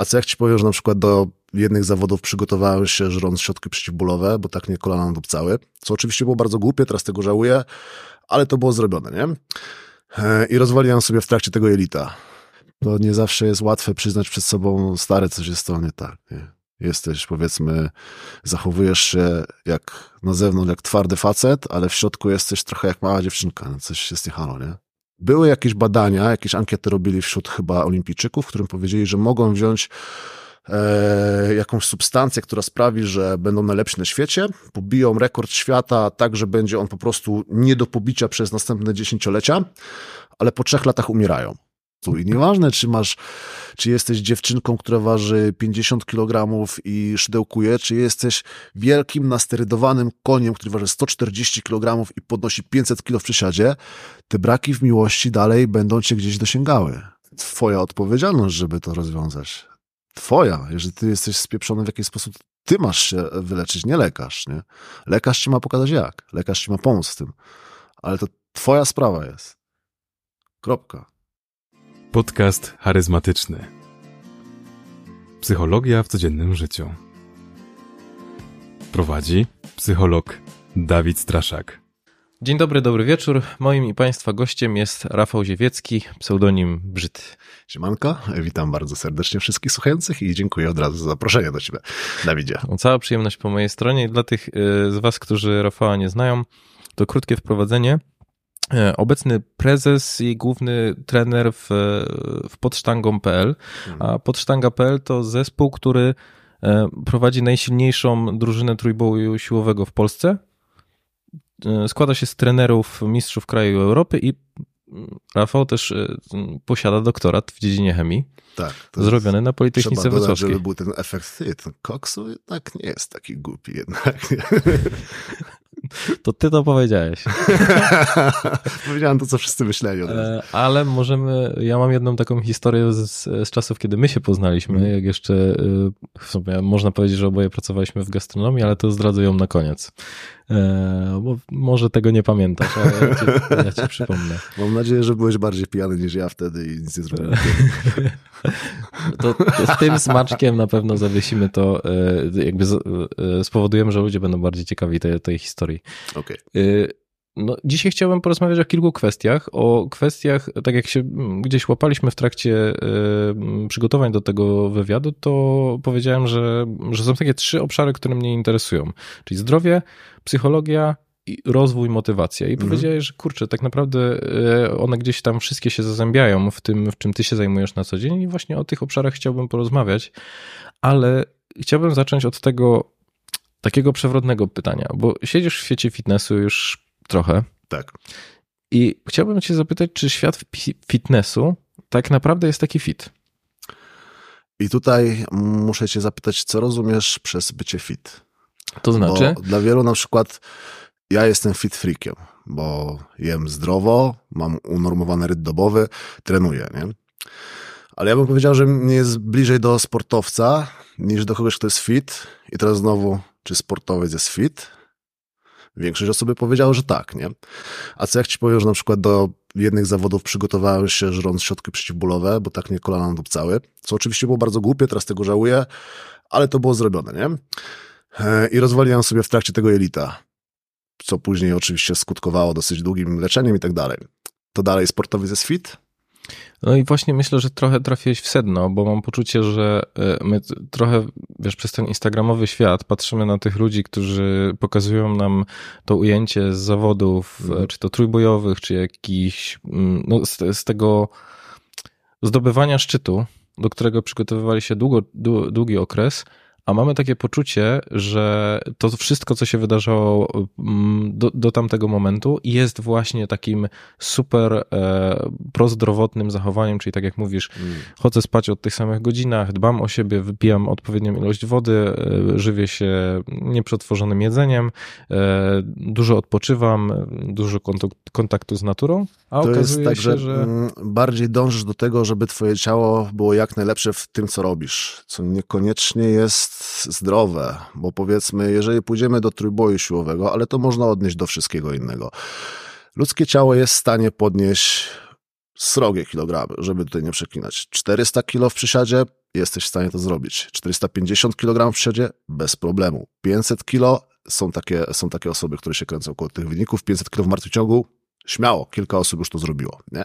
A co jak ci powiem, że na przykład do jednych zawodów przygotowałem się żrąc środki przeciwbólowe, bo tak mnie kolana dupcały, co oczywiście było bardzo głupie, teraz tego żałuję, ale to było zrobione, nie? E, I rozwaliłem sobie w trakcie tego jelita. To nie zawsze jest łatwe przyznać przed sobą, stare coś jest to nie tak, nie? Jesteś, powiedzmy, zachowujesz się jak na zewnątrz, jak twardy facet, ale w środku jesteś trochę jak mała dziewczynka. No coś jest nie halo, nie? Były jakieś badania, jakieś ankiety robili wśród chyba olimpijczyków, w którym powiedzieli, że mogą wziąć e, jakąś substancję, która sprawi, że będą najlepsi na świecie, pobiją rekord świata tak, że będzie on po prostu nie do pobicia przez następne dziesięciolecia, ale po trzech latach umierają. I nieważne, czy masz, czy jesteś dziewczynką, która waży 50 kg i szydełkuje, czy jesteś wielkim, nasterydowanym koniem, który waży 140 kg i podnosi 500 kg w przysiadzie, te braki w miłości dalej będą cię gdzieś dosięgały. Twoja odpowiedzialność, żeby to rozwiązać. Twoja. Jeżeli ty jesteś spieprzony w jakiś sposób, ty masz się wyleczyć, nie lekarz, nie? Lekarz ci ma pokazać jak. Lekarz ci ma pomóc w tym. Ale to twoja sprawa jest. Kropka. Podcast charyzmatyczny. Psychologia w codziennym życiu. Prowadzi psycholog Dawid Straszak. Dzień dobry, dobry wieczór. Moim i Państwa gościem jest Rafał Ziewiecki, pseudonim Brzyd. Siemanko, witam bardzo serdecznie wszystkich słuchających i dziękuję od razu za zaproszenie do Ciebie, Dawidzie. Cała przyjemność po mojej stronie i dla tych y, z Was, którzy Rafała nie znają, to krótkie wprowadzenie. E, obecny prezes i główny trener w, w podsztangą.pl, a mhm. podsztanga.pl to zespół, który e, prowadzi najsilniejszą drużynę trójboju siłowego w Polsce. E, składa się z trenerów mistrzów kraju Europy i mm, Rafał też posiada doktorat w dziedzinie chemii. Tak. Zrobiony na Politechnice trzeba Wrocławskiej. żeby był ten efekt, ten koksu jednak nie jest taki głupi jednak. To ty to powiedziałeś. Powiedziałem to, co wszyscy myśleli. E, ale możemy, ja mam jedną taką historię z, z czasów, kiedy my się poznaliśmy, mm. jak jeszcze, y, w sumie można powiedzieć, że oboje pracowaliśmy w gastronomii, ale to zdradzę ją na koniec. E, bo może tego nie pamiętasz, ale ja ci, ja ci przypomnę. Mam nadzieję, że byłeś bardziej pijany niż ja wtedy i nic nie zrobiłem. To, to z tym smaczkiem na pewno zawiesimy to, e, jakby spowodujemy, że ludzie będą bardziej ciekawi tej, tej historii. Okay. No, dzisiaj chciałbym porozmawiać o kilku kwestiach. O kwestiach, tak jak się gdzieś łapaliśmy w trakcie przygotowań do tego wywiadu, to powiedziałem, że, że są takie trzy obszary, które mnie interesują. Czyli zdrowie, psychologia rozwój, motywacja. I mhm. powiedziałeś, że kurczę, tak naprawdę y, one gdzieś tam wszystkie się zazębiają w tym, w czym ty się zajmujesz na co dzień i właśnie o tych obszarach chciałbym porozmawiać, ale chciałbym zacząć od tego takiego przewrotnego pytania, bo siedzisz w świecie fitnessu już trochę. Tak. I chciałbym Cię zapytać, czy świat fitnessu tak naprawdę jest taki fit? I tutaj muszę Cię zapytać, co rozumiesz przez bycie fit? To znaczy? Bo dla wielu na przykład ja jestem fit freakiem, bo jem zdrowo, mam unormowany rytm dobowy, trenuję, nie? Ale ja bym powiedział, że mnie jest bliżej do sportowca niż do kogoś, kto jest fit. I teraz znowu, czy sportowiec jest fit? Większość osób powiedziało, że tak, nie? A co jak ci powiem, że na przykład do jednych zawodów przygotowałem się żrąc środki przeciwbólowe, bo tak mnie kolana dupcały, co oczywiście było bardzo głupie, teraz tego żałuję, ale to było zrobione, nie? E, I rozwaliłem sobie w trakcie tego jelita, co później oczywiście skutkowało dosyć długim leczeniem i tak dalej. To dalej sportowiec jest fit? No i właśnie myślę, że trochę trafiłeś w sedno, bo mam poczucie, że e, my trochę, wiesz, przez ten instagramowy świat patrzymy na tych ludzi, którzy pokazują nam to ujęcie z zawodów, mhm. czy to trójbojowych, czy jakiś, mm, no z, z tego zdobywania szczytu, do którego przygotowywali się długo, długi okres, a mamy takie poczucie, że to wszystko, co się wydarzało mm, do, do tamtego momentu, jest właśnie takim super e, prozdrowotnym zachowaniem, czyli tak jak mówisz, mm. chodzę spać od tych samych godzinach, dbam o siebie, wypijam odpowiednią ilość wody, e, żywię się nieprzetworzonym jedzeniem, e, dużo odpoczywam, dużo kontaktu z naturą, a to okazuje jest tak, się, że... Mm, bardziej dążysz do tego, żeby twoje ciało było jak najlepsze w tym, co robisz, co niekoniecznie jest zdrowe, bo powiedzmy, jeżeli pójdziemy do trójboju siłowego, ale to można odnieść do wszystkiego innego. Ludzkie ciało jest w stanie podnieść srogie kilogramy, żeby tutaj nie przeklinać. 400 kilo w przysiadzie jesteś w stanie to zrobić. 450 kg w przodzie? Bez problemu. 500 kg? Są takie, są takie osoby, które się kręcą koło tych wyników. 500 kg w martwym ciągu? Śmiało, kilka osób już to zrobiło. Nie?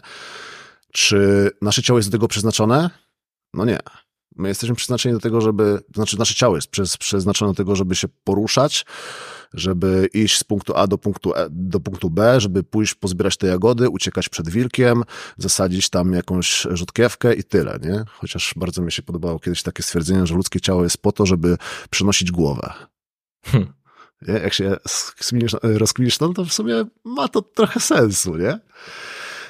Czy nasze ciało jest do tego przeznaczone? No nie. My jesteśmy przeznaczeni do tego, żeby, to znaczy nasze ciało jest przeznaczone do tego, żeby się poruszać, żeby iść z punktu A do punktu, e, do punktu B, żeby pójść pozbierać te jagody, uciekać przed wilkiem, zasadzić tam jakąś rzutkiewkę i tyle, nie? Chociaż bardzo mi się podobało kiedyś takie stwierdzenie, że ludzkie ciało jest po to, żeby przynosić głowę. Hmm. Jak się rozkminisz, no to w sumie ma to trochę sensu, nie?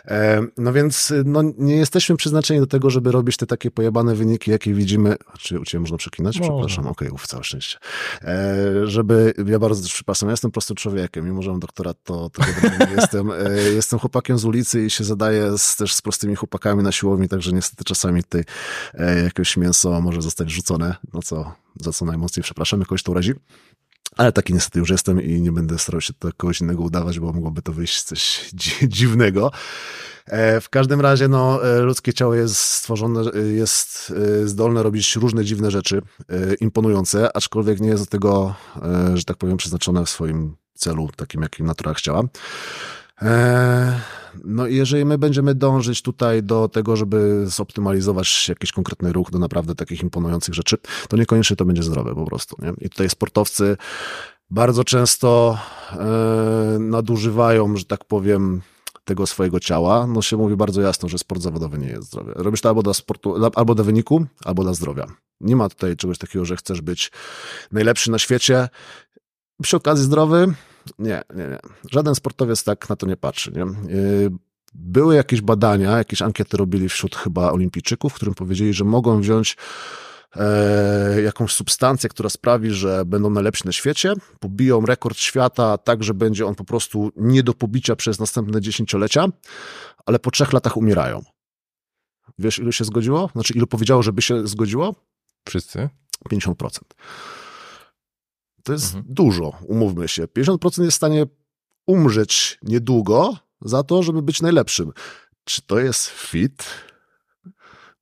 E, no więc no, nie jesteśmy przeznaczeni do tego, żeby robić te takie pojebane wyniki, jakie widzimy. Czy u Ciebie można przeklinać? No. Przepraszam, okej, okay, całe szczęście. E, żeby, ja bardzo przepraszam, ja jestem prostym człowiekiem, mimo że mam doktorat, to, to jestem, e, jestem chłopakiem z ulicy i się zadaję z, też z prostymi chłopakami na siłowni, także niestety czasami tutaj jakieś mięso może zostać rzucone, no co, za co najmocniej przepraszam, jakoś to urazi. Ale taki niestety już jestem i nie będę starał się to kogoś innego udawać, bo mogłoby to wyjść coś dziwnego. E, w każdym razie, no, e, ludzkie ciało jest stworzone, e, jest zdolne robić różne dziwne rzeczy, imponujące, aczkolwiek nie jest do tego, że tak powiem, przeznaczone w swoim celu, takim jakim natura chciała. No i jeżeli my będziemy dążyć tutaj do tego, żeby zoptymalizować jakiś konkretny ruch do naprawdę takich imponujących rzeczy, to niekoniecznie to będzie zdrowe po prostu. Nie? I tutaj sportowcy bardzo często e, nadużywają, że tak powiem, tego swojego ciała. No się mówi bardzo jasno, że sport zawodowy nie jest zdrowy. Robisz to albo dla sportu, albo dla wyniku, albo dla zdrowia. Nie ma tutaj czegoś takiego, że chcesz być najlepszy na świecie. Przy okazji zdrowy, nie, nie, nie. Żaden sportowiec tak na to nie patrzy. Nie? Y, były jakieś badania, jakieś ankiety robili wśród chyba olimpijczyków, w którym powiedzieli, że mogą wziąć e, jakąś substancję, która sprawi, że będą najlepsi na świecie, pobiją rekord świata tak, że będzie on po prostu nie do pobicia przez następne dziesięciolecia, ale po trzech latach umierają. Wiesz, ilu się zgodziło? Znaczy, ilu powiedziało, żeby się zgodziło? Wszyscy? 50%. To jest mhm. dużo, umówmy się. 50% jest w stanie umrzeć niedługo za to, żeby być najlepszym. Czy to jest fit?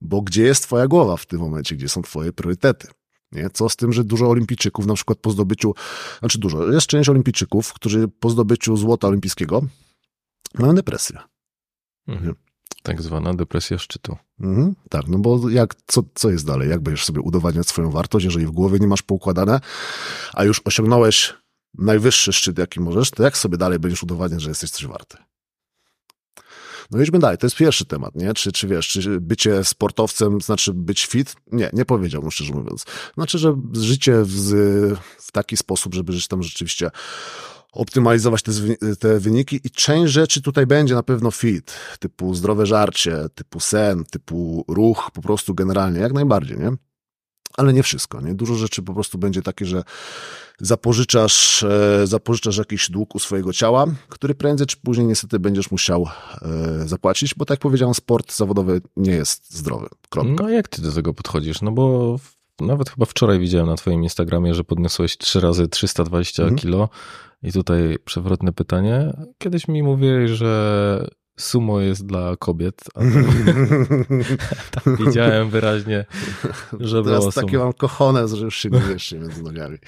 Bo gdzie jest twoja głowa w tym momencie? Gdzie są twoje priorytety? Nie? Co z tym, że dużo olimpijczyków, na przykład po zdobyciu, znaczy dużo, jest część olimpijczyków, którzy po zdobyciu złota olimpijskiego mają depresję. Mhm. Tak zwana depresja szczytu. Mhm, tak, no bo jak, co, co jest dalej? Jak będziesz sobie udowadniać swoją wartość, jeżeli w głowie nie masz poukładane, a już osiągnąłeś najwyższy szczyt, jaki możesz, to jak sobie dalej będziesz udowadniać, że jesteś coś warty? No idźmy dalej, to jest pierwszy temat, nie? Czy, czy wiesz, czy bycie sportowcem znaczy być fit? Nie, nie powiedziałbym szczerze mówiąc. Znaczy, że życie w, w taki sposób, żeby żyć tam rzeczywiście optymalizować te, te wyniki i część rzeczy tutaj będzie na pewno fit, typu zdrowe żarcie, typu sen, typu ruch, po prostu generalnie, jak najbardziej, nie? Ale nie wszystko, nie? Dużo rzeczy po prostu będzie takie, że zapożyczasz, e, zapożyczasz jakiś dług u swojego ciała, który prędzej czy później niestety będziesz musiał e, zapłacić, bo tak jak powiedziałem, sport zawodowy nie jest zdrowy. Kropka. No jak ty do tego podchodzisz? No bo nawet chyba wczoraj widziałem na twoim Instagramie, że podniosłeś trzy razy 320 mhm. kilo i tutaj przewrotne pytanie. Kiedyś mi mówiłeś, że sumo jest dla kobiet, a tam, widziałem wyraźnie, że Teraz było takie sumo. mam kochone, że już się nie między nogami.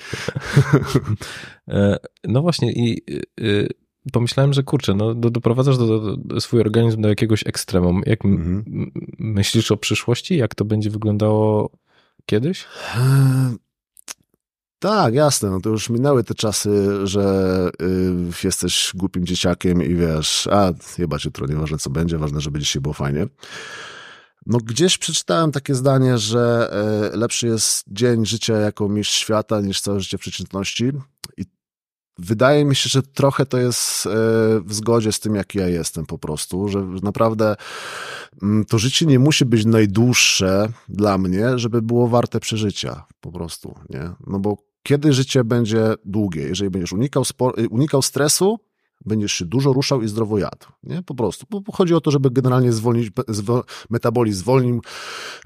E, no właśnie i y, pomyślałem, że kurczę, no do, doprowadzasz do, do, swój organizm do jakiegoś ekstremum. Jak mhm. myślisz o przyszłości? Jak to będzie wyglądało kiedyś? E, tak, jasne, no to już minęły te czasy, że y, jesteś głupim dzieciakiem i wiesz, a chyba jutro, nieważne co będzie, ważne, żeby dzisiaj było fajnie. No gdzieś przeczytałem takie zdanie, że y, lepszy jest dzień życia jako mistrz świata niż całe życie przeciętności i wydaje mi się, że trochę to jest y, w zgodzie z tym, jaki ja jestem po prostu, że naprawdę mm, to życie nie musi być najdłuższe dla mnie, żeby było warte przeżycia po prostu, nie? No bo kiedy życie będzie długie. Jeżeli będziesz unikał, unikał stresu, będziesz się dużo ruszał i zdrowo jadł. Nie? Po prostu. Bo chodzi o to, żeby generalnie zwolnić, metabolizm zwolnił,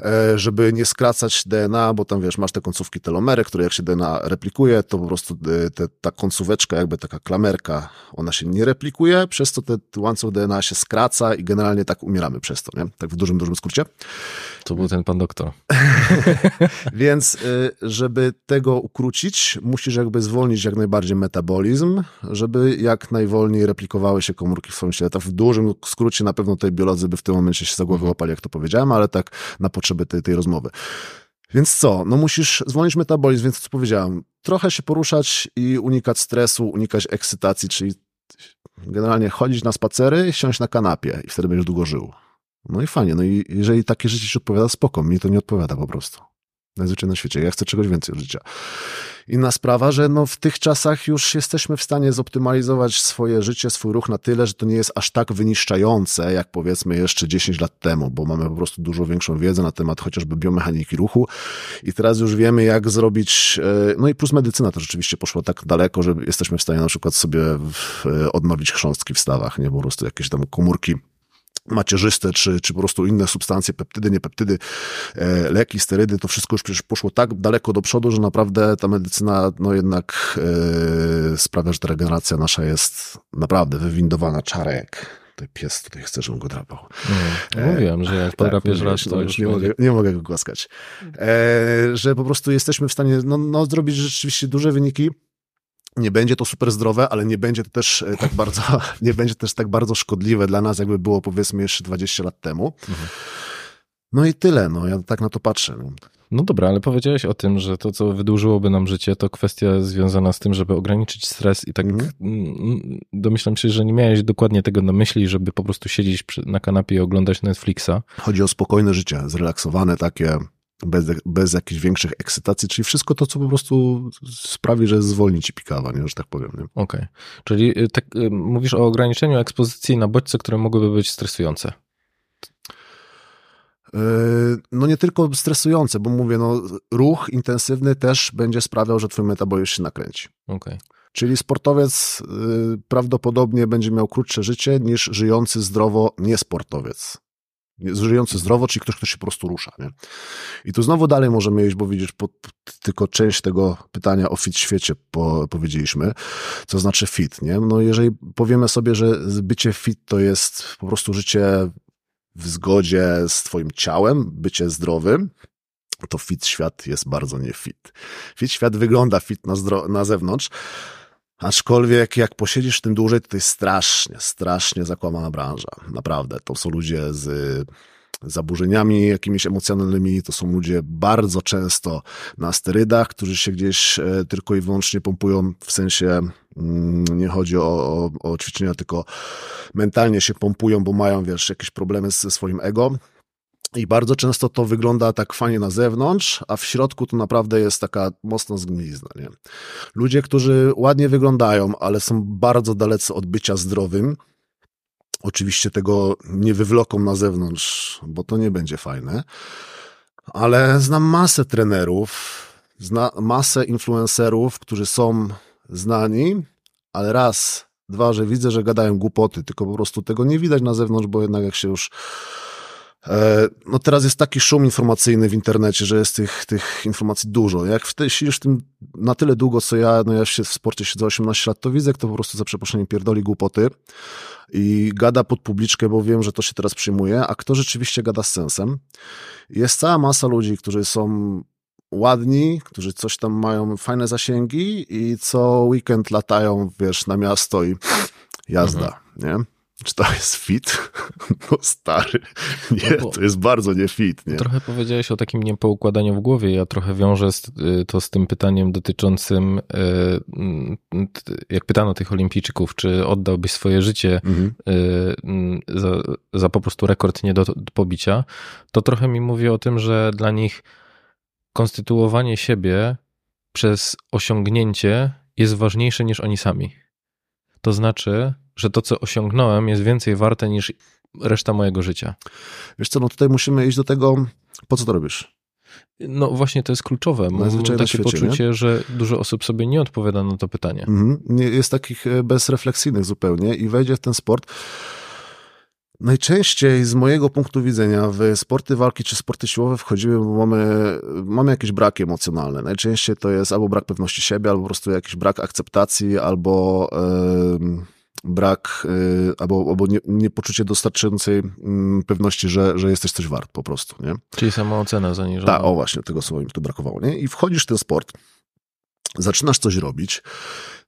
e, żeby nie skracać DNA, bo tam wiesz, masz te końcówki telomery, które jak się DNA replikuje, to po prostu e, te, ta końcóweczka, jakby taka klamerka, ona się nie replikuje, przez to ten łańcuch DNA się skraca i generalnie tak umieramy przez to, nie? Tak w dużym, dużym skrócie. To był ten pan doktor. Więc, y, żeby tego ukrócić, musisz jakby zwolnić jak najbardziej metabolizm, żeby jak najwolniej replikowały się komórki w swoim ciele. To w dużym skrócie na pewno tej biolodzy by w tym momencie się za głowę Mhm. łapali, jak to powiedziałem, ale tak na potrzeby tej, tej rozmowy. Więc co? No musisz zwolnić metabolizm, więc co powiedziałem? Trochę się poruszać i unikać stresu, unikać ekscytacji, czyli generalnie chodzić na spacery, siąść na kanapie i wtedy będziesz długo żył. No i fajnie, no i jeżeli takie życie ci odpowiada, spoko, mi to nie odpowiada po prostu. Najzwyczajniej na świecie. Ja chcę czegoś więcej od życia. Inna sprawa, że no w tych czasach już jesteśmy w stanie zoptymalizować swoje życie, swój ruch na tyle, że to nie jest aż tak wyniszczające, jak powiedzmy jeszcze 10 lat temu, bo mamy po prostu dużo większą wiedzę na temat chociażby biomechaniki ruchu i teraz już wiemy, jak zrobić, e, no i plus medycyna to rzeczywiście poszła tak daleko, że jesteśmy w stanie na przykład sobie e, odnowić chrząstki w stawach, nie po prostu jakieś tam komórki macierzyste, czy, czy po prostu inne substancje, peptydy, niepeptydy, e, leki, sterydy, to wszystko już przecież poszło tak daleko do przodu, że naprawdę ta medycyna no jednak e, sprawia, że ta regeneracja nasza jest naprawdę wywindowana. Czarek, tutaj pies tutaj chce, żebym go drapał. Mm. Mówiłem, że jak podrapiesz tak, raz, to już nie, będzie- mogę, nie mogę go głaskać. E, że po prostu jesteśmy w stanie no, no, zrobić rzeczywiście duże wyniki. Nie będzie to super zdrowe, ale nie będzie to też e, tak bardzo, nie będzie też tak bardzo szkodliwe dla nas, jakby było powiedzmy jeszcze 20 lat temu. No i tyle, no ja tak na to patrzę. No. No dobra, ale powiedziałeś o tym, że to, co wydłużyłoby nam życie, to kwestia związana z tym, żeby ograniczyć stres i tak Mhm. mm, domyślam się, że nie miałeś dokładnie tego na myśli, żeby po prostu siedzieć na kanapie i oglądać Netflixa. Chodzi o spokojne życie, zrelaksowane takie, bez, bez jakichś większych ekscytacji, czyli wszystko to, co po prostu sprawi, że zwolni ci pikawa, nie, że tak powiem. Okej. Czyli y, tak, y, mówisz o ograniczeniu ekspozycji na bodźce, które mogłyby być stresujące. Yy, No nie tylko stresujące, bo mówię, no ruch intensywny też będzie sprawiał, że twój metabolizm się nakręci. Okej. Czyli sportowiec prawdopodobnie będzie miał krótsze życie niż żyjący zdrowo niesportowiec. Żyjący zdrowo, czyli ktoś, kto się po prostu rusza. Nie? I tu znowu dalej możemy iść, bo widzisz, po, tylko część tego pytania o fit świecie po, powiedzieliśmy, co znaczy fit. Nie? No jeżeli powiemy sobie, że bycie fit to jest po prostu życie w zgodzie z twoim ciałem, bycie zdrowym, to fit świat jest bardzo nie fit. Świat wygląda fit na, na zewnątrz, aczkolwiek jak posiedzisz w tym dłużej, to to jest strasznie, strasznie zakłamana branża. Naprawdę. To są ludzie z zaburzeniami jakimiś emocjonalnymi, to są ludzie bardzo często na sterydach, którzy się gdzieś e, tylko i wyłącznie pompują, w sensie mm, nie chodzi o, o, o ćwiczenia, tylko mentalnie się pompują, bo mają, wiesz, jakieś problemy ze swoim ego. I bardzo często to wygląda tak fajnie na zewnątrz, a w środku to naprawdę jest taka mocna zgnilizna. Nie? Ludzie, którzy ładnie wyglądają, ale są bardzo dalecy od bycia zdrowym, oczywiście tego nie wywloką na zewnątrz, bo to nie będzie fajne, ale znam masę trenerów, zna masę influencerów, którzy są znani, ale raz, dwa, że widzę, że gadają głupoty, tylko po prostu tego nie widać na zewnątrz, bo jednak jak się już No teraz jest taki szum informacyjny w internecie, że jest tych, tych informacji dużo. Jak w tej, siedzisz w tym na tyle długo, co ja, no ja się w sporcie siedzę 18 lat, to widzę, kto po prostu za przeproszeniem pierdoli głupoty i gada pod publiczkę, bo wiem, że to się teraz przyjmuje, a kto rzeczywiście gada z sensem. Jest cała masa ludzi, którzy są ładni, którzy coś tam mają fajne zasięgi i co weekend latają, wiesz, na miasto i jazda, nie? Czy to jest fit? No stary, nie, No to jest bardzo nie fit, nie? Trochę powiedziałeś o takim niepoukładaniu w głowie. Ja trochę wiążę y, to z tym pytaniem dotyczącym, y, t- jak pytano tych olimpijczyków, czy oddałbyś swoje życie Mhm. y, za, za po prostu rekord nie do pobicia, to trochę mi mówi o tym, że dla nich konstytuowanie siebie przez osiągnięcie jest ważniejsze niż oni sami. To znaczy, że to, co osiągnąłem, jest więcej warte niż reszta mojego życia. Wiesz co, no tutaj musimy iść do tego, po co to robisz? No właśnie to jest kluczowe. Mam Najzwyczajniej na takie świecie, poczucie, że dużo osób sobie nie odpowiada na to pytanie. Mhm. Nie, jest takich e, bezrefleksyjnych zupełnie i wejdzie w ten sport. Najczęściej z mojego punktu widzenia w sporty walki czy sporty siłowe wchodzimy, bo mamy, mamy jakieś braki emocjonalne. Najczęściej to jest albo brak pewności siebie, albo po prostu jakiś brak akceptacji, albo em, brak y, albo, albo nie, niepoczucie dostarczającej mm, pewności, że, że jesteś coś wart po prostu, nie? Czyli samoocena zaniżona. Tak, o właśnie, tego słowa mi tu brakowało, nie? I wchodzisz w ten sport, zaczynasz coś robić,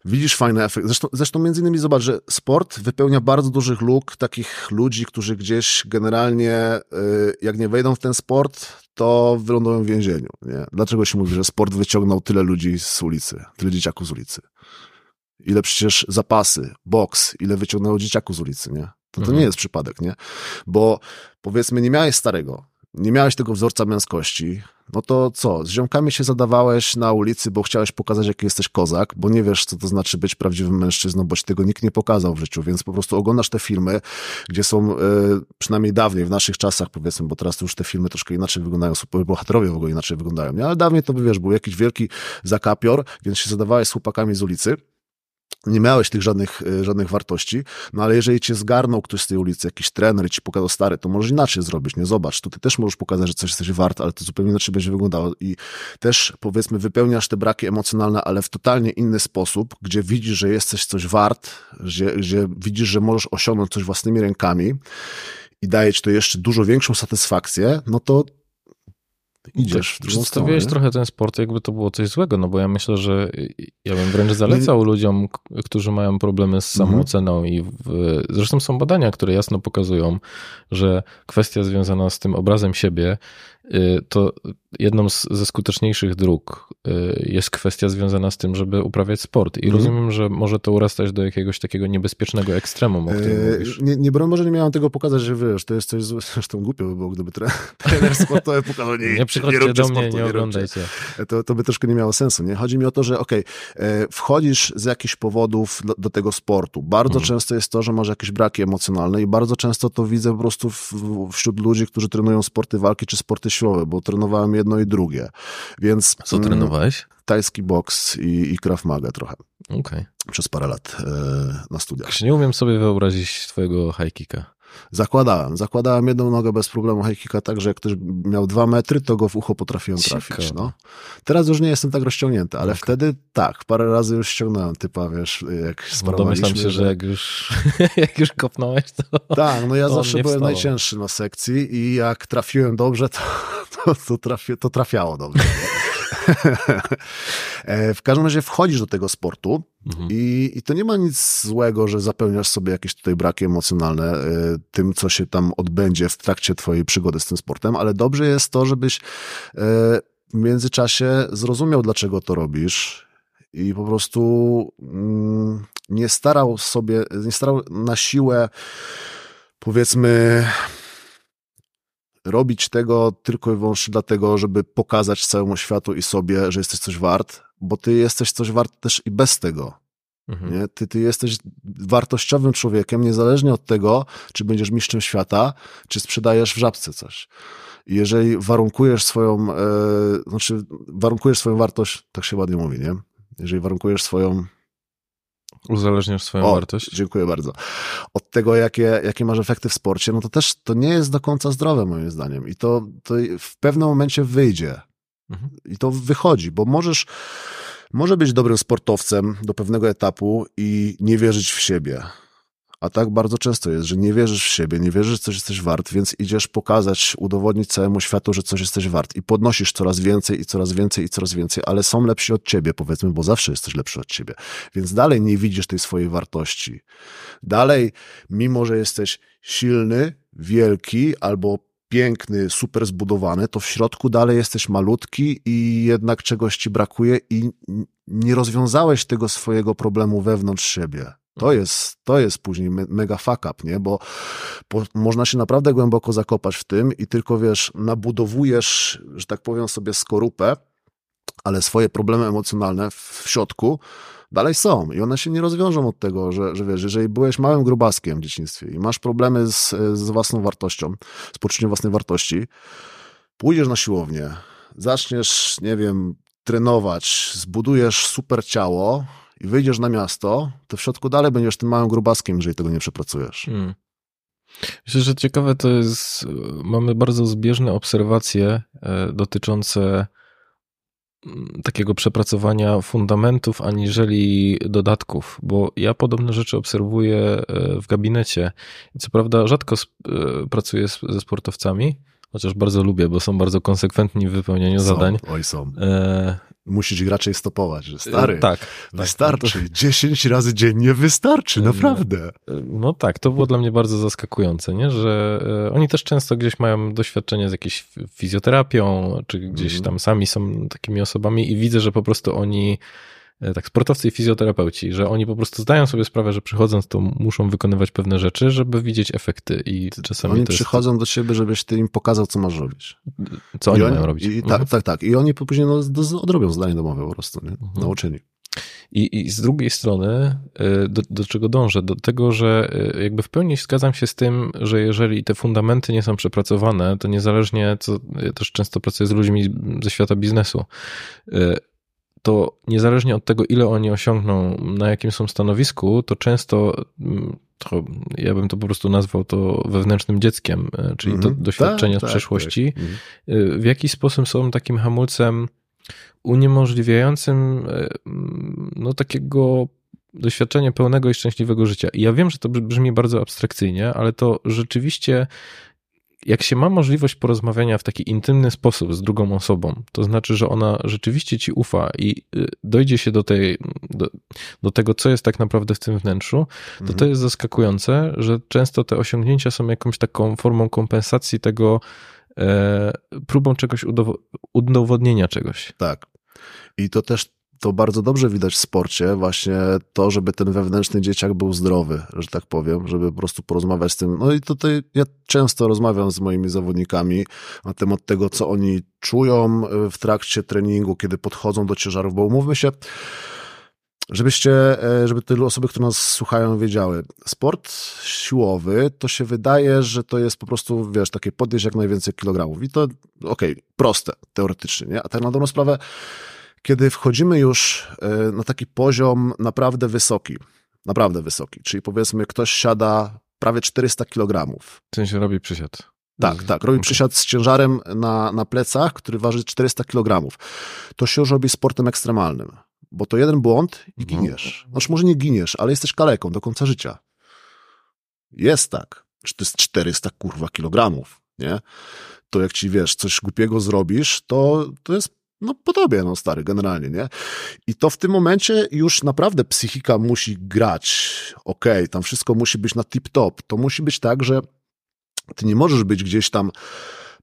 widzisz fajny efekt. Zresztą, zresztą między innymi zobacz, że sport wypełnia bardzo dużych luk takich ludzi, którzy gdzieś generalnie, y, jak nie wejdą w ten sport, to wylądują w więzieniu. Nie? Dlaczego się mówi, że sport wyciągnął tyle ludzi z ulicy, tyle dzieciaków z ulicy? Ile przecież zapasy, boks, ile wyciągnęło dzieciaków z ulicy, nie? To, to Mhm. nie jest przypadek, nie? Bo powiedzmy, nie miałeś starego, nie miałeś tego wzorca męskości, no to co, z ziomkami się zadawałeś na ulicy, bo chciałeś pokazać, jaki jesteś kozak, bo nie wiesz, co to znaczy być prawdziwym mężczyzną, bo ci tego nikt nie pokazał w życiu, więc po prostu oglądasz te filmy, gdzie są, e, przynajmniej dawniej, w naszych czasach powiedzmy, bo teraz to już te filmy troszkę inaczej wyglądają, bohaterowie w ogóle inaczej wyglądają, nie? ale dawniej to wiesz, był jakiś wielki zakapior, więc się zadawałeś z chłopakami z ulicy, nie miałeś tych żadnych, e, żadnych wartości, no ale jeżeli cię zgarnął ktoś z tej ulicy, jakiś trener i ci pokazał stary, to możesz inaczej zrobić, nie? Zobacz, tu ty też możesz pokazać, że coś jesteś wart, ale to zupełnie inaczej będzie wyglądało i też powiedzmy wypełniasz te braki emocjonalne, ale w totalnie inny sposób, gdzie widzisz, że jesteś coś wart, gdzie, gdzie widzisz, że możesz osiągnąć coś własnymi rękami i daje ci to jeszcze dużo większą satysfakcję, no to idziesz w drugą stronę. Przedstawiłeś nie? trochę ten sport, jakby to było coś złego, no bo ja myślę, że ja bym wręcz zalecał ludziom, k- którzy mają problemy z Mhm. samooceną i w, zresztą są badania, które jasno pokazują, że kwestia związana z tym obrazem siebie, to jedną z, ze skuteczniejszych dróg y, jest kwestia związana z tym, żeby uprawiać sport. I Mhm. rozumiem, że może to urastać do jakiegoś takiego niebezpiecznego ekstremum, o którym Eee, mówisz. Nie, nie może nie miałem tego pokazać, że wiesz, to jest coś złe. Zresztą głupio by było, gdyby tre- trener sportowy pokazał, nie, Nie przychodźcie róbcie do mnie, sportu, nie róbcie. oglądajcie. To, to by troszkę nie miało sensu, nie? Chodzi mi o to, że okej, e, wchodzisz z jakichś powodów do, do tego sportu. Bardzo Mhm. często jest to, że masz jakieś braki emocjonalne i bardzo często to widzę po prostu w, wśród ludzi, którzy trenują sporty walki czy sporty siłowe, bo trenowałem jedno i drugie. Więc Co mm, trenowałeś? tajski boks i, i Krav Maga trochę Okej. przez parę lat e, na studiach. Okay. Nie umiem sobie wyobrazić twojego high kicka. Zakładałem. Zakładałem jedną nogę bez problemu high kicka, tak, że jak ktoś miał dwa metry, to go w ucho potrafiłem trafić. Ciekawe. No. Teraz już nie jestem tak rozciągnięty, ale Okej. wtedy tak, parę razy już ściągnąłem typa, wiesz, jak No sprawowaliśmy. domyślam się, że jak już, jak już kopnąłeś, to... Tak, no ja zawsze byłem najcięższy na sekcji i jak trafiłem dobrze, to, to, to, trafi, to trafiało dobrze. E, w każdym razie wchodzisz do tego sportu Mhm. i, i to nie ma nic złego, że zapełniasz sobie jakieś tutaj braki emocjonalne e, tym, co się tam odbędzie w trakcie twojej przygody z tym sportem, ale dobrze jest to, żebyś e, w międzyczasie zrozumiał, dlaczego to robisz i po prostu mm, nie starał sobie, nie starał na siłę powiedzmy robić tego tylko i wyłącznie dlatego, żeby pokazać całemu światu i sobie, że jesteś coś wart, bo ty jesteś coś wart też i bez tego. Mhm. Nie? Ty, ty jesteś wartościowym człowiekiem, niezależnie od tego, czy będziesz mistrzem świata, czy sprzedajesz w żabce coś. I jeżeli warunkujesz swoją, e, znaczy warunkujesz swoją wartość, tak się ładnie mówi, nie? Jeżeli warunkujesz swoją Uzależniasz swoją o, wartość? Dziękuję bardzo. Od tego, jakie, jakie masz efekty w sporcie, no to też to nie jest do końca zdrowe, moim zdaniem. I to, to w pewnym momencie wyjdzie. Mhm. I to wychodzi, bo możesz, może być dobrym sportowcem do pewnego etapu i nie wierzyć w siebie. A tak bardzo często jest, że nie wierzysz w siebie, nie wierzysz, że coś jesteś wart, więc idziesz pokazać, udowodnić całemu światu, że coś jesteś wart i podnosisz coraz więcej i coraz więcej i coraz więcej, ale są lepsi od ciebie, powiedzmy, bo zawsze jesteś lepszy od ciebie. Więc dalej nie widzisz tej swojej wartości. Dalej, mimo że jesteś silny, wielki albo piękny, super zbudowany, to w środku dalej jesteś malutki i jednak czegoś ci brakuje i nie rozwiązałeś tego swojego problemu wewnątrz siebie. To jest, to jest później me, mega fuck up, nie? Bo, bo można się naprawdę głęboko zakopać w tym i tylko, wiesz, nabudowujesz, że tak powiem sobie, skorupę, ale swoje problemy emocjonalne w środku dalej są i one się nie rozwiążą od tego, że, że wiesz, jeżeli byłeś małym grubaskiem w dzieciństwie i masz problemy z, z własną wartością, z poczuciem własnej wartości, pójdziesz na siłownię, zaczniesz, nie wiem, trenować, zbudujesz super ciało i wyjdziesz na miasto, to w środku dalej będziesz tym małym grubaskiem, jeżeli tego nie przepracujesz. Hmm. Myślę, że ciekawe to jest, mamy bardzo zbieżne obserwacje e, dotyczące mm, takiego przepracowania fundamentów aniżeli dodatków, bo ja podobne rzeczy obserwuję e, w gabinecie. Co prawda rzadko e, pracuję ze sportowcami, chociaż bardzo lubię, bo są bardzo konsekwentni w wypełnianiu są, zadań. Oj, są. E... Musisz ich raczej stopować, że stary. Tak. Wystarczy. Tak, 10 razy dziennie wystarczy, naprawdę. No tak, to było dla mnie bardzo zaskakujące, nie? że e, oni też często gdzieś mają doświadczenie z jakąś fizjoterapią, czy gdzieś mhm. tam sami są takimi osobami i widzę, że po prostu oni E, tak, sportowcy i fizjoterapeuci, że oni po prostu zdają sobie sprawę, że przychodząc to muszą wykonywać pewne rzeczy, żeby widzieć efekty i czasami Oni przychodzą jest... do ciebie, żebyś ty im pokazał, co masz robić. Co oni, oni mają robić. I, mhm. tak, tak, tak. I oni później no, odrobią zdanie domowe po prostu, nie? Mhm. nauczeni. I, I z drugiej strony, e, do, do, czego dążę? Do tego, że e, jakby w pełni zgadzam się z tym, że jeżeli te fundamenty nie są przepracowane, to niezależnie, co ja też często pracuję z ludźmi ze świata biznesu, to niezależnie od tego, ile oni osiągną, na jakim są stanowisku, to często mm, to ja bym to po prostu nazwał to wewnętrznym dzieckiem, e, czyli to mhm. doświadczenia tak, z tak, przeszłości, tak. E, w jaki sposób są takim hamulcem uniemożliwiającym e, no takiego doświadczenia pełnego i szczęśliwego życia. I ja wiem, że to brzmi bardzo abstrakcyjnie, ale to rzeczywiście jak się ma możliwość porozmawiania w taki intymny sposób z drugą osobą, to znaczy, że ona rzeczywiście ci ufa i y, dojdzie się do, tej, do, do tego, co jest tak naprawdę w tym wnętrzu, to mhm. to jest zaskakujące, że często te osiągnięcia są jakąś taką formą kompensacji tego, e, próbą czegoś udowodnienia czegoś. Tak. I to też to bardzo dobrze widać w sporcie, właśnie to, żeby ten wewnętrzny dzieciak był zdrowy, że tak powiem, żeby po prostu porozmawiać z tym. No i tutaj ja często rozmawiam z moimi zawodnikami na temat tego, co oni czują w trakcie treningu, kiedy podchodzą do ciężarów, bo umówmy się, Żebyście, e, żeby te osoby, które nas słuchają, wiedziały. Sport siłowy to się wydaje, że to jest po prostu, wiesz, takie podnieść jak najwięcej kilogramów. I to, okej, okay, proste, teoretycznie, nie? A tak na dobrą sprawę, kiedy wchodzimy już e, na taki poziom naprawdę wysoki, naprawdę wysoki, czyli powiedzmy ktoś siada prawie 400 kg. W sensie robi przysiad. Tak, tak. Robi przysiad z ciężarem na, na plecach, który waży 400 kg. To się już robi sportem ekstremalnym, bo to jeden błąd i mhm. giniesz. Znaczy może nie giniesz, ale jesteś kaleką do końca życia. Jest tak. Że to jest 400 kurwa kilogramów, nie? To jak ci, wiesz, coś głupiego zrobisz, to, to jest no po tobie, no stary, generalnie, nie? I to w tym momencie już naprawdę psychika musi grać, okej, okay, tam wszystko musi być na tip-top. To musi być tak, że ty nie możesz być gdzieś tam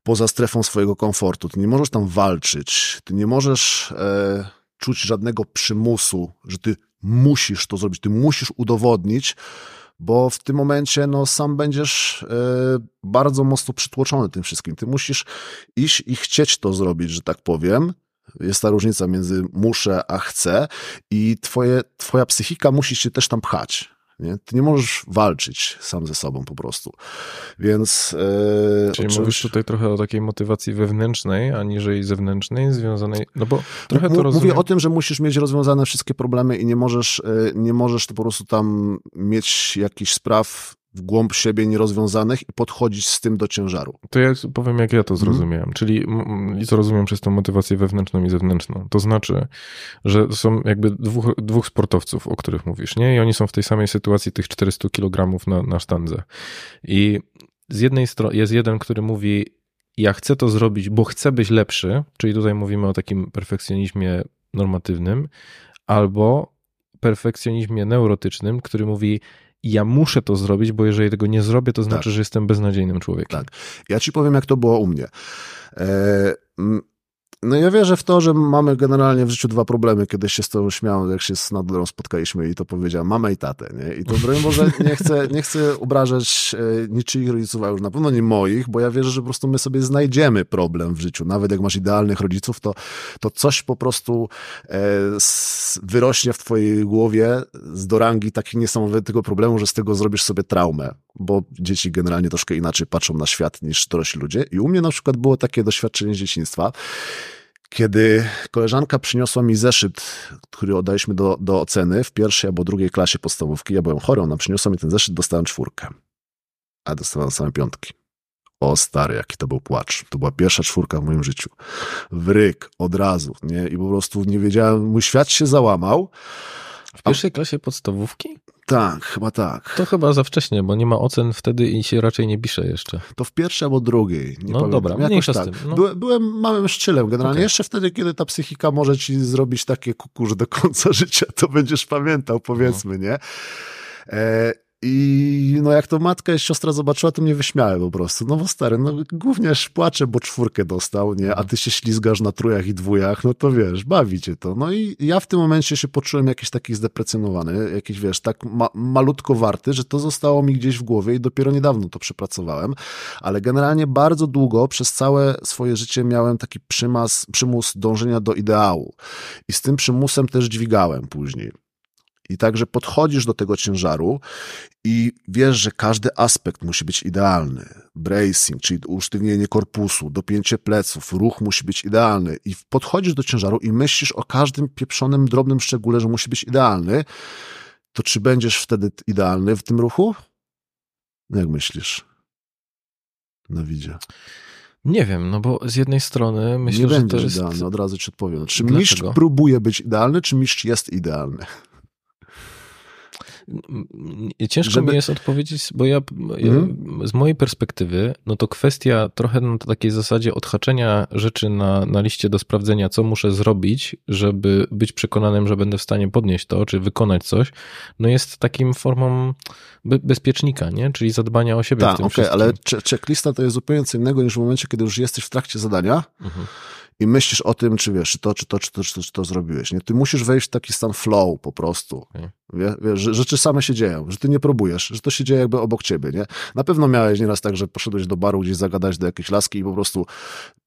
poza strefą swojego komfortu, ty nie możesz tam walczyć, ty nie możesz e, czuć żadnego przymusu, że ty musisz to zrobić, ty musisz udowodnić, bo w tym momencie no, sam będziesz e, bardzo mocno przytłoczony tym wszystkim. Ty musisz iść i chcieć to zrobić, że tak powiem, jest ta różnica między muszę a chcę i twoje, twoja psychika musi się też tam pchać. Nie? Ty nie możesz walczyć sam ze sobą po prostu. Więc. E, Czyli mówisz tutaj trochę o takiej motywacji wewnętrznej, aniżeli zewnętrznej, związanej. No bo trochę to rozumiem. Mówię o tym, że musisz mieć rozwiązane wszystkie problemy i nie możesz, e, nie możesz po prostu tam mieć jakichś spraw w głąb siebie nierozwiązanych i podchodzić z tym do ciężaru. To ja powiem, jak ja to mhm. zrozumiałem. Mm. Czyli co rozumiem przez tą motywację wewnętrzną i zewnętrzną. To znaczy, że są jakby dwóch, dwóch sportowców, o których mówisz, nie? I oni są w tej samej sytuacji tych 400 kg na, na sztandze. I z jednej strony jest jeden, który mówi, ja chcę to zrobić, bo chcę być lepszy, czyli tutaj mówimy o takim perfekcjonizmie normatywnym, albo perfekcjonizmie neurotycznym, który mówi, ja muszę to zrobić, bo jeżeli tego nie zrobię, to znaczy, tak. że jestem beznadziejnym człowiekiem. Tak. Ja ci powiem, jak to było u mnie. E, no ja wierzę w to, że mamy generalnie w życiu dwa problemy. Kiedyś się z tą śmiałem, jak się z Nadlerą spotkaliśmy i to powiedziałem, mamę i tatę, nie? I to broń Boże, nie chcę, nie chcę obrażać e, niczyich rodziców, a już na pewno nie moich, bo ja wierzę, że po prostu my sobie znajdziemy problem w życiu. Nawet jak masz idealnych rodziców, to, to coś po prostu e, wyrośnie w twojej głowie z do rangi takiego niesamowitego problemu, że z tego zrobisz sobie traumę bo dzieci generalnie troszkę inaczej patrzą na świat niż dorośli ludzie. I u mnie na przykład było takie doświadczenie z dzieciństwa, kiedy koleżanka przyniosła mi zeszyt, który oddaliśmy do, do oceny w pierwszej albo drugiej klasie podstawówki. Ja byłem chory, ona przyniosła mi ten zeszyt, dostałem czwórkę. A dostałem same piątki. O stary, jaki to był płacz. To była pierwsza czwórka w moim życiu. Wryk, od razu, nie? I po prostu nie wiedziałem, mój świat się załamał. W pierwszej klasie podstawówki? Tak, chyba tak. To chyba za wcześnie, bo nie ma ocen wtedy i się raczej nie pisze jeszcze. To w pierwszej albo drugiej. Nie No pamiętam. dobra, Jakoś mniejsza z tak. tym, no. Byłem, byłem małym szczylem generalnie. Okej. Jeszcze wtedy, kiedy ta psychika może ci zrobić takie kuku, że do końca życia to będziesz pamiętał, powiedzmy, nie? E, I no jak to matka i siostra zobaczyła, to mnie wyśmiały po prostu. No bo stary, no gówniarz płacze, bo czwórkę dostał, nie? A ty się ślizgasz na trójach i dwójach, no to wiesz, bawi cię to. No i ja w tym momencie się poczułem jakiś taki zdeprecjonowany, jakiś wiesz, tak ma malutko warty, że to zostało mi gdzieś w głowie i dopiero niedawno to przepracowałem. Ale generalnie bardzo długo, przez całe swoje życie miałem taki przymus, przymus dążenia do ideału. I z tym przymusem też dźwigałem później. I także podchodzisz do tego ciężaru i wiesz, że każdy aspekt musi być idealny. Bracing, czyli usztywnienie korpusu, dopięcie pleców, ruch musi być idealny. I podchodzisz do ciężaru i myślisz o każdym pieprzonym, drobnym szczególe, że musi być idealny. To czy będziesz wtedy idealny w tym ruchu? Jak myślisz? No widzę. Nie wiem, no bo z jednej strony myślę, nie że będziesz to jest... idealny, od razu ci odpowiem. Czy Dlaczego? mistrz próbuje być idealny, czy mistrz jest idealny? Ciężko Żeby- mi jest odpowiedzieć, bo ja, Mhm. z mojej perspektywy, no to kwestia trochę na takiej zasadzie odhaczenia rzeczy na, na liście do sprawdzenia, co muszę zrobić, żeby być przekonanym, że będę w stanie podnieść to, czy wykonać coś, no jest takim formą be, bezpiecznika, nie? Czyli zadbania o siebie Tak, okej, wszystkim. ale checklista to jest zupełnie co innego niż w momencie, kiedy już jesteś w trakcie zadania Mhm. I myślisz o tym, czy wiesz, czy to, czy to, czy to, czy to, czy to zrobiłeś. Nie? Ty musisz wejść w taki stan flow po prostu. Okej. Wie, wiesz, że rzeczy same się dzieją, że ty nie próbujesz, że to się dzieje jakby obok ciebie, nie? Na pewno miałeś nieraz tak, że poszedłeś do baru gdzieś zagadać do jakiejś laski i po prostu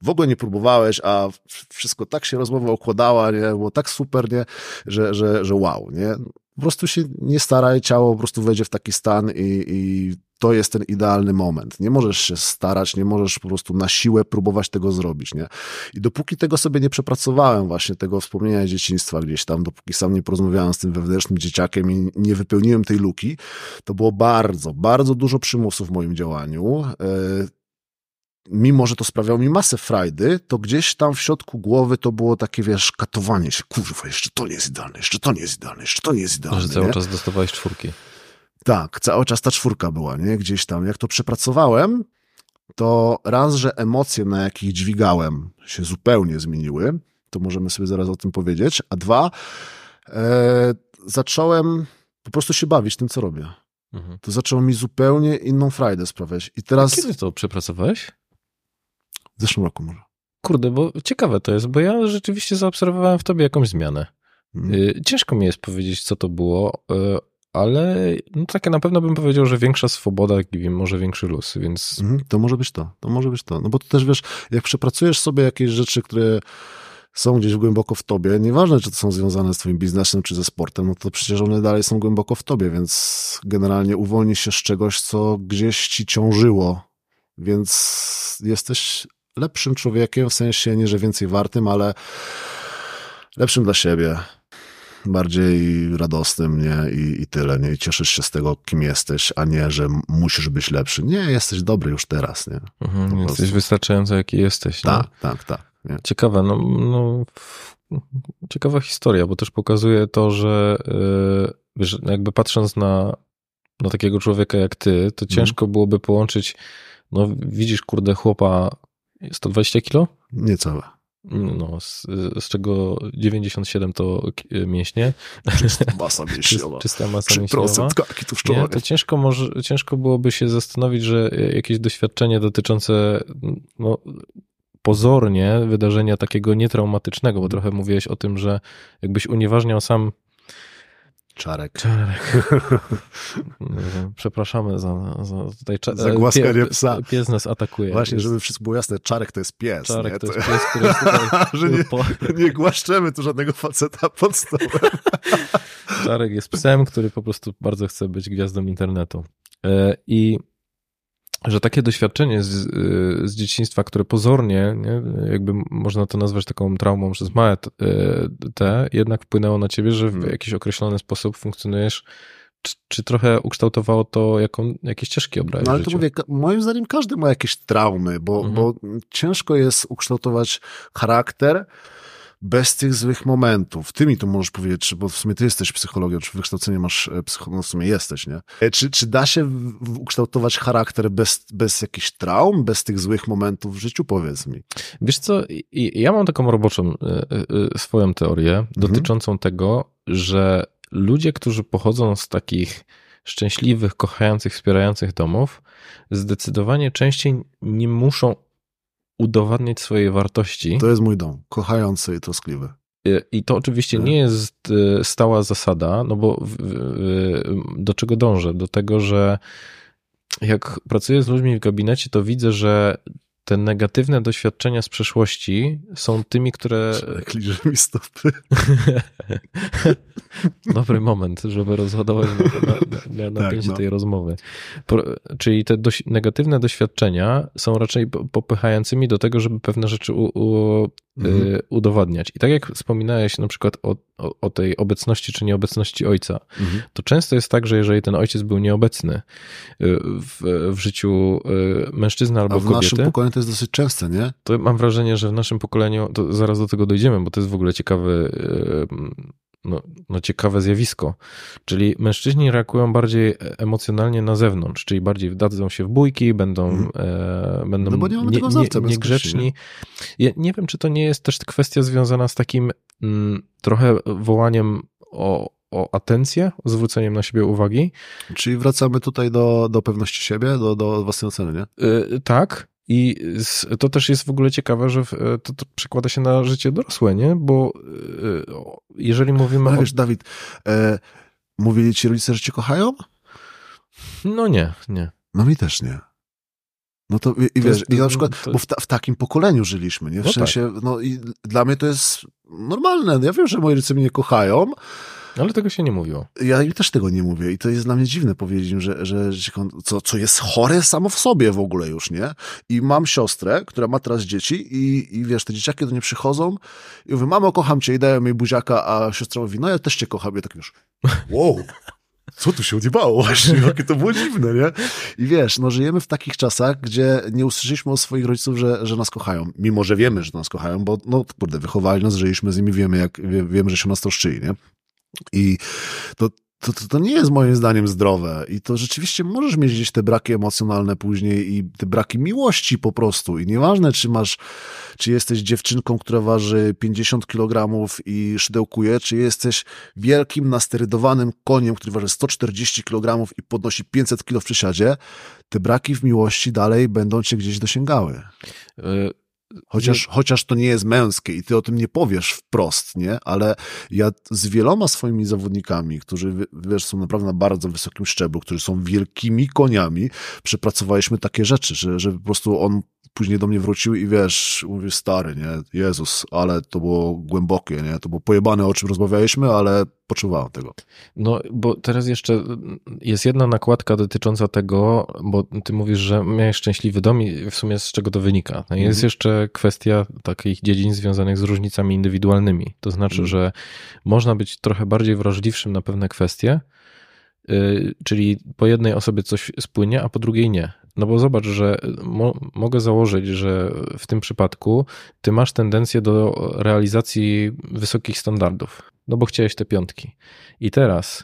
w ogóle nie próbowałeś, a wszystko tak się rozmowa układała, nie? Było tak super, nie? Że, że, że wow, nie? Po prostu się nie staraj, ciało po prostu wejdzie w taki stan i, i to jest ten idealny moment. Nie możesz się starać, nie możesz po prostu na siłę próbować tego zrobić, nie? I dopóki tego sobie nie przepracowałem, właśnie tego wspomnienia dzieciństwa gdzieś tam, dopóki sam nie porozmawiałem z tym wewnętrznym dzieciakiem i nie wypełniłem tej luki, to było bardzo, bardzo dużo przymusu w moim działaniu. E, Mimo, że to sprawiało mi masę frajdy, to gdzieś tam w środku głowy to było takie, wiesz, katowanie się. Kurwa, jeszcze to nie jest idealne, jeszcze to nie jest idealne, jeszcze to nie jest idealne. Że cały nie? czas dostawałeś czwórki. Tak, cały czas ta czwórka była, nie? Gdzieś tam. Jak to przepracowałem, to raz, że emocje, na jakich dźwigałem, się zupełnie zmieniły, to możemy sobie zaraz o tym powiedzieć, a dwa, e, zacząłem po prostu się bawić tym, co robię. Mhm. To zaczęło mi zupełnie inną frajdę sprawiać. I teraz, Kiedy to przepracowałeś? w zeszłym roku może. Kurde, bo ciekawe to jest, bo ja rzeczywiście zaobserwowałem w tobie jakąś zmianę. Mhm. Y, Ciężko mi jest powiedzieć, co to było, y, ale no tak na pewno bym powiedział, że większa swoboda i może większy luz, więc Mhm, to może być to, to może być to. No bo to też wiesz, jak przepracujesz sobie jakieś rzeczy, które są gdzieś głęboko w tobie, nieważne czy to są związane z twoim biznesem czy ze sportem, no to przecież one dalej są głęboko w tobie, więc generalnie uwolnisz się z czegoś, co gdzieś ci ciążyło, więc jesteś lepszym człowiekiem, w sensie nie, że więcej wartym, ale lepszym dla siebie, bardziej radosnym, nie? I, I tyle, nie? I cieszysz się z tego, kim jesteś, a nie, że musisz być lepszy. Nie, jesteś dobry już teraz, nie? mhm, jesteś prostu. wystarczająco jaki jesteś. Tak, tak, tak. Nie? Ciekawe, no, no ciekawa historia, bo też pokazuje to, że yy, wiesz, jakby patrząc na, na takiego człowieka jak ty, to ciężko byłoby połączyć, no widzisz, kurde, chłopa 120 kilo? Niecałe. No, z, z czego 97 to k- mięśnie, Masa Czyst, mięśniowa. czysta masa mięśniowa. 3% tkanki Nie, tłuszczowej. to ciężko, może, ciężko byłoby się zastanowić, że jakieś doświadczenie dotyczące no, pozornie wydarzenia takiego nietraumatycznego, bo trochę mówiłeś o tym, że jakbyś unieważniał sam Czarek. Czarek. Przepraszamy za, za tutaj cza- Za głaskanie pie- psa. Pies nas atakuje. Właśnie, Jest- żeby wszystko było jasne, Czarek to jest pies. Czarek nie? to jest pies, który jest tutaj że nie, nie głaszczemy tu żadnego faceta pod stołem. Czarek jest psem, który po prostu bardzo chce być gwiazdą internetu. E, I że takie doświadczenie z, y, z dzieciństwa, które pozornie, nie, jakby można to nazwać taką traumą przez małe y, te, jednak wpłynęło na ciebie, że w Mhm. jakiś określony sposób funkcjonujesz czy, czy trochę ukształtowało to, jaką, jakie ścieżki obrałeś No ale to mówię, moim zdaniem każdy ma jakieś traumy, bo, Mhm. bo ciężko jest ukształtować charakter bez tych złych momentów. Ty mi to możesz powiedzieć, czy, bo w sumie ty jesteś psychologiem, czy wykształcenie masz e, psycho, no w sumie jesteś, nie? E, Czy, czy da się ukształtować charakter bez, bez jakichś traum, bez tych złych momentów w życiu? Powiedz mi. Wiesz co, ja mam taką roboczą y, swoją teorię dotyczącą tego, że ludzie, którzy pochodzą z takich szczęśliwych, kochających, wspierających domów, zdecydowanie częściej nie muszą udowadniać swojej wartości. To jest mój dom, kochający i troskliwy. Y, I to oczywiście Tak. nie jest y, stała zasada, no bo do czego dążę? Do tego, że jak pracuję z ludźmi w gabinecie, to widzę, że te negatywne doświadczenia z przeszłości są tymi, które. Jak liże mi stopy. Dobry moment, żeby rozładować na, na, na, napięcie no. tej rozmowy. Pro, czyli te doś, negatywne doświadczenia są raczej po- popychającymi do tego, żeby pewne rzeczy u, u, Mhm. y, udowadniać. I tak jak wspominałeś na przykład o, o, o tej obecności czy nieobecności ojca, Mhm. to często jest tak, że jeżeli ten ojciec był nieobecny y, w, w życiu y, mężczyzny albo A w naszym kobiety, pokoleniu to jest dosyć częste, nie? to mam wrażenie, że w naszym pokoleniu, to zaraz do tego dojdziemy, bo to jest w ogóle ciekawy, no, no ciekawe zjawisko. Czyli mężczyźni reagują bardziej emocjonalnie na zewnątrz, czyli bardziej wdadzą się w bójki, będą, Mhm. e, będą No bo nie mamy nie, tego nie, niegrzeczni. Ja nie wiem, czy to nie jest też kwestia związana z takim mm, trochę wołaniem o, o atencję, o zwróceniem na siebie uwagi. Czyli wracamy tutaj do, do pewności siebie, do, do własnej oceny, nie? Y, tak. I to też jest w ogóle ciekawe, że e, to, to przekłada się na życie dorosłe, nie? Bo o, jeżeli mówimy Ale o... wiesz, Dawid, e, mówili ci rodzice, że cię kochają? No nie, nie. No mi też nie. No to i, i To wiesz, jest- i na przykład, to- bo w, ta, w takim pokoleniu żyliśmy, nie? W No sensie, no i dla mnie to jest normalne. Ja wiem, że moi rodzice mnie kochają, Ale tego się nie mówiło. ja też tego nie mówię i to jest dla mnie dziwne powiedzieć że, że, co, co jest chore samo w sobie w ogóle już, nie? I mam siostrę, która ma teraz dzieci i, i wiesz, te dzieciaki do niej przychodzą i mówię, mamo, kocham cię i dają jej buziaka, a siostra mówi, no ja też cię kocham. Ja tak już, wow, co tu się odjebało właśnie, jakie to było dziwne, nie? I wiesz, no żyjemy w takich czasach, gdzie nie usłyszeliśmy od swoich rodziców, że, że nas kochają, mimo że wiemy, że nas kochają, bo no kurde, wychowali nas, żyliśmy z nimi, wiemy, jak, wie, wiemy, że się nas troszczyli, nie? I to, to, to, to nie jest moim zdaniem zdrowe. I to rzeczywiście możesz mieć gdzieś te braki emocjonalne później i te braki miłości po prostu. I nieważne, czy masz, czy jesteś dziewczynką, która waży 50 kg i szydełkuje, czy jesteś wielkim, nasterydowanym koniem, który waży 140 kg i podnosi 500 kg w przysiadzie, te braki w miłości dalej będą cię gdzieś dosięgały. Chociaż, chociaż to nie jest męskie i ty o tym nie powiesz wprost, nie? Ale ja z wieloma swoimi zawodnikami, którzy, wi- wiesz, są naprawdę na bardzo wysokim szczeblu, którzy są wielkimi koniami, przepracowaliśmy takie rzeczy, że, że po prostu on później do mnie wrócił i wiesz, mówię, stary, nie? Jezus, ale to było głębokie, nie? To było pojebane, o czym rozmawialiśmy, ale poczuwałem tego. No, bo teraz jeszcze jest jedna nakładka dotycząca tego, bo ty mówisz, że miałeś szczęśliwy dom i w sumie z czego to wynika. No jest Mhm. jeszcze kwestia takich dziedzin związanych z różnicami indywidualnymi. To znaczy, Mhm. że można być trochę bardziej wrażliwszym na pewne kwestie, czyli po jednej osobie coś spłynie, a po drugiej nie. No bo zobacz, że mo mogę założyć, że w tym przypadku ty masz tendencję do realizacji wysokich standardów, no bo chciałeś te piątki. I teraz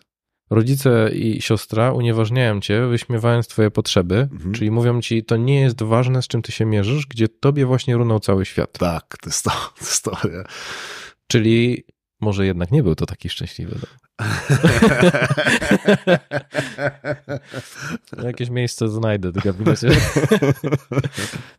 rodzice i siostra unieważniają cię, wyśmiewając twoje potrzeby, Mhm. czyli mówią ci, to nie jest ważne, z czym ty się mierzysz, gdzie tobie właśnie runął cały świat. Tak, to jest to, to, jest to? Czyli może jednak nie był to taki szczęśliwy dom. Jakieś miejsce znajdę do gabinecie.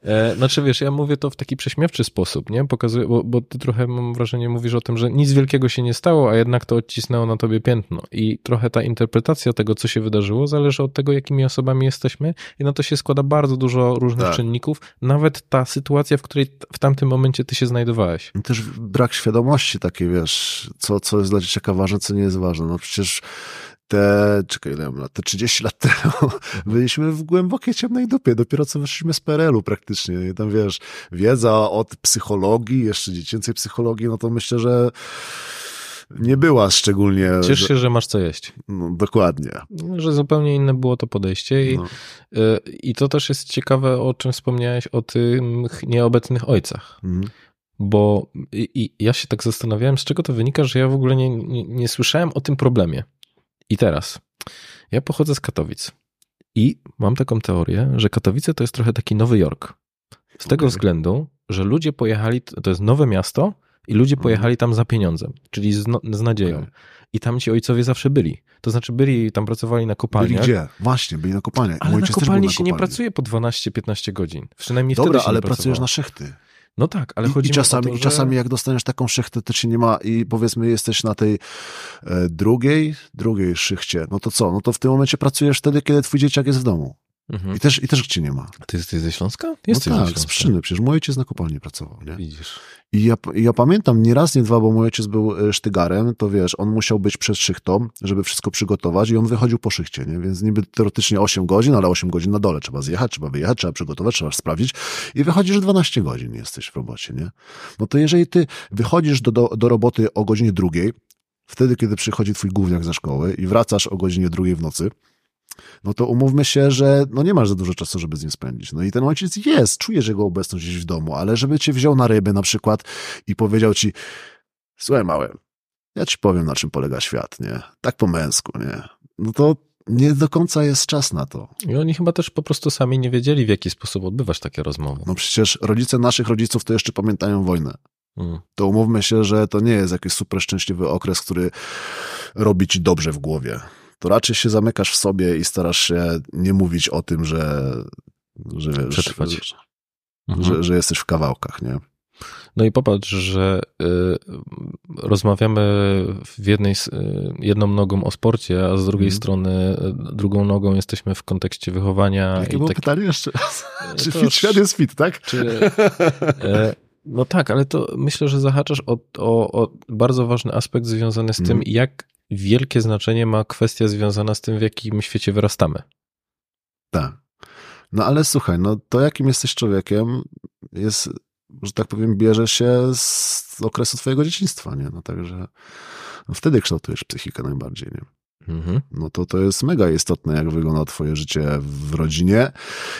E, Znaczy wiesz, ja mówię to w taki prześmiewczy sposób, nie? Pokazuję, bo, bo ty trochę mam wrażenie mówisz o tym, że nic wielkiego się nie stało, a jednak to odcisnęło na tobie piętno. I trochę ta interpretacja tego, co się wydarzyło, zależy od tego, jakimi osobami jesteśmy i na to się składa bardzo dużo różnych Tak. czynników, nawet ta sytuacja, w której w tamtym momencie ty się znajdowałeś. I Też brak świadomości takiej, wiesz, co, co jest dla dzieciaka ważne, co nie jest ważne. No przecież te, czekaj, ile mam lat, te 30 lat temu byliśmy w głębokiej ciemnej dupie, dopiero co wyszliśmy z PRL-u praktycznie. I tam, wiesz, wiedza od psychologii, jeszcze dziecięcej psychologii, no to myślę, że nie była szczególnie... Ciesz się, że masz co jeść. No, dokładnie. Że zupełnie inne było to podejście i, No. y, i to też jest ciekawe, o czym wspomniałeś, o tych nieobecnych ojcach. Mhm. Bo i, i ja się tak zastanawiałem, z czego to wynika, że ja w ogóle nie, nie, nie słyszałem o tym problemie. I teraz, ja pochodzę z Katowic i mam taką teorię, że Katowice to jest trochę taki Nowy Jork. Z tego Okej. względu, że ludzie pojechali, to jest nowe miasto i ludzie Mhm. pojechali tam za pieniądzem, czyli z, no, z nadzieją. I tam ci ojcowie zawsze byli. To znaczy byli, tam pracowali na Byli kopalniach. gdzie? Właśnie, byli na kopalniach. Ale Mój na kopalni na się nie kopalni. pracuje po 12-15 godzin. Przynajmniej Dobra, wtedy się ale nie pracujesz na szechty. No tak, ale chodzi i, mi czasami, o to, I że... czasami jak dostaniesz taką szechtę, to ci nie ma i powiedzmy jesteś na tej e, drugiej, drugiej szychcie, no to co? No to w tym momencie pracujesz wtedy, kiedy twój dzieciak jest w domu. Mhm. I też, i też cię nie ma. Ty jesteś ze Śląska? No Jesteś ze tak, Śląska. z przyczyny. Przecież mój ojciec na kopalni pracował, nie? Widzisz. I ja, ja pamiętam nie raz, nie dwa, bo mój ojciec był e, sztygarem, to wiesz, on musiał być przed szychtą, żeby wszystko przygotować i on wychodził po szychcie, nie? Więc niby teoretycznie 8 godzin, ale 8 godzin na dole. Trzeba zjechać, trzeba wyjechać, trzeba przygotować, trzeba sprawdzić i wychodzi, że 12 godzin jesteś w robocie, nie? No to jeżeli ty wychodzisz do, do, do roboty o godzinie drugiej, wtedy, kiedy przychodzi twój gówniak ze szkoły i wracasz o godzinie drugiej w nocy, no to umówmy się, że no nie masz za dużo czasu, żeby z nim spędzić. No i ten ojciec jest, czujesz jego obecność gdzieś w domu, ale żeby cię wziął na ryby na przykład i powiedział ci, słuchaj mały, ja ci powiem na czym polega świat, nie? Tak po męsku, nie? No to nie do końca jest czas na to. I oni chyba też po prostu sami nie wiedzieli, w jaki sposób odbywać takie rozmowy. No przecież rodzice naszych rodziców to jeszcze pamiętają wojnę. Mm. To umówmy się, że to nie jest jakiś super szczęśliwy okres, który robi ci dobrze w głowie. To raczej się zamykasz w sobie i starasz się nie mówić o tym, że, że wiesz, Przetrwać. Że, Mhm. że, że jesteś w kawałkach, nie? No i popatrz, że y, rozmawiamy w jednej, y, jedną nogą o sporcie, a z drugiej Mhm. strony y, drugą nogą jesteśmy w kontekście wychowania. Jakie było tak- pytanie jeszcze raz? Czy fit świat jest fit, tak? Czy, e, no tak, ale to myślę, że zahaczasz o, o, o bardzo ważny aspekt związany z tym, Mhm. jak wielkie znaczenie ma kwestia związana z tym, w jakim świecie wyrastamy. Tak. No ale słuchaj, no to jakim jesteś człowiekiem jest, że tak powiem, bierze się z okresu twojego dzieciństwa, nie? No także no wtedy kształtujesz psychikę najbardziej, nie? Mhm. No to to jest mega istotne, jak wygląda twoje życie w rodzinie,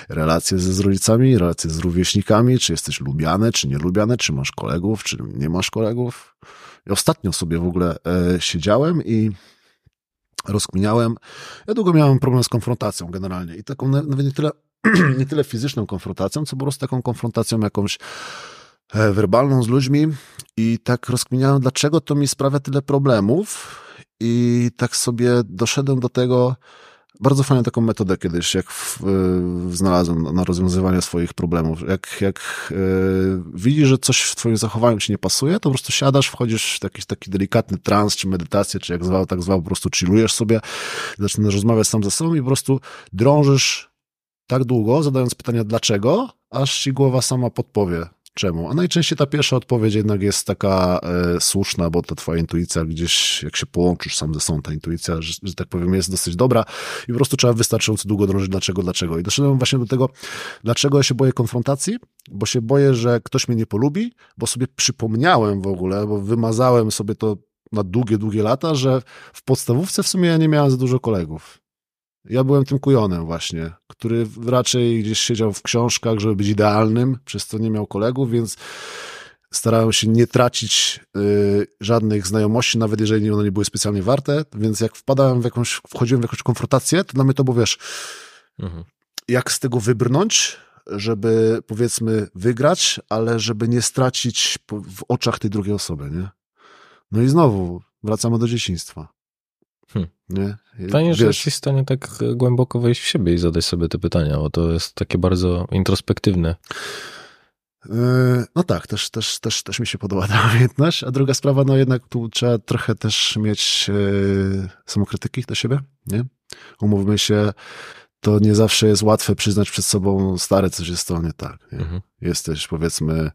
relacje ze z rodzicami, relacje z rówieśnikami, czy jesteś lubiany, czy nie lubiany, czy masz kolegów, czy nie masz kolegów. Ostatnio sobie w ogóle e, siedziałem i rozkminiałem. Ja długo miałem problem z konfrontacją generalnie i taką na- nawet nie tyle, nie tyle fizyczną konfrontacją, co po prostu taką konfrontacją jakąś e, werbalną z ludźmi i tak rozkminiałem, dlaczego to mi sprawia tyle problemów i tak sobie doszedłem do tego, bardzo fajną taką metodę kiedyś, jak w, y, znalazłem na rozwiązywanie swoich problemów. Jak, jak y, widzisz, że coś w twoim zachowaniu ci nie pasuje, to po prostu siadasz, wchodzisz w jakiś taki delikatny trans, czy medytację, czy jak zwał, tak zwał, po prostu chillujesz sobie, zaczynasz rozmawiać sam ze sobą i po prostu drążysz tak długo, zadając pytania dlaczego, aż ci głowa sama podpowie czemu. A najczęściej ta pierwsza odpowiedź jednak jest taka e, słuszna, bo ta twoja intuicja gdzieś, jak się połączysz sam ze sobą, ta intuicja, że, że tak powiem, jest dosyć dobra i po prostu trzeba wystarczająco długo drążyć dlaczego, dlaczego. I doszedłem właśnie do tego, dlaczego ja się boję konfrontacji, bo się boję, że ktoś mnie nie polubi, bo sobie przypomniałem w ogóle, bo wymazałem sobie to na długie, długie lata, że w podstawówce w sumie ja nie miałem za dużo kolegów. Ja byłem tym kujonem właśnie, który raczej gdzieś siedział w książkach, żeby być idealnym, przez co nie miał kolegów, więc starałem się nie tracić y, żadnych znajomości, nawet jeżeli one nie były specjalnie warte, więc jak wpadałem w jakąś, wchodziłem w jakąś konfrontację, to dla mnie to było, wiesz, Mhm. jak z tego wybrnąć, żeby powiedzmy wygrać, ale żeby nie stracić w oczach tej drugiej osoby, nie? No i znowu wracamy do dzieciństwa. Hmm. Nie? Fajnie, że Wiesz, jesteś w stanie tak głęboko wejść w siebie i zadać sobie te pytania, bo to jest takie bardzo introspektywne. Yy, No tak, też, też, też, też mi się podoba ta umiejętność. A druga sprawa, no jednak tu trzeba trochę też mieć yy, samokrytyki do siebie, nie? Umówmy się, to nie zawsze jest łatwe przyznać przed sobą, stare coś jest to nie tak. Nie? Mhm. Jesteś, powiedzmy,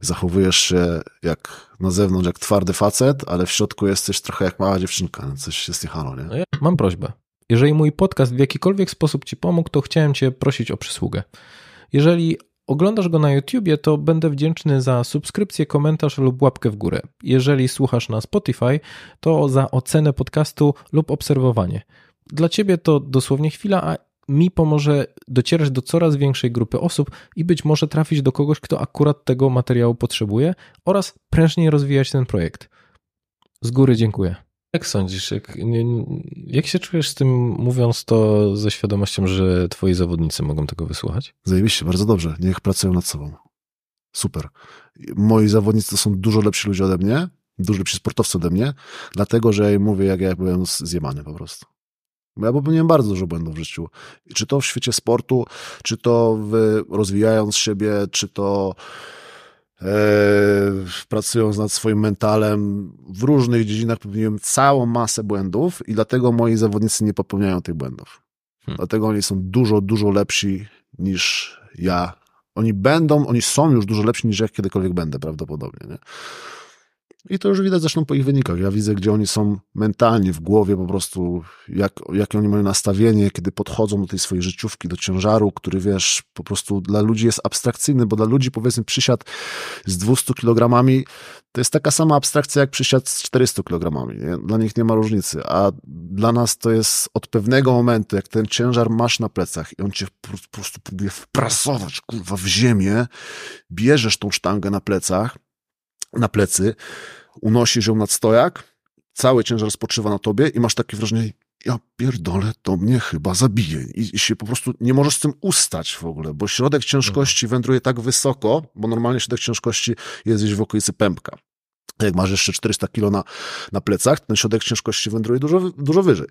zachowujesz się jak na zewnątrz, jak twardy facet, ale w środku jesteś trochę jak mała dziewczynka. Coś jest nie halo, nie? No ja mam prośbę. Jeżeli mój podcast w jakikolwiek sposób ci pomógł, to chciałem cię prosić o przysługę. Jeżeli oglądasz go na YouTubie, to będę wdzięczny za subskrypcję, komentarz lub łapkę w górę. Jeżeli słuchasz na Spotify, to za ocenę podcastu lub obserwowanie. Dla ciebie to dosłownie chwila, a mi pomoże docierać do coraz większej grupy osób i być może trafić do kogoś, kto akurat tego materiału potrzebuje oraz prężniej rozwijać ten projekt. Z góry dziękuję. Jak sądzisz, jak, nie, jak się czujesz z tym, mówiąc to ze świadomością, że twoi zawodnicy mogą tego wysłuchać? Zajebiście, bardzo dobrze. Niech pracują nad sobą. Super. Moi zawodnicy to są dużo lepsi ludzie ode mnie, dużo lepsi sportowcy ode mnie, dlatego, że ja im mówię, jak ja byłem zjemany po prostu. Bo ja popełniłem bardzo dużo błędów w życiu. Czy to w świecie sportu, czy to w, rozwijając siebie, czy to e, pracując nad swoim mentalem. W różnych dziedzinach popełniłem całą masę błędów i dlatego moi zawodnicy nie popełniają tych błędów. Hmm. Dlatego oni są dużo, dużo lepsi niż ja. Oni będą, oni są już dużo lepsi niż ja kiedykolwiek będę prawdopodobnie. Nie? I to już widać zresztą po ich wynikach. Ja widzę, gdzie oni są mentalnie, w głowie po prostu, jak, jakie oni mają nastawienie, kiedy podchodzą do tej swojej życiówki, do ciężaru, który wiesz, po prostu dla ludzi jest abstrakcyjny, bo dla ludzi powiedzmy przysiad z 200 kilogramami to jest taka sama abstrakcja jak przysiad z 400 kilogramami. Dla nich nie ma różnicy, a dla nas to jest od pewnego momentu, jak ten ciężar masz na plecach i on cię po prostu próbuje wprasować, kurwa, w ziemię, bierzesz tą sztangę na plecach, na plecy, unosisz ją nad stojak, cały ciężar spoczywa na tobie i masz takie wrażenie, ja pierdolę, to mnie chyba zabije. I, I, się po prostu nie możesz z tym ustać w ogóle, bo środek ciężkości wędruje tak wysoko, bo normalnie środek ciężkości jest gdzieś w okolicy pępka. Jak masz jeszcze 400 kilo na, na plecach, ten środek ciężkości wędruje dużo, dużo wyżej,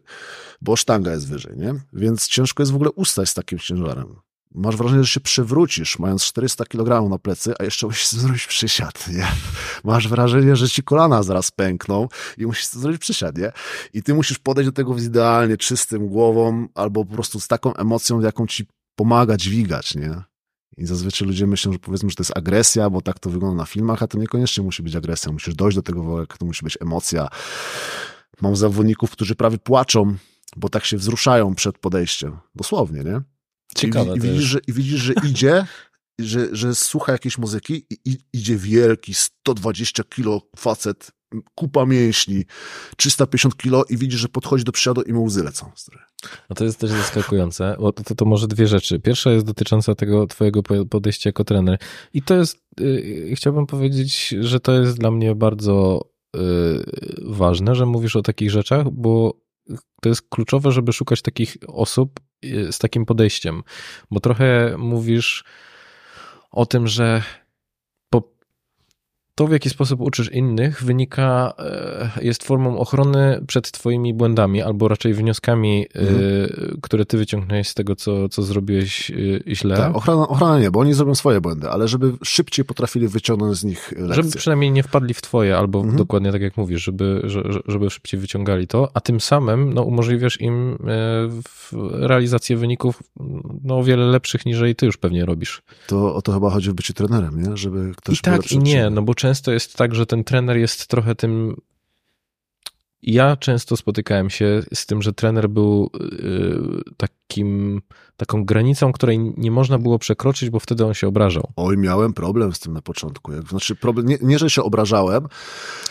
bo sztanga jest wyżej, nie? Więc ciężko jest w ogóle ustać z takim ciężarem masz wrażenie, że się przewrócisz, mając 400 kg na plecy, a jeszcze musisz zrobić przysiad, nie? Masz wrażenie, że ci kolana zaraz pękną i musisz zrobić przysiad, nie? I ty musisz podejść do tego z idealnie czystym głową albo po prostu z taką emocją, jaką ci pomaga dźwigać, nie? I zazwyczaj ludzie myślą, że powiedzmy, że to jest agresja, bo tak to wygląda na filmach, a to niekoniecznie musi być agresja. Musisz dojść do tego, jak to musi być emocja. Mam zawodników, którzy prawie płaczą, bo tak się wzruszają przed podejściem. Dosłownie, nie? Ciekawe I, widzisz, że, I widzisz, że idzie, że, że słucha jakiejś muzyki i, idzie wielki, 120 kilo facet, kupa mięśni, 350 kilo i widzisz, że podchodzi do przysiadu i mu łzy lecą. No to jest też zaskakujące, bo to, to może dwie rzeczy. Pierwsza jest dotycząca tego twojego podejścia jako trener i to jest, yy, chciałbym powiedzieć, że to jest dla mnie bardzo yy, ważne, że mówisz o takich rzeczach, bo to jest kluczowe, żeby szukać takich osób z takim podejściem, bo trochę mówisz o tym, że to, w jaki sposób uczysz innych, wynika, e, jest formą ochrony przed Twoimi błędami, albo raczej wnioskami, e, mhm. które Ty wyciągnąłeś z tego, co, co zrobiłeś e, źle. Tak, ochrona, ochrona nie, bo oni zrobią swoje błędy, ale żeby szybciej potrafili wyciągnąć z nich lekcje. Żeby przynajmniej nie wpadli w Twoje, albo mhm. dokładnie tak jak mówisz, żeby, żeby szybciej wyciągali to, a tym samym no, umożliwiasz im realizację wyników no, o wiele lepszych, niż Ty już pewnie robisz. To o to chyba chodzi w byciu trenerem, nie? Żeby ktoś I tak i nie, no bo często jest tak, że ten trener jest trochę tym. Ja często spotykałem się z tym, że trener był y, takim, taką granicą, której nie można było przekroczyć, bo wtedy on się obrażał. Oj, miałem problem z tym na początku. Znaczy, problem, nie, nie, że się obrażałem,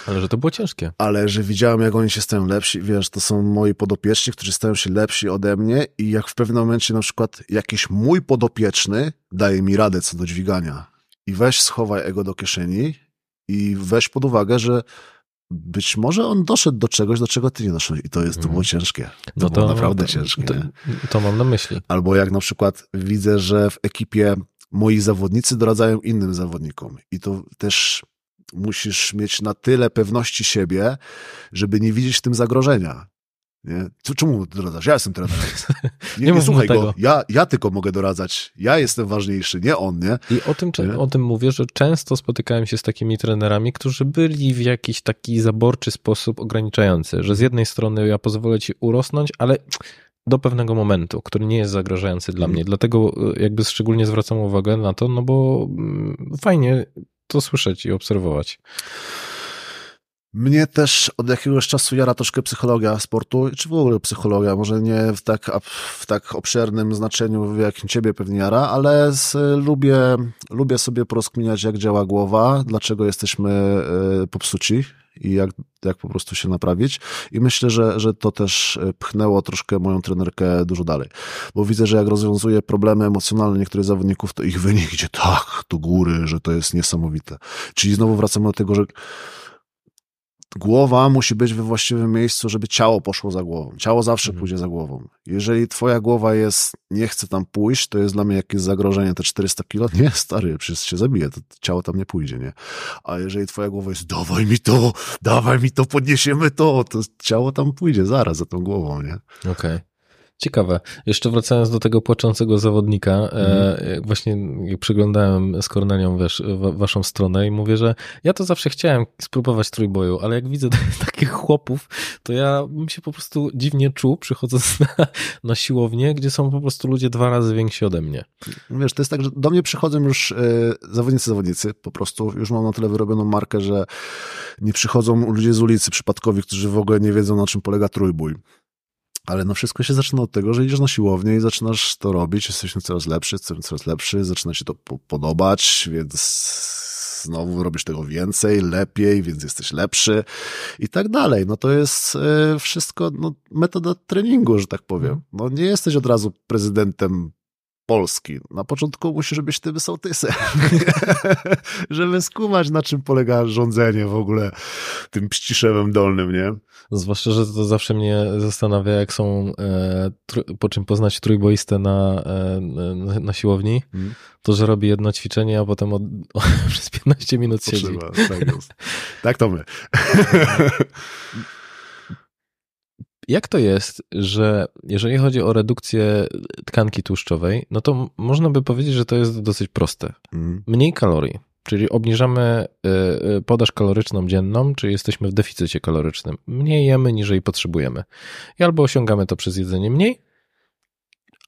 ale że to było ciężkie. Ale że widziałem, jak oni się stają lepsi. Wiesz, to są moi podopieczni, którzy stają się lepsi ode mnie, i jak w pewnym momencie na przykład jakiś mój podopieczny daje mi radę co do dźwigania. I weź schowaj ego do kieszeni i weź pod uwagę, że być może on doszedł do czegoś, do czego ty nie doszedłeś. I to jest, to było mhm. ciężkie. To, no to było naprawdę ciężkie. To, to, mam na myśli. Albo jak na przykład widzę, że w ekipie moi zawodnicy doradzają innym zawodnikom. I to też musisz mieć na tyle pewności siebie, żeby nie widzieć w tym zagrożenia. Nie? Czemu doradzasz? Ja jestem trenerem. Nie, nie, nie słuchaj go. Ja, ja tylko mogę doradzać. Ja jestem ważniejszy, nie on, nie? I o tym, nie? o tym mówię, że często spotykałem się z takimi trenerami, którzy byli w jakiś taki zaborczy sposób ograniczający, że z jednej strony ja pozwolę ci urosnąć, ale do pewnego momentu, który nie jest zagrażający dla mm. mnie. Dlatego e, jakby szczególnie zwracam uwagę na to, no bo mm, fajnie to słyszeć i obserwować. Mnie też od jakiegoś czasu jara troszkę psychologia sportu, czy w ogóle psychologia, może nie w tak, w tak obszernym znaczeniu, jakim ciebie pewnie jara, ale z, lubię, lubię sobie porozkminiać, jak działa głowa, dlaczego jesteśmy y, popsuci i jak, jak po prostu się naprawić. I myślę, że, że to też pchnęło troszkę moją trenerkę dużo dalej. Bo widzę, że jak rozwiązuje problemy emocjonalne niektórych zawodników, to ich wynik idzie tak do góry, że to jest niesamowite. Czyli znowu wracamy do tego, że głowa musi być we właściwym miejscu, żeby ciało poszło za głową. Ciało zawsze mhm. pójdzie za głową. Jeżeli twoja głowa jest, nie chce tam pójść, to jest dla mnie jakieś zagrożenie, te 400 kilo, nie, stary, przecież się zabije, to ciało tam nie pójdzie, nie? A jeżeli twoja głowa jest, dawaj mi to, dawaj mi to, podniesiemy to, to ciało tam pójdzie zaraz za tą głową, nie? Okej. Okay. Ciekawe. Jeszcze wracając do tego płaczącego zawodnika, mm. właśnie przyglądałem z Kornelią wiesz, waszą stronę i mówię, że ja to zawsze chciałem spróbować trójboju, ale jak widzę takich chłopów, to ja bym się po prostu dziwnie czuł, przychodząc na, na siłownię, gdzie są po prostu ludzie dwa razy więksi ode mnie. Wiesz, to jest tak, że do mnie przychodzą już y, zawodnicy, zawodnicy, po prostu już mam na tyle wyrobioną markę, że nie przychodzą ludzie z ulicy przypadkowi, którzy w ogóle nie wiedzą, na czym polega trójbój. Ale no wszystko się zaczyna od tego, że idziesz na siłownię i zaczynasz to robić, jesteś coraz lepszy, coraz lepszy, zaczyna się to podobać, więc znowu robisz tego więcej, lepiej, więc jesteś lepszy i tak dalej. No to jest e, wszystko no, metoda treningu, że tak powiem. Mhm. No nie jesteś od razu prezydentem Polski. Na początku musisz być tym sołtysem, żeby skumać, na czym polega rządzenie w ogóle tym pściszewem dolnym, nie? Zwłaszcza, że to zawsze mnie zastanawia, jak są, e, po czym poznać trójboistę na, e, na siłowni, hmm. to, że robi jedno ćwiczenie, a potem od, o, przez 15 minut siedzi. Tak, tak to my. Jak to jest, że jeżeli chodzi o redukcję tkanki tłuszczowej, no to można by powiedzieć, że to jest dosyć proste. Mhm. Mniej kalorii, czyli obniżamy y, y, podaż kaloryczną dzienną, czyli jesteśmy w deficycie kalorycznym. Mniej jemy, niżeli potrzebujemy. I albo osiągamy to przez jedzenie mniej,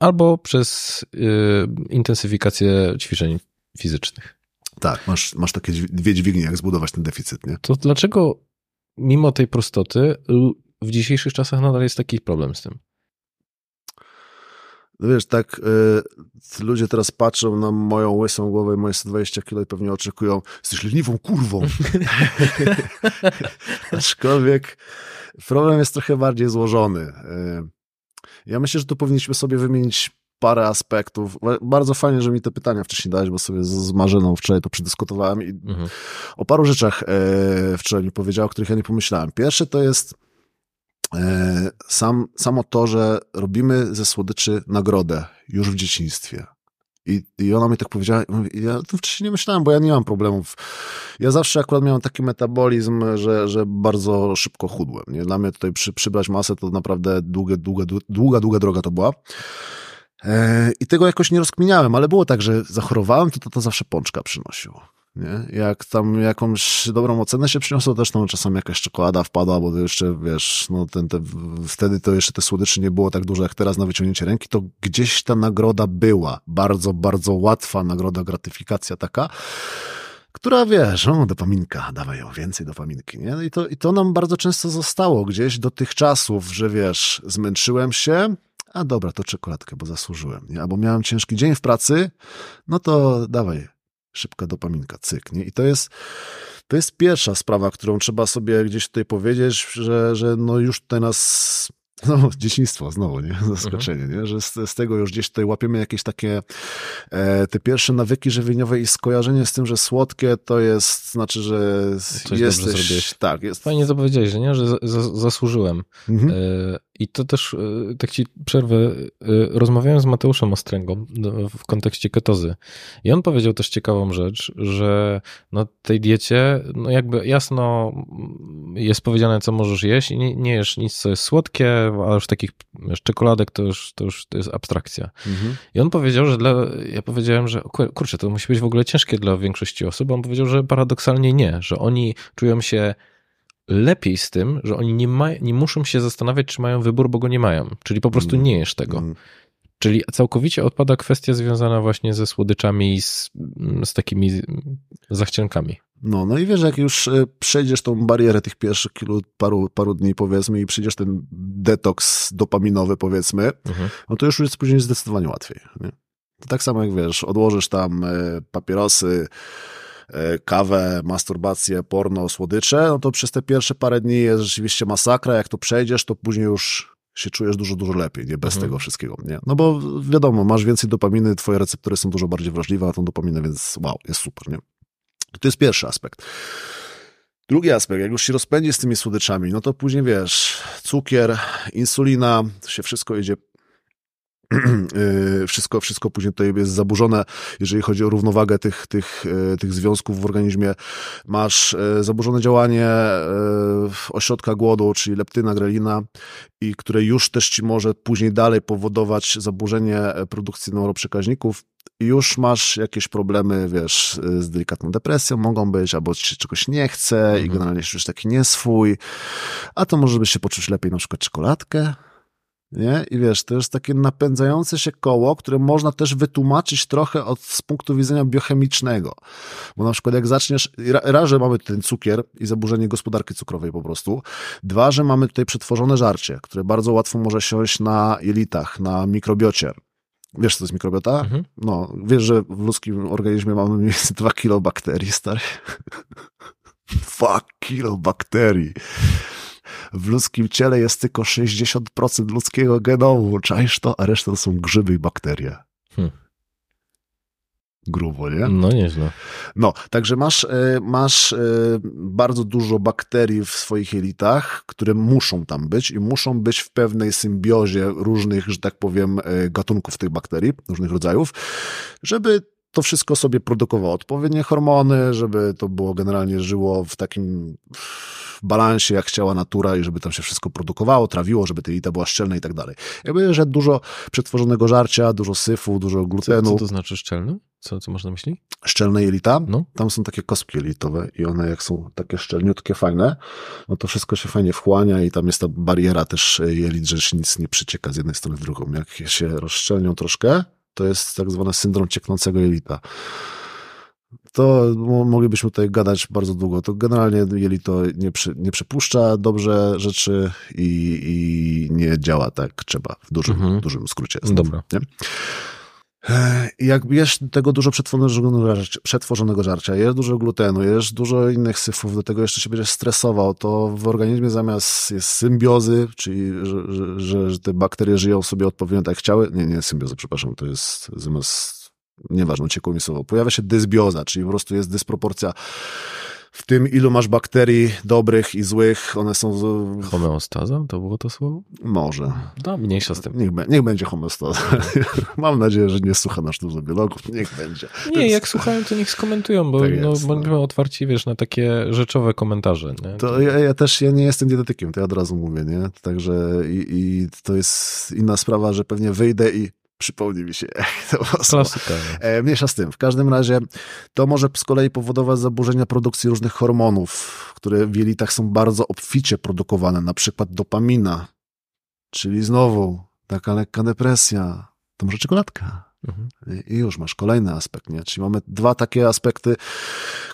albo przez y, intensyfikację ćwiczeń fizycznych. Tak, masz, masz takie dwie dźwignie, jak zbudować ten deficyt, nie? To dlaczego mimo tej prostoty w dzisiejszych czasach nadal jest taki problem z tym. No wiesz, tak y, ludzie teraz patrzą na moją łysą głowę i moje 120 kilo i pewnie oczekują, jesteś leniwą kurwą. Aczkolwiek problem jest trochę bardziej złożony. Y, ja myślę, że tu powinniśmy sobie wymienić parę aspektów. Bardzo fajnie, że mi te pytania wcześniej dałeś, bo sobie z, Marzyną wczoraj to przedyskutowałem i mhm. o paru rzeczach y, wczoraj mi powiedział, o których ja nie pomyślałem. Pierwsze to jest E, sam, samo to, że robimy ze słodyczy nagrodę już w dzieciństwie. I, I ona mi tak powiedziała, ja to wcześniej nie myślałem, bo ja nie mam problemów. Ja zawsze akurat miałem taki metabolizm, że, że bardzo szybko chudłem. Nie? Dla mnie tutaj przy, przybrać masę to naprawdę długa, długa, długa, długa droga to była. E, I tego jakoś nie rozkminiałem, ale było tak, że zachorowałem, to to, to zawsze pączka przynosiło. Nie? Jak tam jakąś dobrą ocenę się przyniosło, też no, czasami jakaś czekolada wpadła, bo to jeszcze, wiesz, no, ten, te, wtedy to jeszcze te słodycze nie było tak duże jak teraz na wyciągnięcie ręki, to gdzieś ta nagroda była. Bardzo, bardzo łatwa nagroda, gratyfikacja taka, która, wiesz, o, dopaminka, dawaj ją, więcej dopaminki, nie? I to, I to nam bardzo często zostało gdzieś do tych czasów, że wiesz, zmęczyłem się, a dobra, to czekoladkę, bo zasłużyłem, nie? Albo miałem ciężki dzień w pracy, no to dawaj, szybka dopaminka, cyk, nie? I to jest, to jest pierwsza sprawa, którą trzeba sobie gdzieś tutaj powiedzieć, że, że no już nas no, dzieciństwo znowu, nie? Zaskoczenie, nie? Że z, z, tego już gdzieś tutaj łapiemy jakieś takie e, te pierwsze nawyki żywieniowe i skojarzenie z tym, że słodkie to jest, znaczy, że Coś jesteś... Tak, jest. Fajnie to powiedziałeś, że nie? Że zasłużyłem. Mhm. E, I to też, e, tak ci przerwę, e, rozmawiałem z Mateuszem Ostręgą w kontekście ketozy i on powiedział też ciekawą rzecz, że na tej diecie, no jakby jasno jest powiedziane, co możesz jeść i nie, nie jesz nic, co jest słodkie, a już takich wiesz, czekoladek to już, to już to jest abstrakcja. Mhm. I on powiedział, że dla, ja powiedziałem, że kurczę, to musi być w ogóle ciężkie dla większości osób, on powiedział, że paradoksalnie nie, że oni czują się lepiej z tym, że oni nie, ma, nie muszą się zastanawiać, czy mają wybór, bo go nie mają. Czyli po prostu nie jesz tego. Mm. Czyli całkowicie odpada kwestia związana właśnie ze słodyczami i z, z takimi zachciankami. No, no i wiesz, jak już y, przejdziesz tą barierę tych pierwszych kilu, paru, paru dni powiedzmy i przyjdziesz ten detoks dopaminowy powiedzmy, Mhm. no to już jest później zdecydowanie łatwiej. Nie? To tak samo jak wiesz, odłożysz tam y, papierosy, kawę, masturbację, porno, słodycze, no to przez te pierwsze parę dni jest rzeczywiście masakra, jak to przejdziesz, to później już się czujesz dużo, dużo lepiej, nie? Bez Mhm. tego wszystkiego, nie? No bo wiadomo, masz więcej dopaminy, twoje receptory są dużo bardziej wrażliwe na tą dopaminę, więc wow, jest super, nie? To jest pierwszy aspekt. Drugi aspekt, jak już się rozpędzi z tymi słodyczami, no to później wiesz, cukier, insulina, to się wszystko idzie wszystko, wszystko później tutaj jest zaburzone, jeżeli chodzi o równowagę tych, tych, yy, tych związków w organizmie. Masz yy, zaburzone działanie ośrodka głodu, czyli leptyna, grelina, i które już też ci może później dalej powodować zaburzenie produkcji neuroprzekaźników. I już masz jakieś problemy, wiesz, z delikatną depresją mogą być, albo ci się czegoś nie chce i Mhm. generalnie już taki nieswój. A to może by się poczuć lepiej na przykład czekoladkę, nie? I wiesz, to jest takie napędzające się koło, które można też wytłumaczyć trochę od, z punktu widzenia biochemicznego. Bo na przykład jak zaczniesz, ra- raz, że mamy ten cukier i zaburzenie gospodarki cukrowej po prostu, dwa, że mamy tutaj przetworzone żarcie, które bardzo łatwo może siąść na jelitach, na mikrobiocie. Wiesz, co to jest mikrobiota? Mhm. No, wiesz, że w ludzkim organizmie mamy mniej więcej 2 kilo bakterii, stary. 2 kilo bakterii. W ludzkim ciele jest tylko 60% ludzkiego genomu. Czaisz to? A reszta to są grzyby i bakterie. Hmm. Grubo, nie? No nieźle. No, także masz, e, masz e, bardzo dużo bakterii w swoich jelitach, które muszą tam być i muszą być w pewnej symbiozie różnych, że tak powiem, e, gatunków tych bakterii, różnych rodzajów, żeby to wszystko sobie produkowało odpowiednie hormony, żeby to było generalnie żyło w takim balansie, jak chciała natura i żeby tam się wszystko produkowało, trawiło, żeby te jelita była szczelne i tak dalej. Jakby, że dużo przetworzonego żarcia, dużo syfu, dużo Co, glutenu, co to znaczy szczelny? Co, co masz na myśli? szczelne jelita, No. tam są takie kostki jelitowe i one jak są takie szczelniutkie, fajne, no to wszystko się fajnie wchłania i tam jest ta bariera też e, jelit, że się nic nie przycieka z jednej strony w drugą. Jak się rozszczelnią troszkę, to jest tak zwany syndrom cieknącego jelita. To mo- moglibyśmy tutaj gadać bardzo długo. To generalnie jelito nie, przy, nie przepuszcza dobrze rzeczy i, i nie działa tak trzeba w dużym, Mhm. dużym skrócie. Dobra. Nie? E, Jak jesz tego dużo przetworzonego żarcia, przetworzonego żarcia, jesz dużo glutenu, jesz dużo innych syfów, do tego jeszcze się będziesz stresował, to w organizmie zamiast jest symbiozy, czyli że, że, że, że te bakterie żyją sobie odpowiednio tak jak chciały, nie, nie symbiozy, przepraszam, to jest zamiast, nieważne, uciekło mi słowo, pojawia się dysbioza, czyli po prostu jest dysproporcja w tym, ilu masz bakterii dobrych i złych, one są, Homeostaza? To było to słowo? może, No, mniejsza z tym. Niech, niech będzie homeostaza. Mam nadzieję, że nie słucha nas dużo biologów. Niech będzie. Nie, jest- jak słuchają, to niech skomentują, bo Tak no, jest, no. bądźmy otwarci, wiesz, na takie rzeczowe komentarze. Nie? To ja, ja też ja nie jestem dietetykiem, to ja od razu mówię, nie? Także i, i to jest inna sprawa, że pewnie wyjdę i przypomni mi się, jak to. Klasyka. E, mniejsza z tym. W każdym razie to może z kolei powodować zaburzenia produkcji różnych hormonów, które w jelitach są bardzo obficie produkowane, na przykład dopamina, czyli znowu taka lekka depresja. To może czekoladka. Mhm. I już masz kolejny aspekt, nie? Czyli mamy dwa takie aspekty,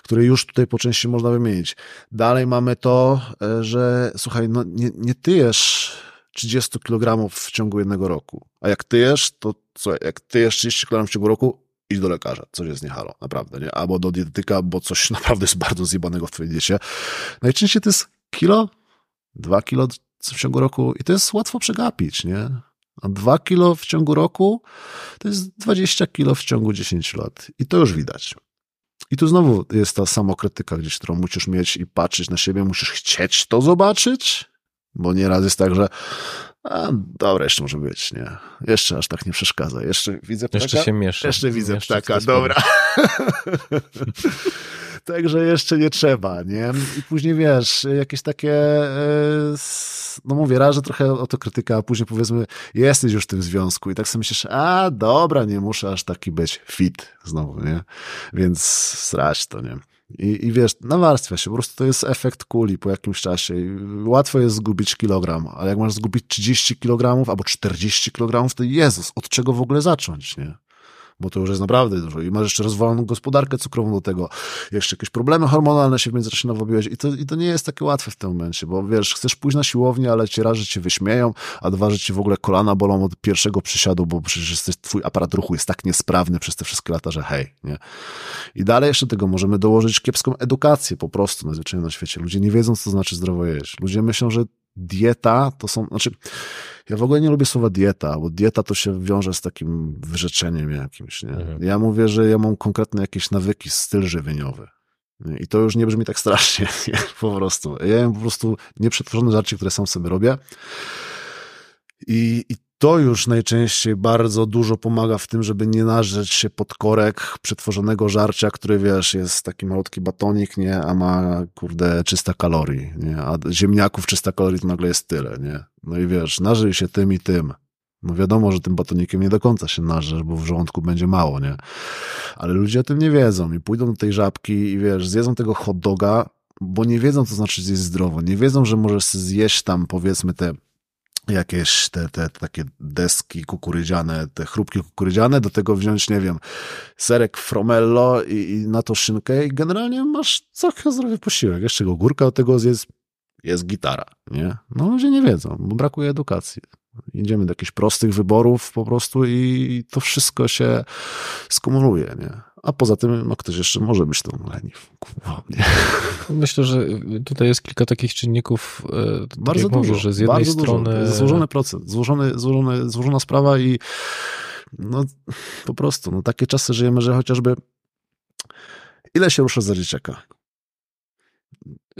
które już tutaj po części można wymienić. Dalej mamy to, e, że słuchaj, no nie, nie tyjesz 30 kg w ciągu jednego roku. A jak tyjesz, to co? Jak tyjesz 30 kg w ciągu roku, idź do lekarza. Coś jest nie halo, naprawdę, nie? Albo do dietetyka, bo coś naprawdę jest bardzo zjebanego w twojej diecie. Najczęściej to jest kilo, dwa kilo w ciągu roku i to jest łatwo przegapić, nie? A dwa kilo w ciągu roku to jest 20 kilo w ciągu 10 lat. I to już widać. I tu znowu jest ta samokrytyka gdzieś, którą musisz mieć i patrzeć na siebie, musisz chcieć to zobaczyć, bo nieraz jest tak, że a, dobra, jeszcze może być, nie. Jeszcze aż tak nie przeszkadza. Jeszcze widzę ptaka. Jeszcze się miesza. Jeszcze widzę Mieszczy w ptaka, dobra. Także jeszcze nie trzeba, nie? I później wiesz, jakieś takie, e, no mówię, raz, że trochę autokrytyka, a później powiedzmy, jesteś już w tym związku i tak sobie myślisz, a dobra, nie muszę aż taki być fit znowu, nie? Więc srać to, nie? I, I wiesz, nawarstwia się, po prostu to jest efekt kuli po jakimś czasie. Łatwo jest zgubić kilogram, ale jak masz zgubić 30 kilogramów albo 40 kilogramów, to Jezus, od czego w ogóle zacząć, nie? Bo to już jest naprawdę dużo. I masz jeszcze rozwaloną gospodarkę cukrową do tego, jeszcze jakieś problemy hormonalne się w międzyczasie nawobiłeś i to, i to nie jest takie łatwe w tym momencie, bo wiesz, chcesz pójść na siłownię, ale cię raz, że cię wyśmieją, a dwa, że ci w ogóle kolana bolą od pierwszego przysiadu, bo przecież jesteś, twój aparat ruchu jest tak niesprawny przez te wszystkie lata, że hej, nie? I dalej jeszcze tego możemy dołożyć kiepską edukację po prostu na na świecie. Ludzie nie wiedzą, co znaczy zdrowo jeść. Ludzie myślą, że dieta to są, znaczy, ja w ogóle nie lubię słowa dieta, bo dieta to się wiąże z takim wyrzeczeniem jakimś, nie? Mhm. Ja mówię, że ja mam konkretne jakieś nawyki, styl żywieniowy. I to już nie brzmi tak strasznie, nie? po prostu. Ja jem po prostu nieprzetworzone rzeczy, które sam sobie robię. I, I to już najczęściej bardzo dużo pomaga w tym, żeby nie narzeć się pod korek przetworzonego żarcia, który wiesz, jest taki malutki batonik, nie, a ma kurde 300 kalorii, nie, a ziemniaków 300 kalorii to nagle jest tyle, nie. No i wiesz, nażyj się tym i tym. No wiadomo, że tym batonikiem nie do końca się narzesz, bo w żołądku będzie mało, nie. Ale ludzie o tym nie wiedzą i pójdą do tej żabki i wiesz, zjedzą tego hot doga, bo nie wiedzą, co znaczy zjeść zdrowo. Nie wiedzą, że możesz zjeść tam powiedzmy te jakieś te, te takie deski kukurydziane, te chrupki kukurydziane, do tego wziąć, nie wiem, serek fromello i, i na to szynkę i generalnie masz całkiem zdrowy posiłek. Jeszcze go górka od tego jest, jest gitara, nie? No ludzie nie wiedzą, bo brakuje edukacji. Idziemy do jakichś prostych wyborów po prostu i to wszystko się skumuluje, nie? A poza tym, no ktoś jeszcze może być tą leniw. Myślę, że tutaj jest kilka takich czynników. E, tak bardzo dużo. Mówisz, że z jednej strony. Dużo. Złożony proces, złożony, złożony, złożona sprawa i no po prostu, no takie czasy żyjemy, że chociażby ile się rusza za dzieciaka?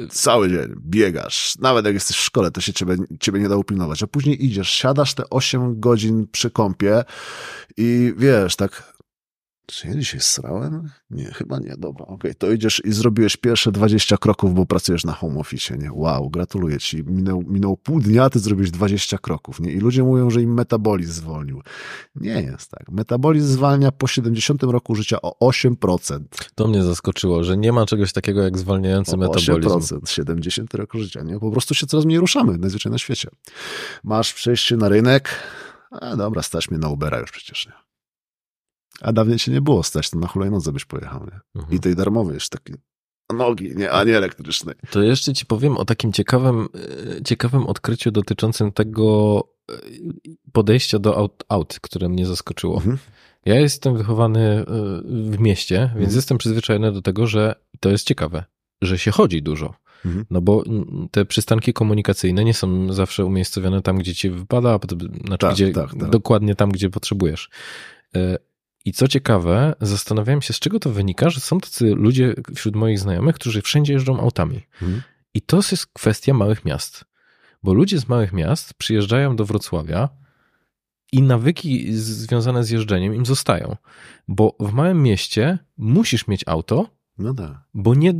Cały dzień biegasz, nawet jak jesteś w szkole, to się ciebie, ciebie nie da upilnować, a później idziesz, siadasz te 8 godzin przy kąpie i wiesz, tak czy ja dzisiaj srałem? Nie, chyba nie. Dobra, okej. Okay. To idziesz i zrobiłeś pierwsze 20 kroków, bo pracujesz na home office, nie? Wow, gratuluję ci. Minął pół dnia, ty zrobiłeś 20 kroków, nie? I ludzie mówią, że im metabolizm zwolnił. Nie jest tak. Metabolizm zwalnia po 70 roku życia o 8%. To mnie zaskoczyło, że nie ma czegoś takiego jak zwalniający o metabolizm. 8%, 70 roku życia, nie? Po prostu się coraz mniej ruszamy, najzwyczajniej na świecie. Masz przejście na rynek, a dobra, stać mnie na Ubera już przecież, nie? A dawniej się nie było stać, to na hulajnodze byś pojechał, nie? Mhm. I tej darmowej jeszcze taki nogi, nie, a nie elektrycznej. To jeszcze ci powiem o takim ciekawym, e, ciekawym odkryciu dotyczącym tego e, podejścia do aut, aut które mnie zaskoczyło. Mhm. Ja jestem wychowany e, w mieście, więc mhm. jestem przyzwyczajony do tego, że to jest ciekawe, że się chodzi dużo. Mhm. No bo te przystanki komunikacyjne nie są zawsze umiejscowione tam, gdzie ci wypada, znaczy tak, gdzie, tak, tak. dokładnie tam, gdzie potrzebujesz. I co ciekawe, zastanawiałem się, z czego to wynika, że są tacy ludzie wśród moich znajomych, którzy wszędzie jeżdżą autami. Hmm. I to jest kwestia małych miast. Bo ludzie z małych miast przyjeżdżają do Wrocławia i nawyki związane z jeżdżeniem im zostają. Bo w małym mieście musisz mieć auto, no tak. Bo nie,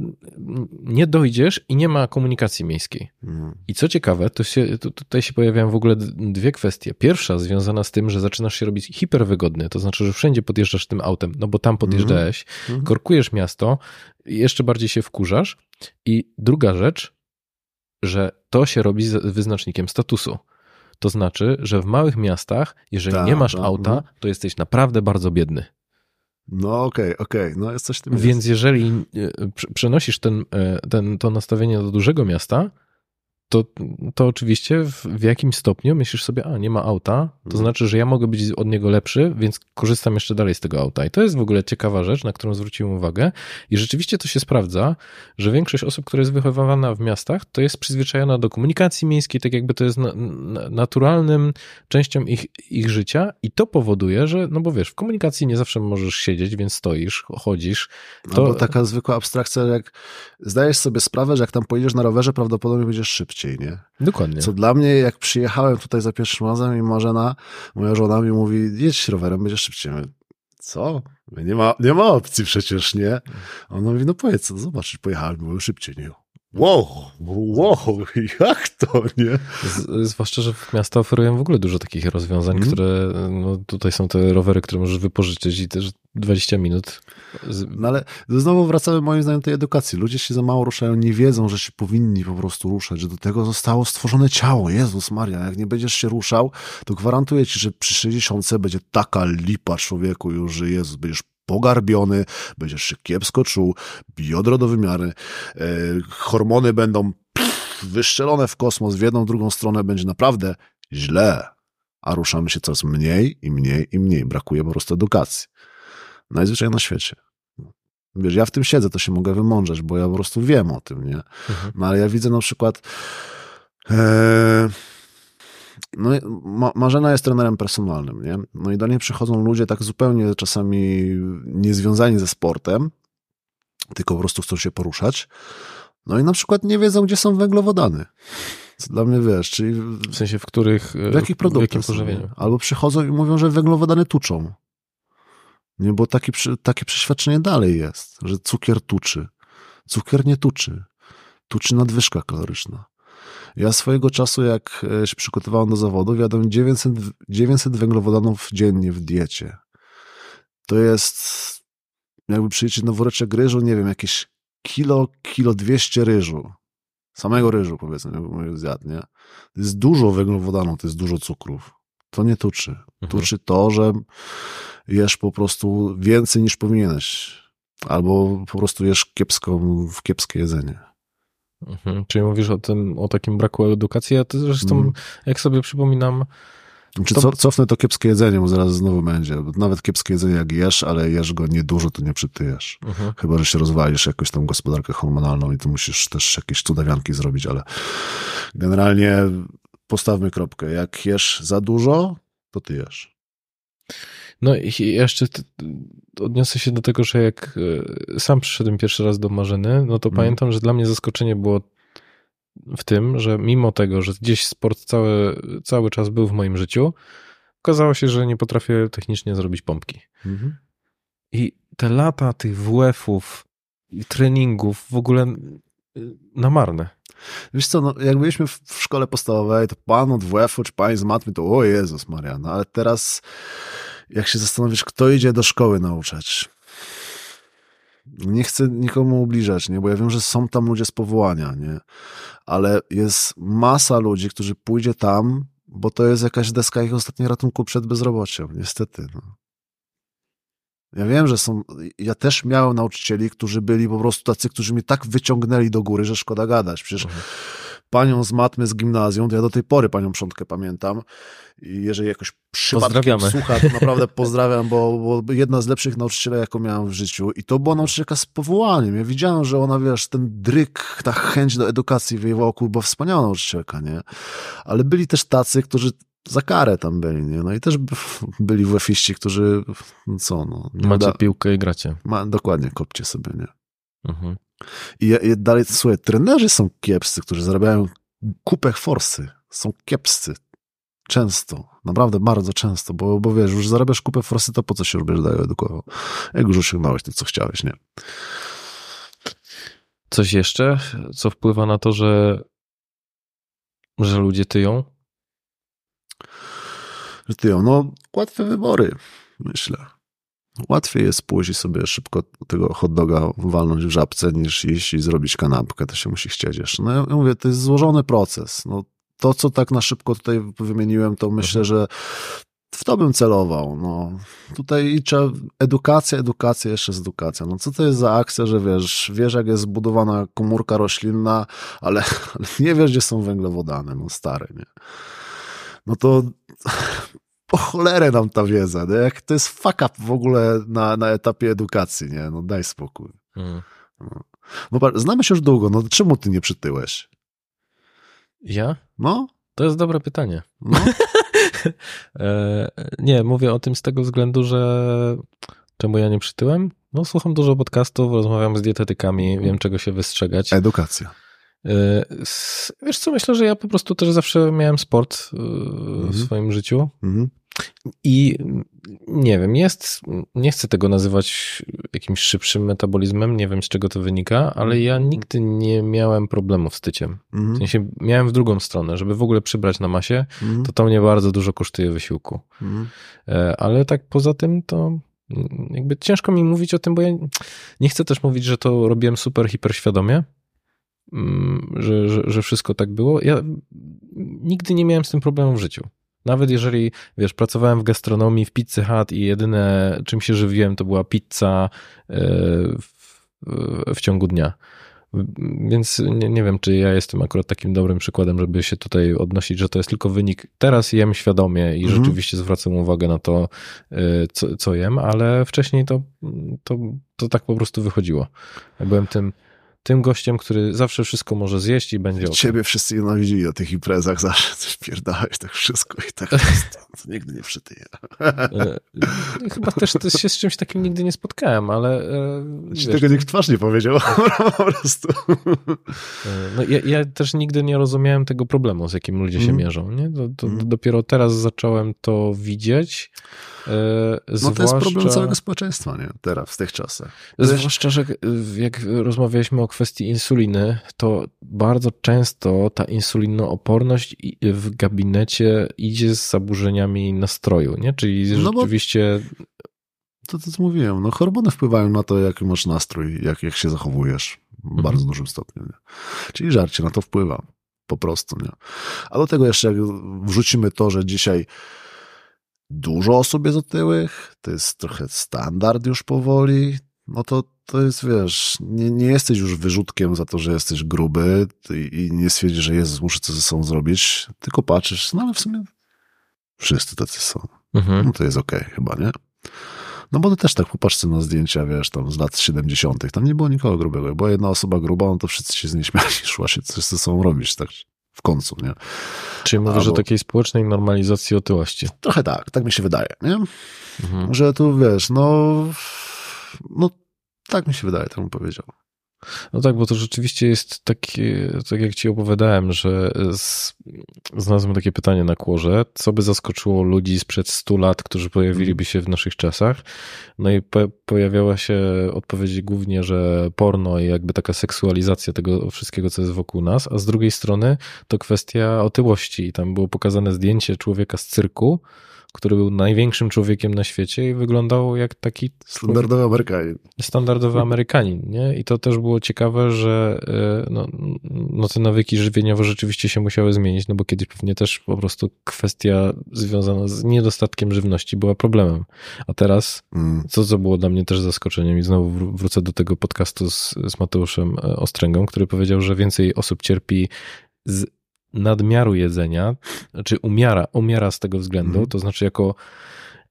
nie dojdziesz i nie ma komunikacji miejskiej. Mhm. I co ciekawe, to się, to, tutaj się pojawiają w ogóle dwie kwestie. Pierwsza związana z tym, że zaczynasz się robić hiperwygodny, to znaczy, że wszędzie podjeżdżasz tym autem, no bo tam podjeżdżałeś, mhm. korkujesz miasto, jeszcze bardziej się wkurzasz. I druga rzecz, że to się robi z wyznacznikiem statusu. To znaczy, że w małych miastach, jeżeli ta, nie masz ta, auta, mhm. to jesteś naprawdę bardzo biedny. No okej, okay, okej, okay. no jest coś w tym Więc jest. jeżeli e, przenosisz ten, e, ten, to nastawienie do dużego miasta, to, to oczywiście w, w jakimś stopniu myślisz sobie, a nie ma auta, to mhm. znaczy, że ja mogę być od niego lepszy, więc korzystam jeszcze dalej z tego auta. I to jest w ogóle ciekawa rzecz, na którą zwróciłem uwagę. I rzeczywiście to się sprawdza, że większość osób, która jest wychowywana w miastach, to jest przyzwyczajona do komunikacji miejskiej, tak jakby to jest na, na, naturalnym częścią ich, ich życia i to powoduje, że, no bo wiesz, w komunikacji nie zawsze możesz siedzieć, więc stoisz, chodzisz. To... No taka zwykła abstrakcja, jak zdajesz sobie sprawę, że jak tam pojedziesz na rowerze, prawdopodobnie będziesz szybciej nie? Dokładnie. Co dla mnie, jak przyjechałem tutaj za pierwszym razem i Marzena, moja żona mi mówi, jedź rowerem, będzie szybciej. Mówię, co? Nie ma, nie ma opcji przecież, nie? On mówi, no powiedz, co, zobacz, pojechałem, było szybciej, nie? Wow, wow, jak to, nie? Z, zwłaszcza, że miasta oferują w ogóle dużo takich rozwiązań, Mhm. które, no tutaj są te rowery, które możesz wypożyczyć i też 20 minut. Z, No ale znowu wracamy moim zdaniem do tej edukacji. Ludzie się za mało ruszają, nie wiedzą, że się powinni po prostu ruszać, że do tego zostało stworzone ciało. Jezus Maria, jak nie będziesz się ruszał, to gwarantuję ci, że przy 60 będzie taka lipa człowieku już, że Jezus, będziesz pogarbiony, będziesz się kiepsko czuł, biodro do wymiary, e, hormony będą pff, wyszczelone w kosmos, w jedną, drugą stronę będzie naprawdę źle. A ruszamy się coraz mniej i mniej i mniej. Brakuje po prostu edukacji. Najzwyczajniej na świecie. Wiesz, ja w tym siedzę, to się mogę wymądrzeć, bo ja po prostu wiem o tym, nie? Mhm. No ale ja widzę na przykład. E, no, Ma- Marzena jest trenerem personalnym, nie? No i do niej przychodzą ludzie tak zupełnie czasami niezwiązani ze sportem, tylko po prostu chcą się poruszać. No i na przykład nie wiedzą, gdzie są węglowodany. Co dla mnie wiesz, czyli W sensie, w których, w jakich w jakim produktach pożywieniu. nie? Albo przychodzą i mówią, że węglowodany tuczą. Nie, bo taki, takie przeświadczenie dalej jest, że cukier tuczy. Cukier nie tuczy. Tuczy nadwyżka kaloryczna. Ja swojego czasu, jak e, się przygotowałem do zawodów, jadłem 900, w- 900 węglowodanów dziennie w diecie. To jest, jakby przyliczyć na woreczek ryżu, nie wiem, jakieś kilo, kilo 200 ryżu. Samego ryżu, powiedzmy, jakbym zjadł, nie? To jest dużo węglowodanów, to jest dużo cukrów. To nie tuczy. Mhm. Tuczy to, że jesz po prostu więcej niż powinieneś. Albo po prostu jesz kiepsko, w kiepskie jedzenie. Mhm. Czyli mówisz o tym, o takim braku edukacji, a to zresztą, Mhm. jak sobie przypominam, Czy To- co, cofnę to kiepskie jedzenie, bo zaraz znowu będzie. Nawet kiepskie jedzenie jak jesz, ale jesz go niedużo, to nie przytyjesz. mhm. Chyba, że się rozwalisz jakoś tam gospodarkę hormonalną i tu musisz też jakieś cudawianki zrobić, ale generalnie postawmy kropkę. Jak jesz za dużo, to ty jesz. No i jeszcze odniosę się do tego, że jak e, sam przyszedłem pierwszy raz do Marzeny, no to Mhm. pamiętam, że dla mnie zaskoczenie było w tym, że mimo tego, że gdzieś sport cały, cały czas był w moim życiu, okazało się, że nie potrafię technicznie zrobić pompki. I te lata tych WF-ów i treningów w ogóle y, na marne. Wiesz co, no, jak byliśmy w, w szkole podstawowej, to pan od WF-u czy pani z matmy, to o Jezus Maria, no ale teraz jak się zastanowisz, kto idzie do szkoły nauczać, nie chcę nikomu ubliżać, nie, bo ja wiem, że są tam ludzie z powołania, nie, ale jest masa ludzi, którzy pójdzie tam, bo to jest jakaś deska ich ostatniej ratunku przed bezrobociem, niestety, no. Ja wiem, że są. Ja też miałem nauczycieli, którzy byli po prostu tacy, którzy mnie tak wyciągnęli do góry, że szkoda gadać. Przecież Mhm. panią z matmy z gimnazjum, to ja do tej pory panią Przątkę pamiętam. I jeżeli jakoś przypadkiem słucha, to naprawdę pozdrawiam, bo, bo jedna z lepszych nauczycieli, jaką miałem w życiu. I to była nauczycielka z powołaniem. Ja widziałem, że ona, wiesz, ten dryk, ta chęć do edukacji w jej wokół była wspaniała nauczycielka, nie? Ale byli też tacy, którzy za karę tam byli, nie? No i też by- byli WF-iści, którzy, no co, no. Macie uda- piłkę i gracie. ma, dokładnie, kopcie sobie, nie? Mhm. I, i dalej, słuchaj, trenerzy są kiepscy, którzy zarabiają kupę forsy. Są kiepscy. Często. Naprawdę bardzo często, bo, bo wiesz, już zarabiasz kupę forsy, to po co się robisz dalej edukował? Jak już osiągnąłeś to, co chciałeś, nie? Coś jeszcze, co wpływa na to, że, że ludzie tyją? Że ty, no, łatwe wybory, myślę. Łatwiej jest pójść i sobie szybko tego hot doga walnąć w żabce, niż iść i zrobić kanapkę. To się musi chcieć jeszcze. No ja mówię, to jest złożony proces. No, to, co tak na szybko tutaj wymieniłem, to myślę, że w to bym celował. No. Tutaj trzeba edukacja, edukacja, jeszcze jest edukacja. No co to jest za akcja, że wiesz, wiesz jak jest zbudowana komórka roślinna, ale, ale nie wiesz, gdzie są węglowodany, no stary, nie? No to po cholerę nam ta wiedza, nie? Jak to jest fuck up w ogóle na, na etapie edukacji, nie? No daj spokój. Mhm. No patrz, znamy się już długo, no czemu ty nie przytyłeś? Ja? No? To jest dobre pytanie. no? E, nie, mówię o tym z tego względu, że czemu ja nie przytyłem? No słucham dużo podcastów, rozmawiam z dietetykami, wiem czego się wystrzegać. Edukacja. S- Wiesz co, myślę, że ja po prostu też zawsze miałem sport e, w Mhm. swoim życiu. Mhm. I nie wiem, jest, nie chcę tego nazywać jakimś szybszym metabolizmem, nie wiem z czego to wynika, ale ja nigdy nie miałem problemów z tyciem. W Mhm. sensie miałem w drugą stronę, żeby w ogóle przybrać na masie, Mhm. to to mnie bardzo dużo kosztuje wysiłku. Mhm. E, Ale tak poza tym to jakby ciężko mi mówić o tym, bo ja nie chcę też mówić, że to robiłem super hiperświadomie, że, że, że wszystko tak było. Ja nigdy nie miałem z tym problemu w życiu. Nawet jeżeli, wiesz, pracowałem w gastronomii, w Pizzy Hut i jedyne czym się żywiłem to była pizza e, w, w ciągu dnia. Więc nie, nie wiem, czy ja jestem akurat takim dobrym przykładem, żeby się tutaj odnosić, że to jest tylko wynik. Teraz jem świadomie i Mhm. rzeczywiście zwracam uwagę na to, y, co, co jem, ale wcześniej to, to, to tak po prostu wychodziło. Ja byłem tym, tym gościem, który zawsze wszystko może zjeść i będzie ok. Ciebie wszyscy nienawidzili na tych imprezach zawsze, coś pierdałeś tak wszystko i tak nigdy nie przytyje. E, Chyba też to się z czymś takim nigdy nie spotkałem, ale e, Ci wiesz, tego nikt w twarz nie powiedział, po prostu. E, No, ja, ja też nigdy nie rozumiałem tego problemu, z jakim ludzie się Mhm. mierzą. Nie? To, to Mhm. Dopiero teraz zacząłem to widzieć. No to jest problem całego społeczeństwa, nie? Teraz, w tych czasach. zwłaszcza, że jak rozmawialiśmy o kwestii insuliny, to bardzo często ta insulinooporność w gabinecie idzie z zaburzeniami nastroju, nie? Czyli No rzeczywiście To, to co mówiłem, no hormony wpływają na to, jaki masz nastrój, jak, jak się zachowujesz w Mhm. bardzo dużym stopniu. Nie? Czyli żarcie na to wpływa. Po prostu, nie? A do tego jeszcze jak wrzucimy to, że dzisiaj dużo osób jest otyłych, to jest trochę standard już powoli, no to to jest, wiesz, nie, nie jesteś już wyrzutkiem za to, że jesteś gruby i, nie stwierdzisz, że Jezus, muszę coś ze sobą zrobić, tylko patrzysz, no ale w sumie wszyscy tacy są. mhm. No to jest okej chyba, nie? No bo to też tak popatrzcie na zdjęcia, wiesz, tam z lat 70. Tam nie było nikogo grubego. Była jedna osoba gruba, no to wszyscy się z niej śmiali, szła się coś ze sobą robić, tak w końcu, nie? Czyli mówisz Albo- o takiej społecznej normalizacji otyłości. Trochę tak, tak mi się wydaje, nie? Mhm. Że tu, wiesz, no... No, tak mi się wydaje, tak bym powiedział. No tak, bo to rzeczywiście jest takie, tak jak ci opowiadałem, że z, znalazłem takie pytanie na kłorze, co by zaskoczyło ludzi sprzed 100 lat, którzy pojawiliby się w naszych czasach. No i po, pojawiała się odpowiedź głównie, że porno i jakby taka seksualizacja tego wszystkiego, co jest wokół nas, a z drugiej strony to kwestia otyłości. I tam było pokazane zdjęcie człowieka z cyrku, który był największym człowiekiem na świecie i wyglądał jak taki Standardowy Amerykanin. standardowy Amerykanin, nie? I to też było ciekawe, że e, no, no te nawyki żywieniowe rzeczywiście się musiały zmienić, no bo kiedyś pewnie też po prostu kwestia związana z niedostatkiem żywności była problemem. A teraz, Mm. co co było dla mnie też zaskoczeniem i znowu wró- wrócę do tego podcastu z, z Mateuszem e, Ostręgą, który powiedział, że więcej osób cierpi z nadmiaru jedzenia, czy umiara, umiara z tego względu, Mhm. to znaczy jako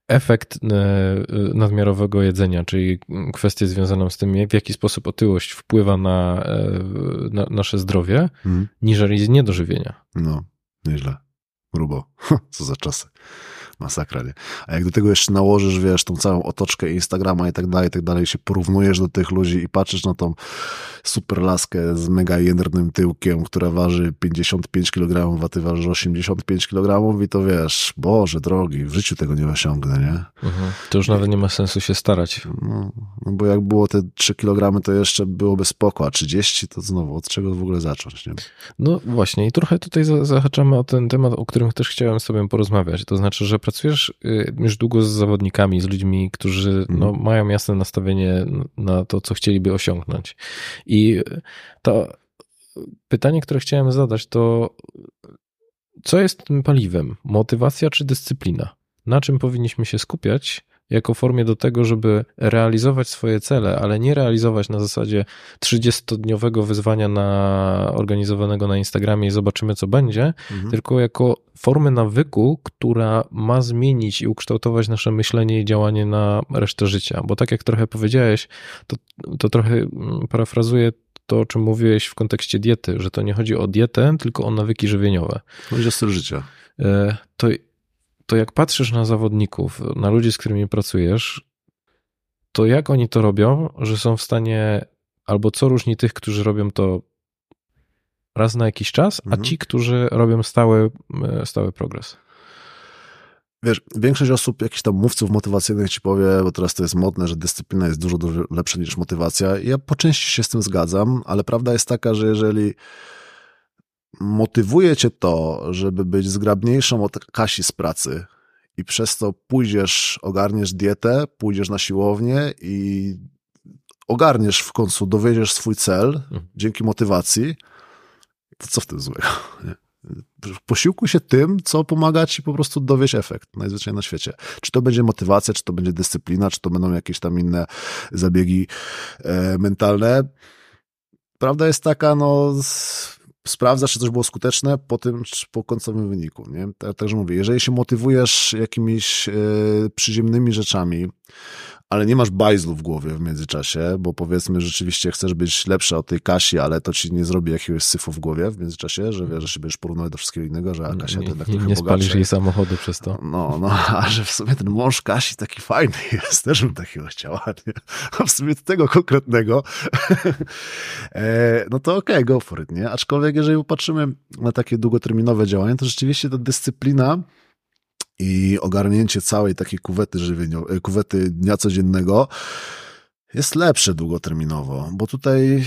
efekt e, e, nadmiarowego jedzenia, czyli kwestię związaną z tym, w jaki sposób otyłość wpływa na, e, na nasze zdrowie, Mm. niżeli z niedożywienia. No, nieźle. Grubo. Co za czasy. Masakra, nie? A jak do tego jeszcze nałożysz, wiesz, tą całą otoczkę Instagrama i tak dalej, i tak dalej, się porównujesz do tych ludzi i patrzysz na tą super laskę z mega jędrnym tyłkiem, która waży 55 kg, a ty ważysz 85 kg i to wiesz, Boże drogi, w życiu tego nie osiągnę, nie? Mhm. To już nawet nie ma sensu się starać. No, no bo jak było te 3 kg, to jeszcze byłoby spoko, a 30 to znowu, od czego w ogóle zacząć, nie? No właśnie, i trochę tutaj za- zahaczamy o ten temat, o którym też chciałem z Tobą porozmawiać. To znaczy, że pracujesz y, już długo z zawodnikami, z ludźmi, którzy no, mają jasne nastawienie na to, co chcieliby osiągnąć. I to pytanie, które chciałem zadać, to co jest tym paliwem? Motywacja czy dyscyplina? Na czym powinniśmy się skupiać? Jako formie do tego, żeby realizować swoje cele, ale nie realizować na zasadzie 30-dniowego wyzwania na, organizowanego na Instagramie i zobaczymy, co będzie, Mhm. tylko jako formy nawyku, która ma zmienić i ukształtować nasze myślenie i działanie na resztę życia. Bo tak jak trochę powiedziałeś, to, to trochę mm, parafrazuję to, o czym mówiłeś w kontekście diety, że to nie chodzi o dietę, tylko o nawyki żywieniowe. Chodzi o styl życia. E, To, to jak patrzysz na zawodników, na ludzi, z którymi pracujesz, to jak oni to robią, że są w stanie, albo co różni tych, którzy robią to raz na jakiś czas, a Mhm. ci, którzy robią stały, e, stały progres? wiesz, większość osób, jakichś tam mówców motywacyjnych ci powie, bo teraz to jest modne, że dyscyplina jest dużo, dużo lepsza niż motywacja. Ja po części się z tym zgadzam, ale prawda jest taka, że jeżeli motywuje cię to, żeby być zgrabniejszą od Kasi z pracy i przez to pójdziesz, ogarniesz dietę, pójdziesz na siłownię i ogarniesz w końcu, dowiedziesz swój cel Mhm. dzięki motywacji, to co w tym złego? Nie? Posiłkuj się tym, co pomaga ci po prostu dowieść efekt najzwyczajniej na świecie. Czy to będzie motywacja, czy to będzie dyscyplina, czy to będą jakieś tam inne zabiegi e, mentalne. Prawda jest taka, no, sprawdzasz, czy coś było skuteczne po tym, czy po końcowym wyniku. Nie? Tak, także mówię, jeżeli się motywujesz jakimiś e, przyziemnymi rzeczami, ale nie masz bajzlu w głowie w międzyczasie, bo powiedzmy rzeczywiście chcesz być lepsza od tej Kasi, ale to ci nie zrobi jakiegoś syfu w głowie w międzyczasie, że wiesz, że się będziesz porównywać do wszystkiego innego, że a Kasia to nie, jednak nie, trochę nie spalisz bogatsza. jej samochodu przez to. No, no, a że w sumie ten mąż Kasi taki fajny jest, też bym takiego chciała, nie? A w sumie tego konkretnego, e, no to okej, go for it, nie? Aczkolwiek jeżeli popatrzymy na takie długoterminowe działania, to rzeczywiście ta dyscyplina i ogarnięcie całej takiej kuwety żywieniowej, kuwety dnia codziennego jest lepsze długoterminowo, bo tutaj,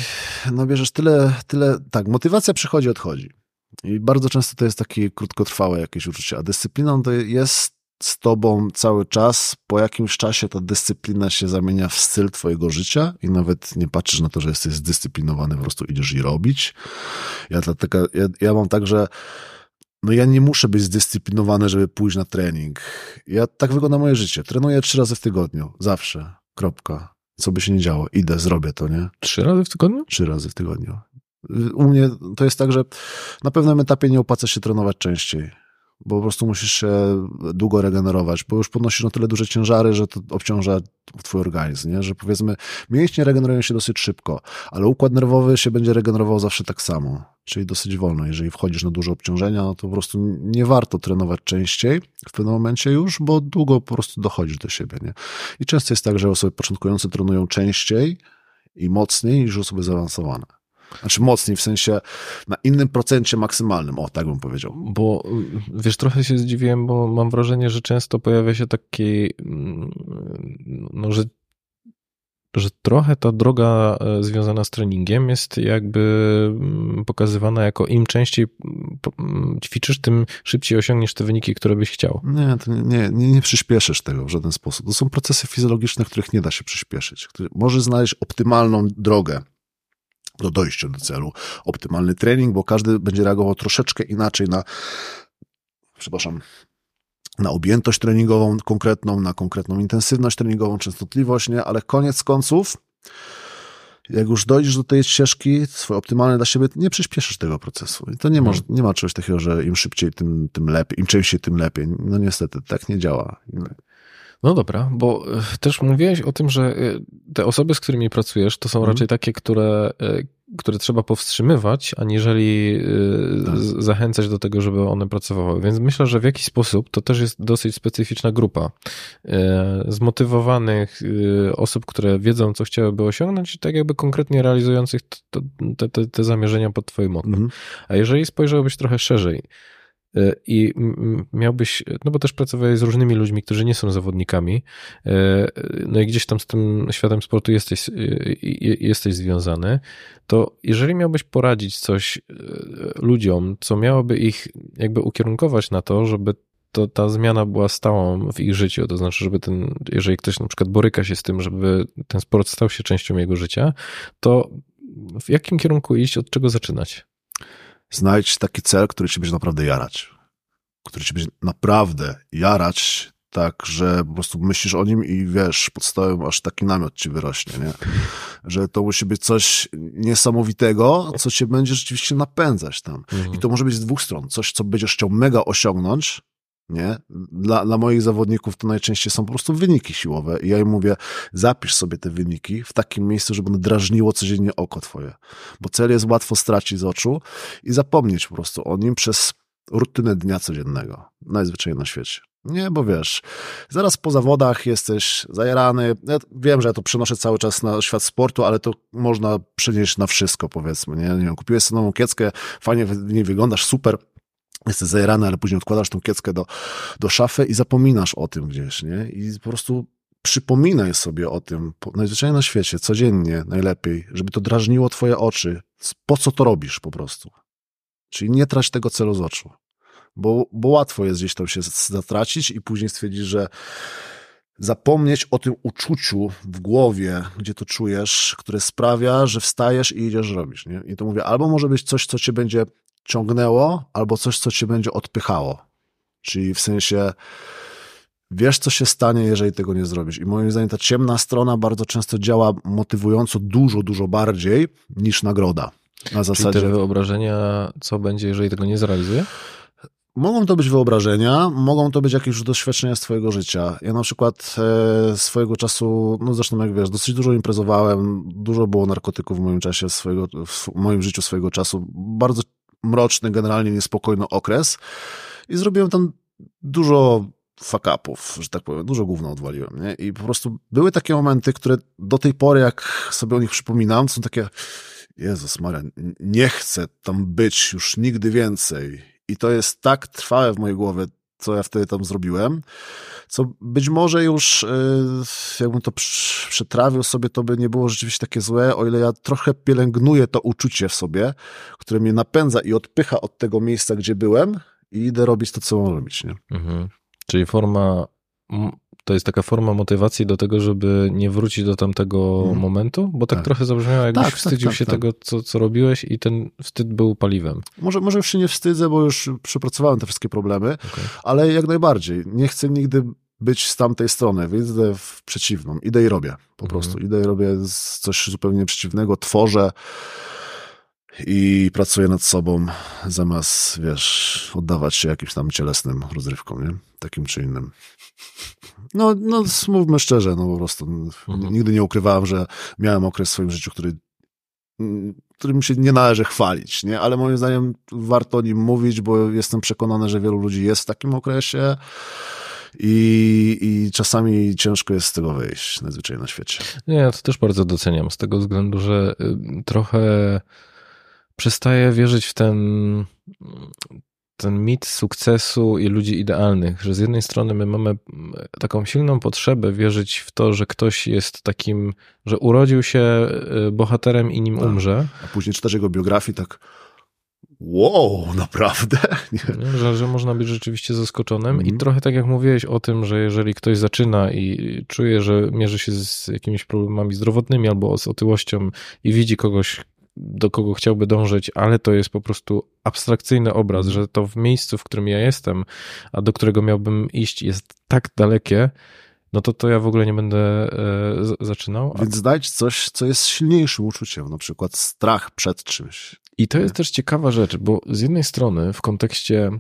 no bierzesz tyle, tyle, tak, motywacja przychodzi, odchodzi. I bardzo często to jest takie krótkotrwałe jakieś uczucie, a dyscyplina to jest z tobą cały czas. Po jakimś czasie ta dyscyplina się zamienia w styl twojego życia i nawet nie patrzysz na to, że jesteś zdyscyplinowany, po prostu idziesz i robić. Ja, dlatego, ja, ja mam tak, że no ja nie muszę być zdyscyplinowany, żeby pójść na trening. Ja tak wygląda moje życie. Trenuję trzy razy w tygodniu. Zawsze. Kropka. Co by się nie działo. Idę, zrobię to, nie? Trzy razy w tygodniu? Trzy razy w tygodniu. U mnie to jest tak, że na pewnym etapie nie opłaca się trenować częściej, bo po prostu musisz się długo regenerować, bo już podnosisz na tyle duże ciężary, że to obciąża twój organizm, nie? że powiedzmy mięśnie regenerują się dosyć szybko, ale układ nerwowy się będzie regenerował zawsze tak samo, czyli dosyć wolno. Jeżeli wchodzisz na duże obciążenia, no to po prostu nie warto trenować częściej w pewnym momencie już, bo długo po prostu dochodzisz do siebie. Nie? I często jest tak, że osoby początkujące trenują częściej i mocniej niż osoby zaawansowane. Znaczy mocniej, w sensie na innym procencie maksymalnym, o tak bym powiedział. Bo wiesz, trochę się zdziwiłem, bo mam wrażenie, że często pojawia się taki, mm, no, że, że trochę ta droga e, związana z treningiem jest jakby mm, pokazywana jako im częściej mm, ćwiczysz, tym szybciej osiągniesz te wyniki, które byś chciał. Nie, nie, nie, nie przyspieszysz tego w żaden sposób. To są procesy fizjologiczne, których nie da się przyspieszyć. Możesz znaleźć optymalną drogę do dojścia do celu. Optymalny trening, bo każdy będzie reagował troszeczkę inaczej na, przepraszam, na objętość treningową konkretną, na konkretną intensywność treningową, częstotliwość, nie? Ale koniec końców, jak już dojdziesz do tej ścieżki, swoje optymalne dla siebie, nie przyspieszysz tego procesu. I to nie ma, nie ma czegoś takiego, że im szybciej, tym, tym lepiej, im częściej, tym lepiej. No niestety, tak nie działa. No dobra, bo e, też mówiłeś o tym, że e, te osoby, z którymi pracujesz, to są Mhm. raczej takie, które, e, które trzeba powstrzymywać, aniżeli Tak. zachęcać do tego, żeby one pracowały. Więc myślę, że w jakiś sposób to też jest dosyć specyficzna grupa zmotywowanych osób, które wiedzą, co chciałyby osiągnąć i tak jakby konkretnie realizujących te, te, te zamierzenia pod twoim mottem. Mhm. A jeżeli spojrzałbyś trochę szerzej i m- m- miałbyś, no bo też pracowałeś z różnymi ludźmi, którzy nie są zawodnikami, y, no i gdzieś tam z tym światem sportu jesteś, y, y, jesteś związany, to jeżeli miałbyś poradzić coś y, ludziom, co miałoby ich jakby ukierunkować na to, żeby to ta zmiana była stałą w ich życiu, to znaczy, żeby ten, jeżeli ktoś na przykład boryka się z tym, żeby ten sport stał się częścią jego życia, to w jakim kierunku iść, od czego zaczynać? Znajdź taki cel, który cię będzie naprawdę jarać. Który cię będzie naprawdę jarać, tak, że po prostu myślisz o nim i wiesz, pod stołem aż taki namiot ci wyrośnie, nie? Że to musi być coś niesamowitego, co cię będzie rzeczywiście napędzać tam. I to może być z dwóch stron. Coś, co będziesz chciał mega osiągnąć, nie? Dla, dla moich zawodników to najczęściej są po prostu wyniki siłowe i ja im mówię, zapisz sobie te wyniki w takim miejscu, żeby one drażniło codziennie oko twoje. Bo cel jest łatwo stracić z oczu i zapomnieć po prostu o nim przez rutynę dnia codziennego. Najzwyczajniej na świecie. Nie, bo wiesz, zaraz po zawodach jesteś zajarany. Ja wiem, że ja to przenoszę cały czas na świat sportu, ale to można przenieść na wszystko, powiedzmy. Nie, nie wiem, kupiłeś sobie nową kieckę, fajnie w niej wyglądasz, super, jesteś zajerany, ale później odkładasz tą kieckę do, do szafy i zapominasz o tym gdzieś, nie? I po prostu przypominaj sobie o tym, najzwyczajniej na świecie, codziennie, najlepiej, żeby to drażniło twoje oczy. Po co to robisz po prostu? Czyli nie trać tego celu z oczu. Bo, bo łatwo jest gdzieś tam się zatracić i później stwierdzić, że zapomnieć o tym uczuciu w głowie, gdzie to czujesz, które sprawia, że wstajesz i idziesz robić. Nie? I to mówię, albo może być coś, co cię będzie ciągnęło, albo coś, co cię będzie odpychało. Czyli w sensie wiesz, co się stanie, jeżeli tego nie zrobisz. I moim zdaniem ta ciemna strona bardzo często działa motywująco dużo, dużo bardziej niż nagroda. Na zasadzie... Czyli te wyobrażenia, co będzie, jeżeli tego nie zrealizuje? Mogą to być wyobrażenia, mogą to być jakieś doświadczenia z twojego życia. Ja na przykład e, swojego czasu, no zresztą jak wiesz, dosyć dużo imprezowałem, dużo było narkotyków w moim czasie swojego, w moim życiu swojego czasu. Bardzo mroczny, generalnie niespokojny okres i zrobiłem tam dużo fuck-upów, że tak powiem, dużo gówno odwaliłem, nie? I po prostu były takie momenty, które do tej pory, jak sobie o nich przypominam, są takie, Jezus Maria, nie chcę tam być już nigdy więcej. I to jest tak trwałe w mojej głowie, co ja wtedy tam zrobiłem, co być może już y, jakbym to przetrawił sobie, to by nie było rzeczywiście takie złe, o ile ja trochę pielęgnuję to uczucie w sobie, które mnie napędza i odpycha od tego miejsca, gdzie byłem i idę robić to, co mam robić. Nie? Mhm. Czyli forma, to jest taka forma motywacji do tego, żeby nie wrócić do tamtego hmm. momentu? Bo tak, tak, trochę zabrzmiało, jakbyś tak, tak wstydził tak, się tak. tego, co, co robiłeś i ten wstyd był paliwem. Może, może już się nie wstydzę, bo już przepracowałem te wszystkie problemy, okay. ale jak najbardziej. Nie chcę nigdy być z tamtej strony, więc idę w przeciwną. Idę i robię po mhm. prostu. Idę i robię coś zupełnie przeciwnego, tworzę, i pracuję nad sobą, zamiast, wiesz, oddawać się jakimś tam cielesnym rozrywkom, nie? Takim czy innym. No, no mówmy szczerze, no po prostu mhm. nigdy nie ukrywałem, że miałem okres w swoim życiu, który którym się nie należy chwalić, nie? Ale moim zdaniem warto o nim mówić, bo jestem przekonany, że wielu ludzi jest w takim okresie i, i czasami ciężko jest z tego wyjść, najzwyczajniej na świecie. Nie, ja to też bardzo doceniam, z tego względu, że y, trochę przestaję wierzyć w ten, ten mit sukcesu i ludzi idealnych, że z jednej strony my mamy taką silną potrzebę wierzyć w to, że ktoś jest takim, że urodził się y, bohaterem i nim tak. umrze. A później czytasz jego biografię tak wow, naprawdę? Że, że można być rzeczywiście zaskoczonym mm. i mhm. trochę tak jak mówiłeś o tym, że jeżeli ktoś zaczyna i czuje, że mierzy się z jakimiś problemami zdrowotnymi albo z otyłością i widzi kogoś, do kogo chciałby dążyć, ale to jest po prostu abstrakcyjny obraz, że to w miejscu, w którym ja jestem, a do którego miałbym iść, jest tak dalekie, no to to ja w ogóle nie będę e, zaczynał. Więc znajdź coś, co jest silniejszym uczuciem, na przykład strach przed czymś. I to jest też ciekawa rzecz, bo z jednej strony w kontekście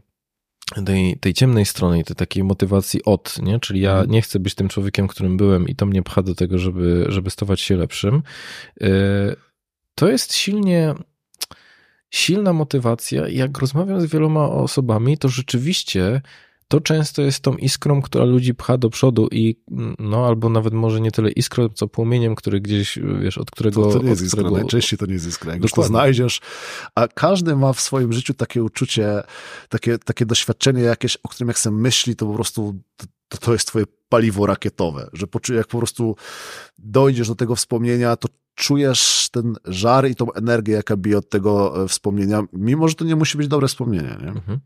tej, tej ciemnej strony tej takiej motywacji od, nie? czyli ja mhm. nie chcę być tym człowiekiem, którym byłem i to mnie pcha do tego, żeby, żeby stawać się lepszym. E, to jest silnie silna motywacja. Jak rozmawiam z wieloma osobami, to rzeczywiście to często jest tą iskrą, która ludzi pcha do przodu i no albo nawet może nie tyle iskrą, co płomieniem, który gdzieś, wiesz, od którego... To, to nie jest iskra, którego... najczęściej to nie jest iskra. Jak już to znajdziesz, a każdy ma w swoim życiu takie uczucie, takie, takie doświadczenie jakieś, o którym jak sobie myśli, to po prostu to, to jest twoje paliwo rakietowe, że jak po prostu dojdziesz do tego wspomnienia, to czujesz ten żar i tą energię, jaka bije od tego e, wspomnienia, mimo że to nie musi być dobre wspomnienie. Nie? Mhm.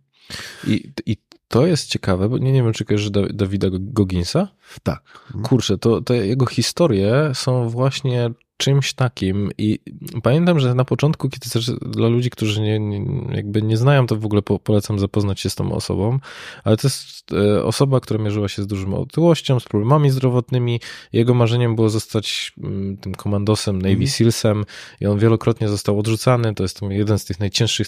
I, I to jest ciekawe, bo nie, nie wiem, czy kojarzysz Dawida Goginsa? Tak. Kurczę, to, to jego historie są właśnie czymś takim i pamiętam, że na początku, kiedy też dla ludzi, którzy nie, nie, jakby nie znają, to w ogóle po, polecam zapoznać się z tą osobą, ale to jest e, osoba, która mierzyła się z dużą otyłością, z problemami zdrowotnymi. Jego marzeniem było zostać mm, tym komandosem Navy mm. Sealsem i on wielokrotnie został odrzucany. To jest jeden z tych najcięższych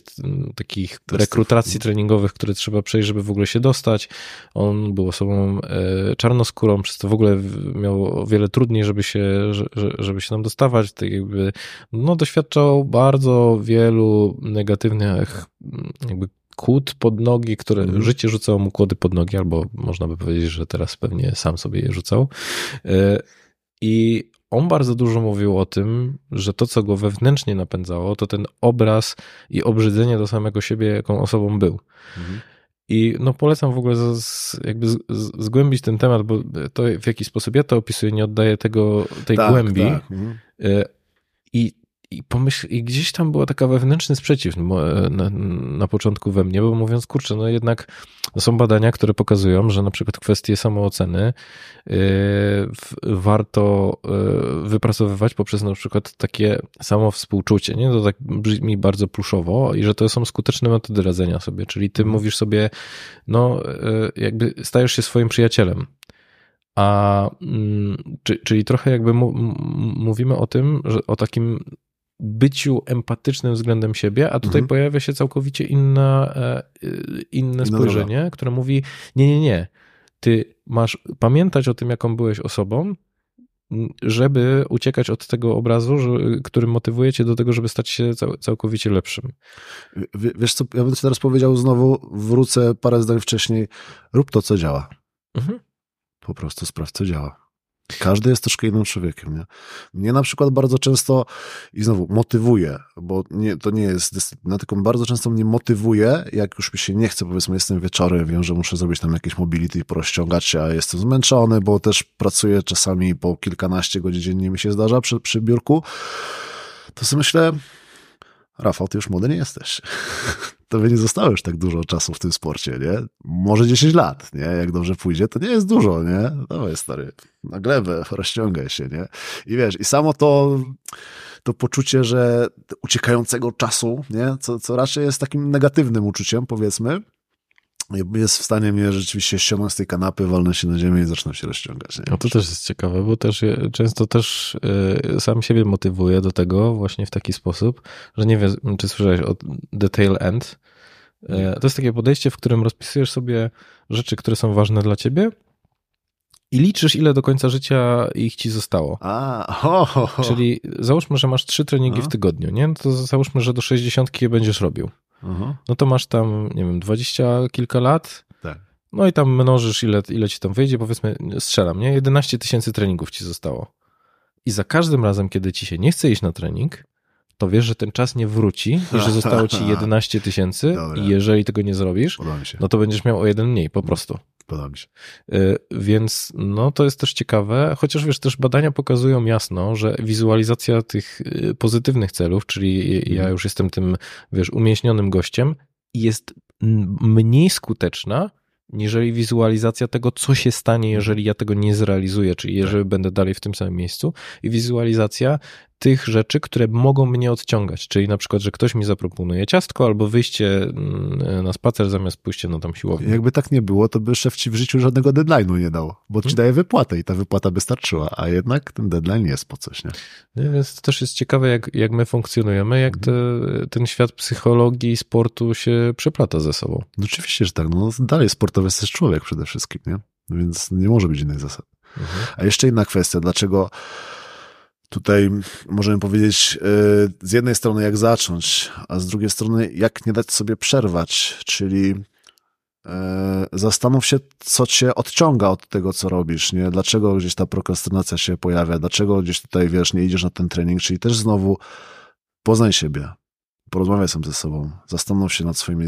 takich rekrutacji treningowych, które trzeba przejść, żeby w ogóle się dostać. On był osobą e, czarnoskórą, przez to w ogóle miał o wiele trudniej, żeby się, żeby się tam dostać dostawać, tak jakby, no doświadczał bardzo wielu negatywnych jakby kłód pod nogi, które mm. życie rzucało mu kłody pod nogi, albo można by powiedzieć, że teraz pewnie sam sobie je rzucał. E, I on bardzo dużo mówił o tym, że to, co go wewnętrznie napędzało, to ten obraz i obrzydzenie do samego siebie, jaką osobą był. Mhm. I no polecam w ogóle z, z, jakby z, zgłębić ten temat, bo to w jaki sposób ja to opisuję, nie oddaję tego, tej tak, głębi. Tak. Mhm. E, I i pomyśl, i gdzieś tam była taka wewnętrzny sprzeciw na, na, początku we mnie, bo mówiąc, kurczę, no jednak są badania, które pokazują, że na przykład kwestie samooceny yy, warto yy, wypracowywać poprzez na przykład takie samo współczucie, nie? To tak brzmi bardzo pluszowo i że to są skuteczne metody radzenia sobie, czyli ty mhm. mówisz sobie, no jakby stajesz się swoim przyjacielem, a, mm, czyli trochę jakby mówimy o tym, że o takim byciu empatycznym względem siebie, a tutaj mhm. pojawia się całkowicie inna, e, inne spojrzenie, które mówi: Nie, nie, nie. Ty masz pamiętać o tym, jaką byłeś osobą, żeby uciekać od tego obrazu, że, który motywuje cię do tego, żeby stać się cał, całkowicie lepszym. W, wiesz co, ja bym ci teraz powiedział znowu, wrócę parę zdań wcześniej, rób to, co działa. Mhm. Po prostu sprawdź, co działa. Każdy jest troszkę innym człowiekiem. Nie? Mnie na przykład bardzo często, i znowu motywuje, bo nie, to nie jest dyscyplina, tylko bardzo często mnie motywuje, jak już mi się nie chce, powiedzmy, jestem wieczorem, wiem, że muszę zrobić tam jakieś mobility i porozciągać się, a jestem zmęczony, bo też pracuję czasami po kilkanaście godzin dziennie mi się zdarza przy, przy biurku, to sobie myślę, Rafał, ty już młody nie jesteś. Tobie nie zostało już tak dużo czasu w tym sporcie, nie? Może 10 lat, nie? Jak dobrze pójdzie, to nie jest dużo, nie? Dawaj, stary, na glebę, rozciągaj się, nie? I wiesz, i samo to, to poczucie, że uciekającego czasu, nie? Co, co raczej jest takim negatywnym uczuciem, powiedzmy, jest w stanie mnie rzeczywiście ściągnąć z tej kanapy, walnę się na ziemię i zaczynam się rozciągać. Nie? No to też jest ciekawe, bo też często też y, sam siebie motywuję do tego właśnie w taki sposób, że nie wiem, czy słyszałeś o the tail end. Y, to jest takie podejście, w którym rozpisujesz sobie rzeczy, które są ważne dla ciebie i liczysz, ile do końca życia ich ci zostało. A, ho, ho, ho. Czyli załóżmy, że masz trzy treningi w tygodniu, nie? No to załóżmy, że do 60 je będziesz robił. Aha. no to masz tam, nie wiem, dwadzieścia kilka lat. Tak. No i tam mnożysz, ile, ile ci tam wyjdzie, powiedzmy, strzelam, nie? 11 tysięcy treningów ci zostało. I za każdym razem, kiedy ci się nie chce iść na trening, to wiesz, że ten czas nie wróci i że zostało ci 11 tysięcy i jeżeli tego nie zrobisz, no to będziesz miał o jeden mniej, po prostu. Się. Y, więc no to jest też ciekawe, chociaż wiesz, też badania pokazują jasno, że wizualizacja tych y, pozytywnych celów, czyli ja mhm. już jestem tym, wiesz, umieśnionym gościem, jest mniej skuteczna niżeli wizualizacja tego, co się stanie, jeżeli ja tego nie zrealizuję, czyli jeżeli tak. będę dalej w tym samym miejscu, i wizualizacja tych rzeczy, które mogą mnie odciągać, czyli na przykład, że ktoś mi zaproponuje ciastko albo wyjście mm, na spacer zamiast pójście na tam siłownię. Jakby tak nie było, to by szef ci w życiu żadnego deadline'u nie dał, bo ci hmm. daje wypłatę i ta wypłata by starczyła, a jednak ten deadline jest po coś, nie? Więc to też jest ciekawe, jak, jak my funkcjonujemy, jak te, ten świat psychologii i sportu się przeplata ze sobą. No oczywiście, że tak. No dalej sportowy jest człowiek przede wszystkim, nie? Więc nie może być innych zasad. Mhm. A jeszcze inna kwestia, dlaczego Tutaj możemy powiedzieć e, z jednej strony jak zacząć, a z drugiej strony jak nie dać sobie przerwać, czyli e, zastanów się, co cię odciąga od tego, co robisz, nie? Dlaczego gdzieś ta prokrastynacja się pojawia, dlaczego gdzieś tutaj, wiesz, nie idziesz na ten trening, czyli też znowu poznaj siebie, porozmawiaj sam ze sobą, zastanów się nad swoimi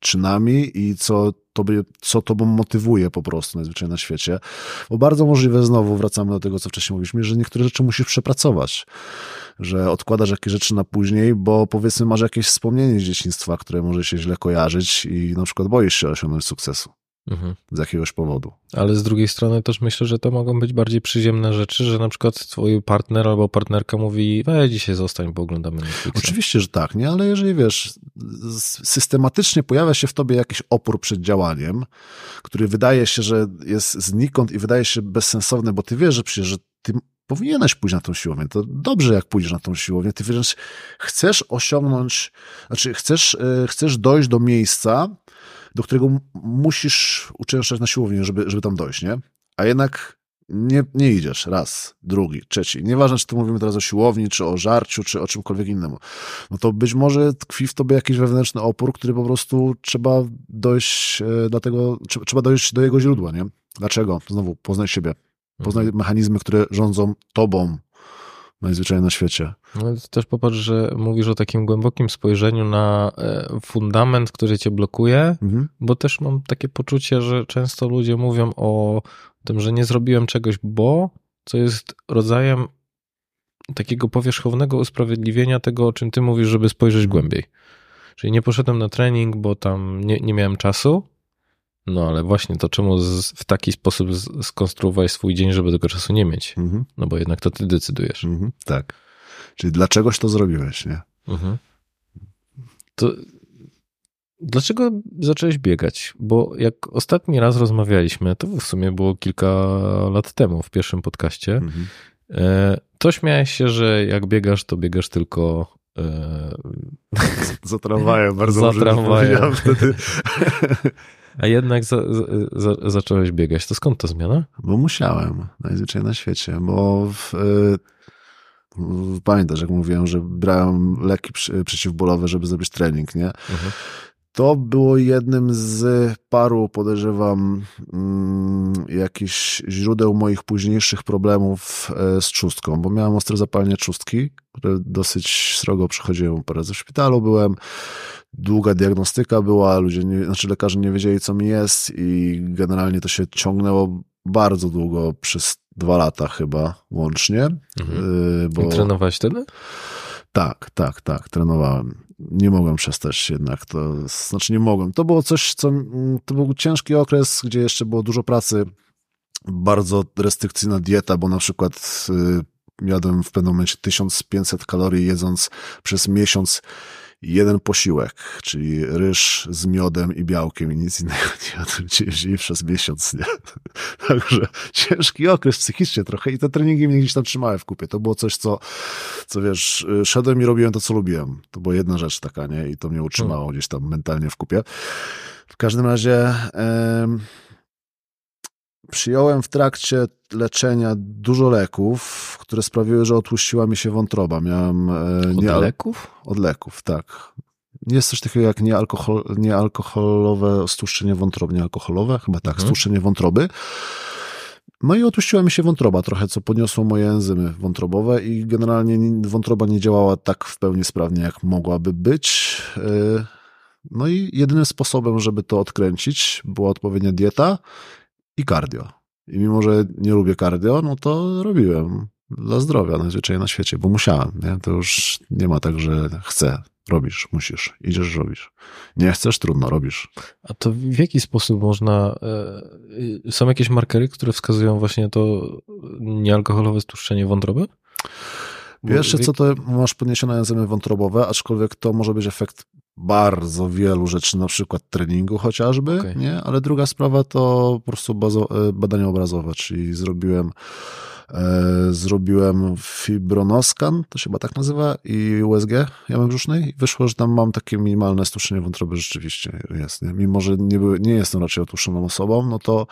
czynami i co, tobie, co tobą motywuje po prostu najzwyczajniej na świecie. Bo bardzo możliwe, znowu wracamy do tego, co wcześniej mówiliśmy, że niektóre rzeczy musisz przepracować, że odkładasz jakieś rzeczy na później, bo powiedzmy masz jakieś wspomnienie z dzieciństwa, które może się źle kojarzyć i na przykład boisz się osiągnąć sukcesu. Mhm. Z jakiegoś powodu. Ale z drugiej strony też myślę, że to mogą być bardziej przyziemne rzeczy, że na przykład twój partner albo partnerka mówi, weź dzisiaj zostań, bo oglądamy Netflixa. Oczywiście, że tak, nie? Ale jeżeli wiesz, systematycznie pojawia się w tobie jakiś opór przed działaniem, który wydaje się, że jest znikąd i wydaje się bezsensowny, bo ty wiesz, że przecież że ty powinieneś pójść na tą siłownię. To dobrze, jak pójdziesz na tą siłownię. Ty wręcz chcesz osiągnąć, znaczy chcesz, e, chcesz dojść do miejsca, do którego musisz uczęszczać na siłownię, żeby, żeby tam dojść, nie? A jednak nie, nie idziesz. Raz, drugi, trzeci. Nieważne, czy to mówimy teraz o siłowni, czy o żarciu, czy o czymkolwiek innemu. No to być może tkwi w tobie jakiś wewnętrzny opór, który po prostu trzeba dojść e, do tego, trzeba dojść do jego źródła, nie? Dlaczego? Znowu, poznaj siebie. Poznaj mechanizmy, które rządzą tobą najzwyczajniej na świecie. Ale też popatrz, że mówisz o takim głębokim spojrzeniu na e, fundament, który cię blokuje, Mhm. bo też mam takie poczucie, że często ludzie mówią o tym, że nie zrobiłem czegoś, bo, co jest rodzajem takiego powierzchownego usprawiedliwienia tego, o czym ty mówisz, żeby spojrzeć głębiej. Czyli nie poszedłem na trening, bo tam nie, nie miałem czasu, no ale właśnie to czemu z, w taki sposób z- skonstruowałeś swój dzień, żeby tego czasu nie mieć? Mhm. No bo jednak to ty decydujesz. Mhm. Tak. Czyli dlaczegoś to zrobiłeś, nie? Mhm. To dlaczego zacząłeś biegać? Bo jak ostatni raz rozmawialiśmy, to w sumie było kilka lat temu w pierwszym podcaście, Mhm. e, to śmiałeś się, że jak biegasz, to biegasz tylko e, Za tramwajem, bardzo Za tramwajem. wtedy. a jednak za, za, za, zacząłeś biegać. To skąd ta zmiana? Bo musiałem, najzwyczajniej na świecie, bo w, y, w, pamiętasz, jak mówiłem, że brałem leki przy, przeciwbólowe, żeby zrobić trening, nie? Mhm. To było jednym z paru, podejrzewam, mm, jakichś źródeł moich późniejszych problemów e, z trzustką, bo miałem ostre zapalenie trzustki, które dosyć srogo przechodziłem parę razy w szpitalu, byłem, długa diagnostyka była, ludzie, nie, znaczy lekarze nie wiedzieli, co mi jest i generalnie to się ciągnęło bardzo długo, przez dwa lata chyba łącznie, Mhm. y, bo... I trenowałeś wtedy? Tak, tak, tak, trenowałem. Nie mogłem przestać jednak, to znaczy nie mogłem. To było coś, co, mm, to był ciężki okres, gdzie jeszcze było dużo pracy, bardzo restrykcyjna dieta, bo na przykład y, jadłem w pewnym momencie 1500 kalorii jedząc przez miesiąc jeden posiłek, czyli ryż z miodem i białkiem i nic innego nie dzień przez miesiąc, nie? Także ciężki okres psychicznie trochę i te treningi mnie gdzieś tam trzymały w kupie. To było coś, co, co wiesz, szedłem i robiłem to, co lubiłem. To była jedna rzecz taka, nie? I to mnie utrzymało gdzieś tam mentalnie w kupie. W każdym razie em, przyjąłem w trakcie leczenia dużo leków, które sprawiły, że otłuściła mi się wątroba. Miałem e, Od nie, leków? od leków, tak. Jest coś takiego jak niealkohol, niealkoholowe stłuszczenie wątroby. Niealkoholowe? Chyba tak, Mhm. stłuszczenie wątroby. No i otłuściła mi się wątroba trochę, co podniosło moje enzymy wątrobowe i generalnie nie- wątroba nie działała tak w pełni sprawnie, jak mogłaby być. Yy, No i jedynym sposobem, żeby to odkręcić, była odpowiednia dieta i cardio. I mimo, że nie lubię cardio, no to robiłem dla zdrowia najzwyczajniej na świecie, bo musiałem. Nie? To już nie ma tak, że chcę. Robisz, musisz, idziesz, robisz. Nie chcesz, trudno, robisz. A to w jaki sposób można. e, y, Są jakieś markery, które wskazują właśnie to niealkoholowe stłuszczenie wątroby? Bo Pierwsze w- co to masz podniesione enzymy wątrobowe, aczkolwiek to może być efekt bardzo wielu rzeczy, na przykład treningu chociażby, Okej. nie? Ale druga sprawa to po prostu e, badania obrazowe, czyli zrobiłem zrobiłem fibronoskan, to się chyba tak nazywa, i USG jamy brzusznej i wyszło, że tam mam takie minimalne stłuszczenie wątroby rzeczywiście jest, nie? Mimo, że nie, były, nie jestem raczej otłuszczoną osobą, no to,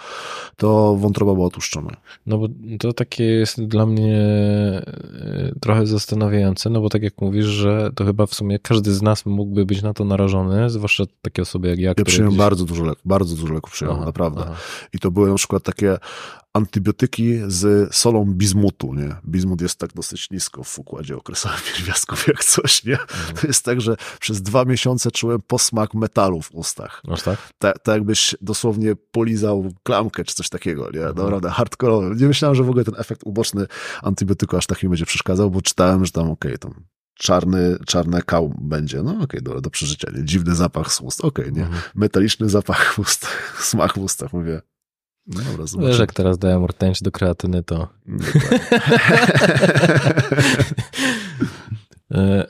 to wątroba była otłuszczona. No bo to takie jest dla mnie e, trochę zastanawiające, no bo tak jak mówisz, że to chyba w sumie każdy z nas mógłby być na to narażony, zwłaszcza takie osoby jak ja, Ja przyjąłem gdzieś- bardzo dużo leków, bardzo dużo leków przyjąłem, Aha, naprawdę. aha. I to były na przykład takie antybiotyki z solą bizmutu, nie? Bizmut jest tak dosyć nisko w układzie okresowym pierwiastków jak coś, nie? To jest tak, że przez dwa miesiące czułem posmak metalu w ustach. Aż tak? Tak, tak jakbyś dosłownie polizał klamkę czy coś takiego, nie? Naprawdę hardkorowe. Nie myślałem, że w ogóle ten efekt uboczny antybiotyku aż tak mi będzie przeszkadzał, bo czytałem, że tam okej, tam czarny, czarne kał będzie. No okej, dobra, do przeżycia, nie? Dziwny zapach z ust, okej, nie? Mhm. Metaliczny zapach w ustach, smak w ustach, mówię. No dobra, Wiesz, jak teraz dałem rtęć do kreatyny, to... E,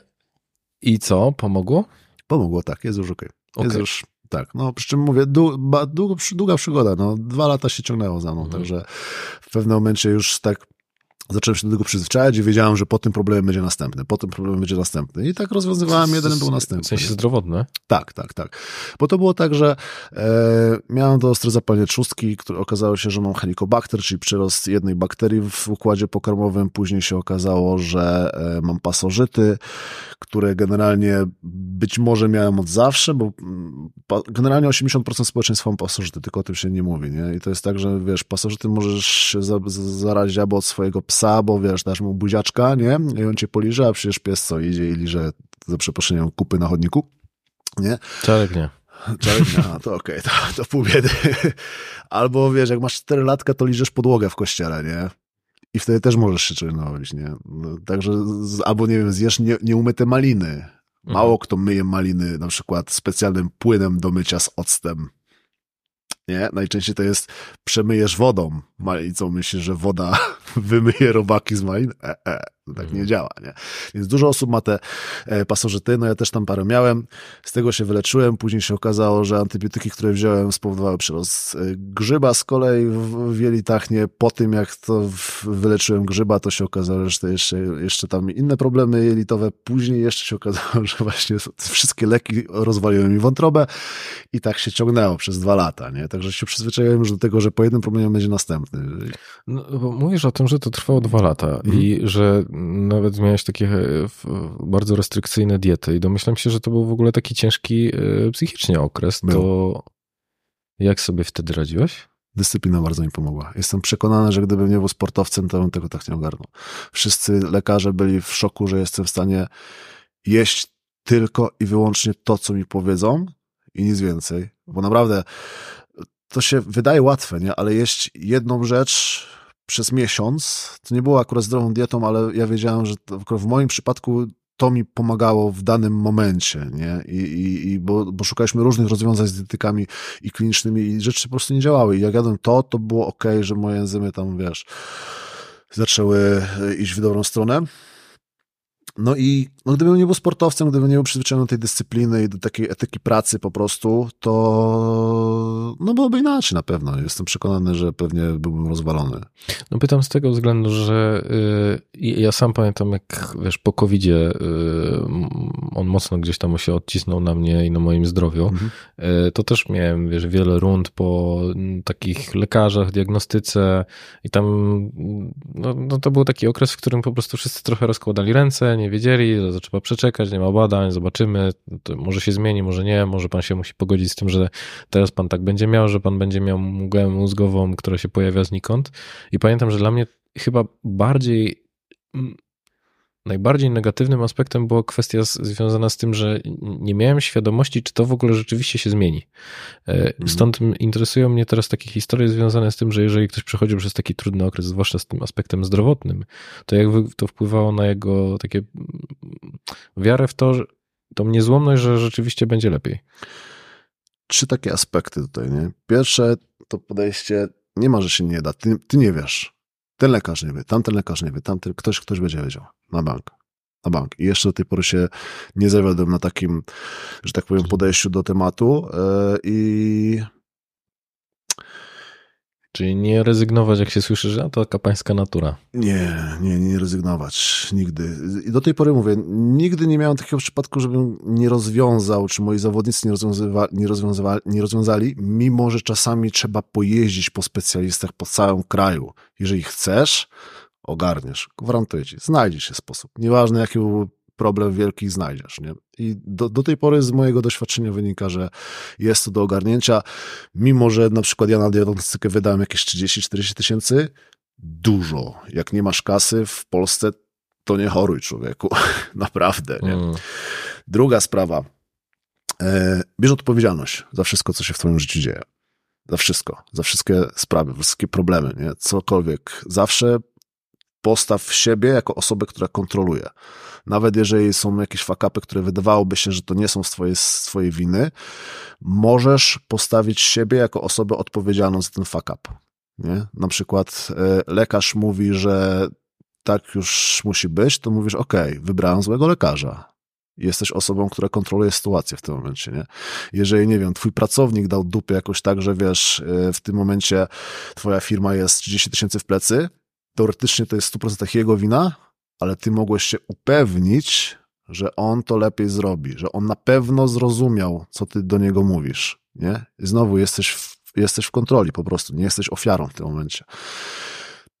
I co? Pomogło? Pomogło, tak, jest już okej. Jest Okej. już, tak. No, przy czym mówię, dłu, ba, długo, przy- długa przygoda, no, dwa lata się ciągnęło za mną, Mhm. także w pewnym momencie już tak zacząłem się do tego przyzwyczajać i wiedziałem, że po tym problemie będzie następny, po tym problemie będzie następny. I tak rozwiązywałem, jeden był następny. W sensie zdrowotne? Tak, tak, tak. Bo to było tak, że e, miałem to ostre zapalenie trzustki, które okazało się, że mam helikobakter, czyli przyrost jednej bakterii w układzie pokarmowym. Później się okazało, że e, mam pasożyty, które generalnie być może miałem od zawsze, bo pa, generalnie 80% społeczeństwa ma pasożyty, tylko o tym się nie mówi, nie? I to jest tak, że wiesz, pasożyty możesz się za, zarazić albo od swojego psa, bo wiesz, dasz mu buziaczka, nie? I on cię poliże, a przecież pies co idzie i liże za przeproszeniem kupy na chodniku, nie? Czarek nie. Czarek nie, a to okej, okay, to, to pół biedy. Albo wiesz, jak masz 4 latka, to liżesz podłogę w kościele, nie? I wtedy też możesz się narobić, nie? No, także, albo nie wiem, zjesz nie, nieumyte maliny. Mało mhm. kto myje maliny na przykład specjalnym płynem do mycia z octem. Nie? Najczęściej to jest przemyjesz wodą co Myślisz, że woda wymyje robaki z malin? E, e, tak nie mhm. działa, nie? Więc dużo osób ma te e, pasożyty, no ja też tam parę miałem, z tego się wyleczyłem, później się okazało, że antybiotyki, które wziąłem spowodowały przyrost e, grzyba z kolei w jelitach, nie? Po tym jak to wyleczyłem grzyba, to się okazało, że to jeszcze, jeszcze tam inne problemy jelitowe, później jeszcze się okazało, że właśnie wszystkie leki rozwaliły mi wątrobę i tak się ciągnęło przez dwa lata, nie? Także się przyzwyczaiłem już do tego, że po jednym problemie będzie następny. No, mówisz o tym, że to trwało dwa lata mhm. i że nawet miałeś takie e, bardzo restrykcyjne diety i domyślam się, że to był w ogóle taki ciężki e, psychicznie okres. Był. To jak sobie wtedy radziłeś? Dyscyplina bardzo mi pomogła. Jestem przekonany, że gdybym nie był sportowcem, to bym tego tak nie ogarnął. Wszyscy lekarze byli w szoku, że jestem w stanie jeść tylko i wyłącznie to, co mi powiedzą i nic więcej. Bo naprawdę to się wydaje łatwe, nie? Ale jeść jedną rzecz przez miesiąc, to nie było akurat zdrową dietą, ale ja wiedziałem, że w moim przypadku to mi pomagało w danym momencie, nie? I, i, i bo, bo szukaliśmy różnych rozwiązań z dietetykami i klinicznymi i rzeczy po prostu nie działały. I jak jadłem to, to było ok, że moje enzymy tam, wiesz, zaczęły iść w dobrą stronę. No i no gdybym nie był sportowcem, gdybym nie był przyzwyczajony do tej dyscypliny i do takiej etyki pracy po prostu, to no byłoby inaczej na pewno. Jestem przekonany, że pewnie byłbym rozwalony. No pytam z tego względu, że yy, ja sam pamiętam, jak wiesz, po covid yy, on mocno gdzieś tam się odcisnął na mnie i na moim zdrowiu. Mhm. Yy, to też miałem, wiesz, wiele rund po takich lekarzach, diagnostyce i tam no, no to był taki okres, w którym po prostu wszyscy trochę rozkładali ręce, nie nie wiedzieli, że trzeba przeczekać, nie ma badań, zobaczymy, może się zmieni, może nie, może pan się musi pogodzić z tym, że teraz pan tak będzie miał, że pan będzie miał mgłę mózgową, która się pojawia znikąd. I pamiętam, że dla mnie chyba bardziej najbardziej negatywnym aspektem była kwestia związana z tym, że nie miałem świadomości, czy to w ogóle rzeczywiście się zmieni. E, mhm. Stąd interesują mnie teraz takie historie związane z tym, że jeżeli ktoś przechodził przez taki trudny okres, zwłaszcza z tym aspektem zdrowotnym, to jak to wpływało na jego takie wiarę w to, że tą niezłomność, że rzeczywiście będzie lepiej. Trzy takie aspekty tutaj, nie? Pierwsze to podejście, nie ma, że się nie da, ty, ty nie wiesz ten lekarz nie wie, tamten lekarz nie wie, tamten, ktoś, ktoś będzie wiedział. Na bank. Na bank. I jeszcze do tej pory się nie zawiodłem na takim, że tak powiem, podejściu do tematu yy, i Czyli nie rezygnować, jak się słyszy, że to taka pańska natura. Nie, nie, nie rezygnować. Nigdy. I do tej pory mówię, nigdy nie miałem takiego przypadku, żebym nie rozwiązał, czy moi zawodnicy nie, rozwiązywa, nie, rozwiązywali, nie rozwiązali, mimo że czasami trzeba pojeździć po specjalistach po całym kraju. Jeżeli chcesz, ogarniesz. Gwarantuję ci, znajdzie się sposób. Nieważne, jaki był problem wielki znajdziesz. Nie? I do, do tej pory z mojego doświadczenia wynika, że jest to do ogarnięcia, mimo że na przykład ja na diagnostykę wydałem jakieś 30-40 tysięcy, dużo. Jak nie masz kasy w Polsce, to nie choruj człowieku. Naprawdę. Nie? Mm. Druga sprawa. E, bierz odpowiedzialność za wszystko, co się w twoim życiu dzieje. Za wszystko. Za wszystkie sprawy, wszystkie problemy, nie? Cokolwiek. Zawsze postaw siebie jako osobę, która kontroluje. Nawet jeżeli są jakieś fakapy, które wydawałoby się, że to nie są z twojej, z twojej winy, możesz postawić siebie jako osobę odpowiedzialną za ten fakap. Nie? Na przykład e, lekarz mówi, że tak już musi być, to mówisz, ok, wybrałem złego lekarza. Jesteś osobą, która kontroluje sytuację w tym momencie, nie? Jeżeli, nie wiem, twój pracownik dał dupę jakoś tak, że wiesz, e, w tym momencie twoja firma jest 30 tysięcy w plecy, teoretycznie to jest w 100% jego wina, ale ty mogłeś się upewnić, że on to lepiej zrobi, że on na pewno zrozumiał, co ty do niego mówisz, nie? I znowu jesteś w, jesteś w kontroli po prostu, nie jesteś ofiarą w tym momencie.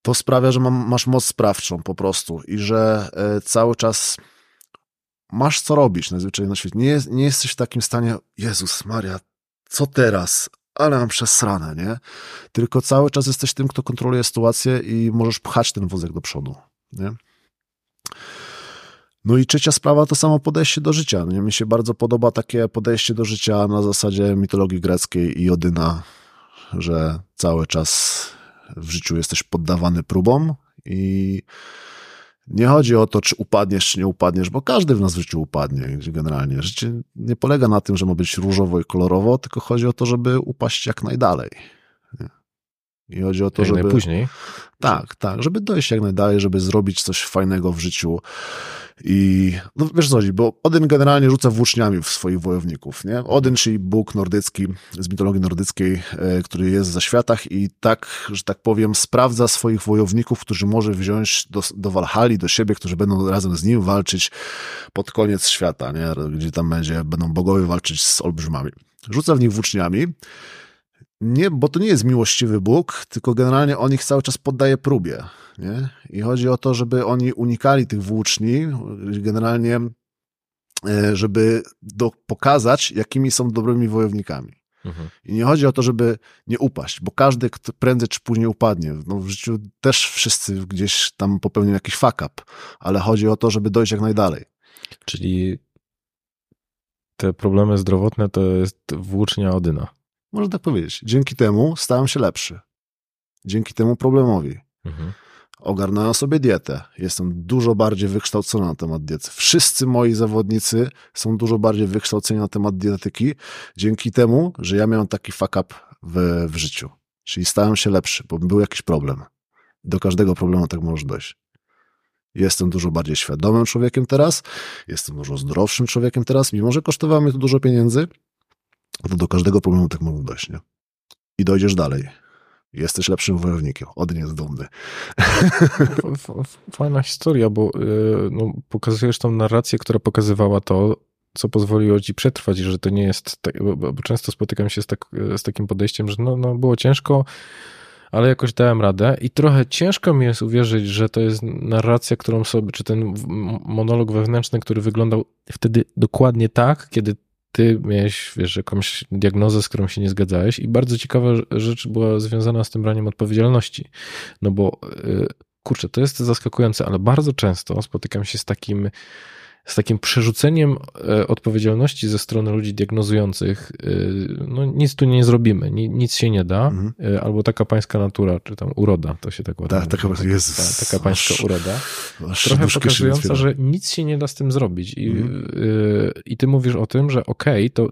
To sprawia, że mam, masz moc sprawczą po prostu i że e, cały czas masz co robić najzwyczajniej na świecie. Nie, nie jesteś w takim stanie, Jezus Maria, co teraz? Ale mam przesrane, nie? Tylko cały czas jesteś tym, kto kontroluje sytuację i możesz pchać ten wózek do przodu, nie? No i trzecia sprawa to samo podejście do życia. Nie? Mi się bardzo podoba takie podejście do życia na zasadzie mitologii greckiej i Odyna, że cały czas w życiu jesteś poddawany próbom i nie chodzi o to, czy upadniesz, czy nie upadniesz, bo każdy w nas w życiu upadnie generalnie. Życie nie polega na tym, że ma być różowo i kolorowo, tylko chodzi o to, żeby upaść jak najdalej. I chodzi o to, Jak żeby. najpóźniej. Tak, tak, żeby dojść jak najdalej, żeby zrobić coś fajnego w życiu. I no wiesz co chodzi, bo Odyn generalnie rzuca włóczniami w swoich wojowników, nie? Odyn, czyli Bóg nordycki, z mitologii nordyckiej, e, który jest za światach i tak, że tak powiem, sprawdza swoich wojowników, którzy może wziąć do, do Walhali, do siebie, którzy będą razem z nim walczyć pod koniec świata, nie? Gdzie tam będzie, będą bogowie walczyć z olbrzymami. Rzuca w nich włóczniami, nie, bo to nie jest miłościwy Bóg, tylko generalnie on ich cały czas poddaje próbie. Nie? I chodzi o to, żeby oni unikali tych włóczni, generalnie, e, żeby do, pokazać, jakimi są dobrymi wojownikami. Mhm. I nie chodzi o to, żeby nie upaść, bo każdy kto prędzej czy później upadnie. No, w życiu też wszyscy gdzieś tam popełnią jakiś fuck up, ale chodzi o to, żeby dojść jak najdalej. Czyli te problemy zdrowotne to jest włócznia Odyna. Można tak powiedzieć. Dzięki temu stałem się lepszy. Dzięki temu problemowi. Mhm. Ogarnąłem sobie dietę. Jestem dużo bardziej wykształcony na temat diety. Wszyscy moi zawodnicy są dużo bardziej wykształceni na temat dietetyki dzięki temu, że ja miałem taki fuck up w, w życiu. Czyli stałem się lepszy, bo był jakiś problem. Do każdego problemu tak może dojść. Jestem dużo bardziej świadomym człowiekiem teraz, jestem dużo zdrowszym człowiekiem teraz, mimo że kosztowało mnie to dużo pieniędzy, to do każdego problemu tak może dojść, nie? I dojdziesz dalej. Jesteś lepszym wojownikiem. Odyn jest dumny. Fajna historia, bo y, no, pokazujesz tą narrację, która pokazywała to, co pozwoliło ci przetrwać że to nie jest, tak, bo, często spotykam się z, tak, z takim podejściem, że no, no było ciężko, ale jakoś dałem radę i trochę ciężko mi jest uwierzyć, że to jest narracja, którą sobie, czy ten monolog wewnętrzny, który wyglądał wtedy dokładnie tak, kiedy ty miałeś, wiesz, jakąś diagnozę, z którą się nie zgadzałeś i bardzo ciekawa rzecz była związana z tym braniem odpowiedzialności, no bo y, kurczę, to jest zaskakujące, ale bardzo często spotykam się z takim, takim przerzuceniem e, odpowiedzialności ze strony ludzi diagnozujących. y, No nic tu nie zrobimy, ni- nic się nie da, Mhm. y, albo taka pańska natura, czy tam uroda, to się tak ładnie Tak, taka- mówi, Jezus, ta- taka pańska aż- uroda Aż trochę pokazująca, że nic się nie da z tym zrobić. I, Mhm. i ty mówisz o tym, że okej, to,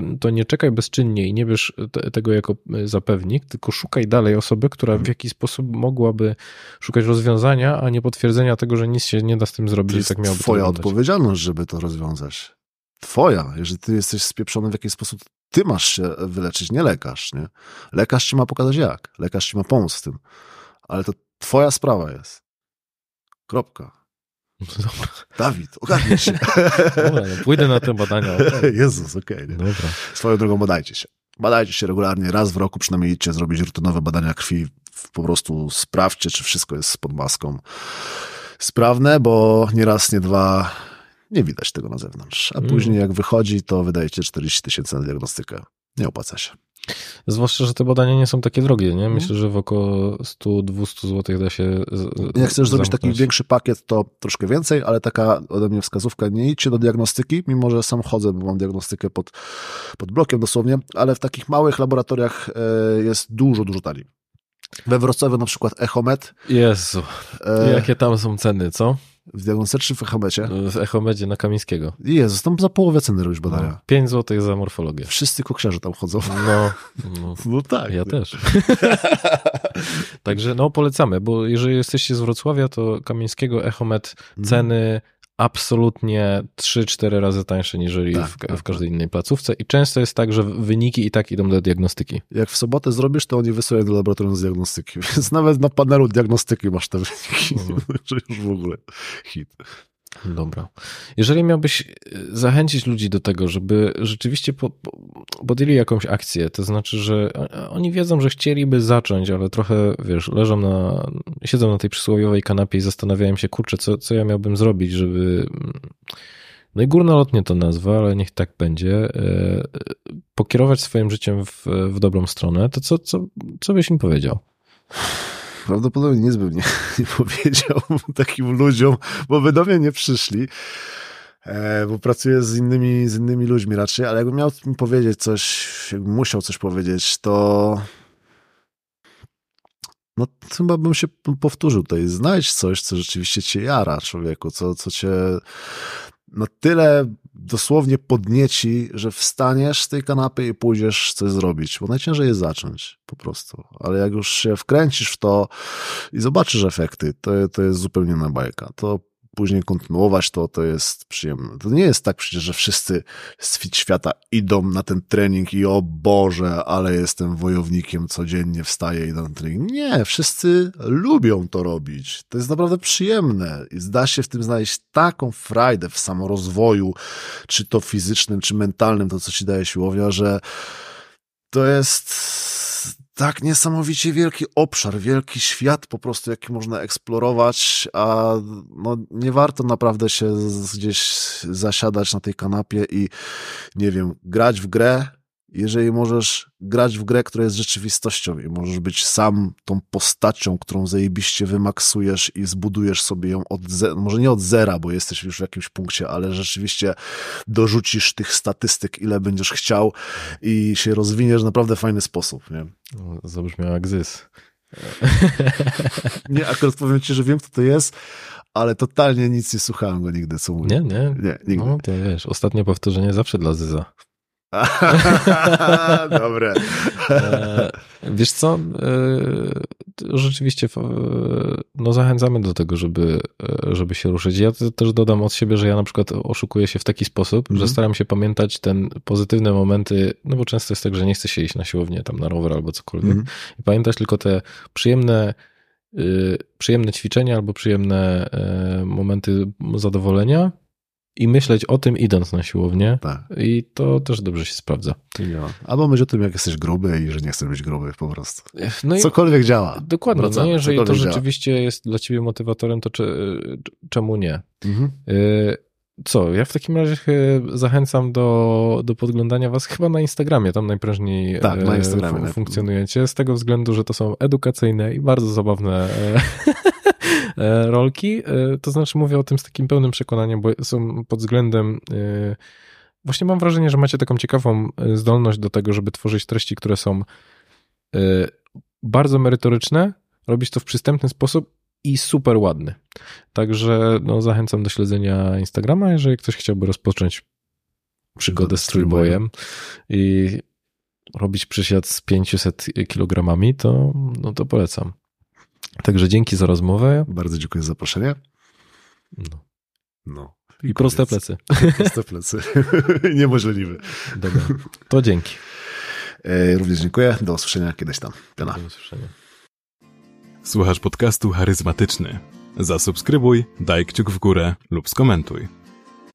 to, to nie czekaj bezczynnie i nie bierz te, tego jako y, zapewnik, tylko szukaj dalej osoby, która Mhm. w jakiś sposób mogłaby szukać rozwiązania, a nie potwierdzenia tego, że nic się nie da z tym To zrobić. i jest tak miałoby to twoja wyglądać. odpowiedzialność, żeby to rozwiązać. Twoja. Jeżeli ty jesteś spieprzony w jakiś sposób, ty masz się wyleczyć, nie lekarz, nie? Lekarz ci ma pokazać jak. Lekarz ci ma pomóc w tym. Ale to twoja sprawa jest. Kropka. Dobra, Dawid, ogarnij się. dobra no pójdę na te badania. Jezus, okej. nie? Dobra. Swoją drogą badajcie się. Badajcie się regularnie, raz w roku przynajmniej idźcie zrobić rutynowe badania krwi. Po prostu sprawdźcie, czy wszystko jest pod maską sprawne, bo nie raz, nie dwa nie widać tego na zewnątrz. A Mm. później jak wychodzi, to wydajecie 40 tysięcy na diagnostykę. Nie opłaca się. Zwłaszcza, że te badania nie są takie drogie, nie? Mhm. Myślę, że w około 100-200 zł da się. z- Jak chcesz zrobić taki większy pakiet, to troszkę więcej, ale taka ode mnie wskazówka, nie idźcie do diagnostyki, mimo że sam chodzę, bo mam diagnostykę pod, pod blokiem dosłownie, ale w takich małych laboratoriach e, jest dużo, dużo taniej. We Wrocławiu na przykład Echomet. Jezu, E, jakie tam są ceny, co? W diagnostycznym w Echomecie. W Echomedzie na Kamińskiego. Jezus, tam za połowę ceny robisz badania. No, 5 zł za morfologię. Wszyscy koksiarze tam chodzą. No, no No tak. ja też. Także no polecamy, bo jeżeli jesteście z Wrocławia, to Kamińskiego Echomet Mhm. ceny absolutnie 3-4 razy tańsze niż Tak, w, tak, w każdej innej placówce i często jest tak, że wyniki i tak idą do diagnostyki. Jak w sobotę zrobisz, to oni wysyłają do laboratorium z diagnostyki. Więc nawet na panelu diagnostyki masz te wyniki. Mhm. Że już w ogóle hit. Dobra. Jeżeli miałbyś e, zachęcić ludzi do tego, żeby rzeczywiście po, po, podjęli jakąś akcję, to znaczy, że oni wiedzą, że chcieliby zacząć, ale trochę, wiesz, leżą na, siedzą na tej przysłowiowej kanapie i zastanawiają się, kurczę, co, co ja miałbym zrobić, żeby, no i górnolotnie to nazwę, ale niech tak będzie, e, pokierować swoim życiem w, w dobrą stronę, to co, co, co byś im powiedział? Prawdopodobnie nic bym nie, nie powiedział takim ludziom, bo by do mnie nie przyszli, e, bo pracuję z innymi, z innymi ludźmi raczej, ale jakbym miał im powiedzieć coś, jakbym musiał coś powiedzieć, to no chyba bym się powtórzył tutaj. Znajdź coś, co rzeczywiście cię jara, człowieku, co, co cię na tyle dosłownie podnieci, że wstaniesz z tej kanapy i pójdziesz coś zrobić, bo najciężej jest zacząć po prostu. Ale jak już się wkręcisz w to i zobaczysz efekty, to, to jest zupełnie inna bajka. To później kontynuować to, to jest przyjemne. To nie jest tak przecież, że wszyscy z fit świata idą na ten trening i o Boże, ale jestem wojownikiem, codziennie wstaję i idę na trening. Nie, wszyscy lubią to robić. To jest naprawdę przyjemne i da się w tym znaleźć taką frajdę w samorozwoju, czy to fizycznym, czy mentalnym, to co ci daje siłownia, że to jest tak niesamowicie wielki obszar, wielki świat po prostu, jaki można eksplorować, a no, nie warto naprawdę się gdzieś zasiadać na tej kanapie i nie wiem, grać w grę, jeżeli możesz grać w grę, która jest rzeczywistością i możesz być sam tą postacią, którą zajebiście wymaksujesz i zbudujesz sobie ją od zera, może nie od zera, bo jesteś już w jakimś punkcie, ale rzeczywiście dorzucisz tych statystyk, ile będziesz chciał i się rozwiniesz w naprawdę fajny sposób, nie? No, Zabrzmiał jak zys. Nie, akurat powiem ci, że wiem, kto to jest, ale totalnie nic nie słuchałem go nigdy, co mówi. Nie, nie. Nie, nigdy. No to wiesz, ostatnie powtórzenie zawsze dla Zyza. Dobre. E, wiesz co, e, rzeczywiście e, no zachęcamy do tego, żeby, żeby się ruszyć. Ja te- też dodam od siebie, że ja na przykład oszukuję się w taki sposób, Mhm. że staram się pamiętać ten pozytywne momenty, no bo często jest tak, że nie chce się iść na siłownię, tam na rower albo cokolwiek Mhm. i pamiętać tylko te przyjemne y, przyjemne ćwiczenia albo przyjemne momenty zadowolenia i myśleć o tym idąc na siłownię Tak. i to też dobrze się sprawdza. działa. Albo myśl o tym, jak jesteś gruby i że nie chcesz być gruby po prostu. No Cokolwiek działa. Dokładnie, Wracamy, no jeżeli to cokolwiek działa. rzeczywiście jest dla ciebie motywatorem, to cze- czemu nie? Mhm. Y, Co, ja w takim razie e, zachęcam do, do podglądania was chyba na Instagramie, tam najprężniej Tak, na Instagramie. fu- funkcjonujecie, z tego względu, że to są edukacyjne i bardzo zabawne e, rolki, E, to znaczy mówię o tym z takim pełnym przekonaniem, bo są pod względem e, właśnie mam wrażenie, że macie taką ciekawą e, zdolność do tego, żeby tworzyć treści, które są e, bardzo merytoryczne, robić to w przystępny sposób i super ładny. Także no, zachęcam do śledzenia Instagrama, jeżeli ktoś chciałby rozpocząć przygodę z trójbojem i robić przysiad z 500 kilogramami, to, no to polecam. Także dzięki za rozmowę. Bardzo dziękuję za zaproszenie. No. No. I proste koniec. plecy. Proste plecy. Niemożliwy. Dobra, to dzięki. E, również dziękuję. Do usłyszenia kiedyś tam. Piona. Do usłyszenia. Słuchasz podcastu charyzmatyczny. Zasubskrybuj, daj kciuk w górę lub skomentuj.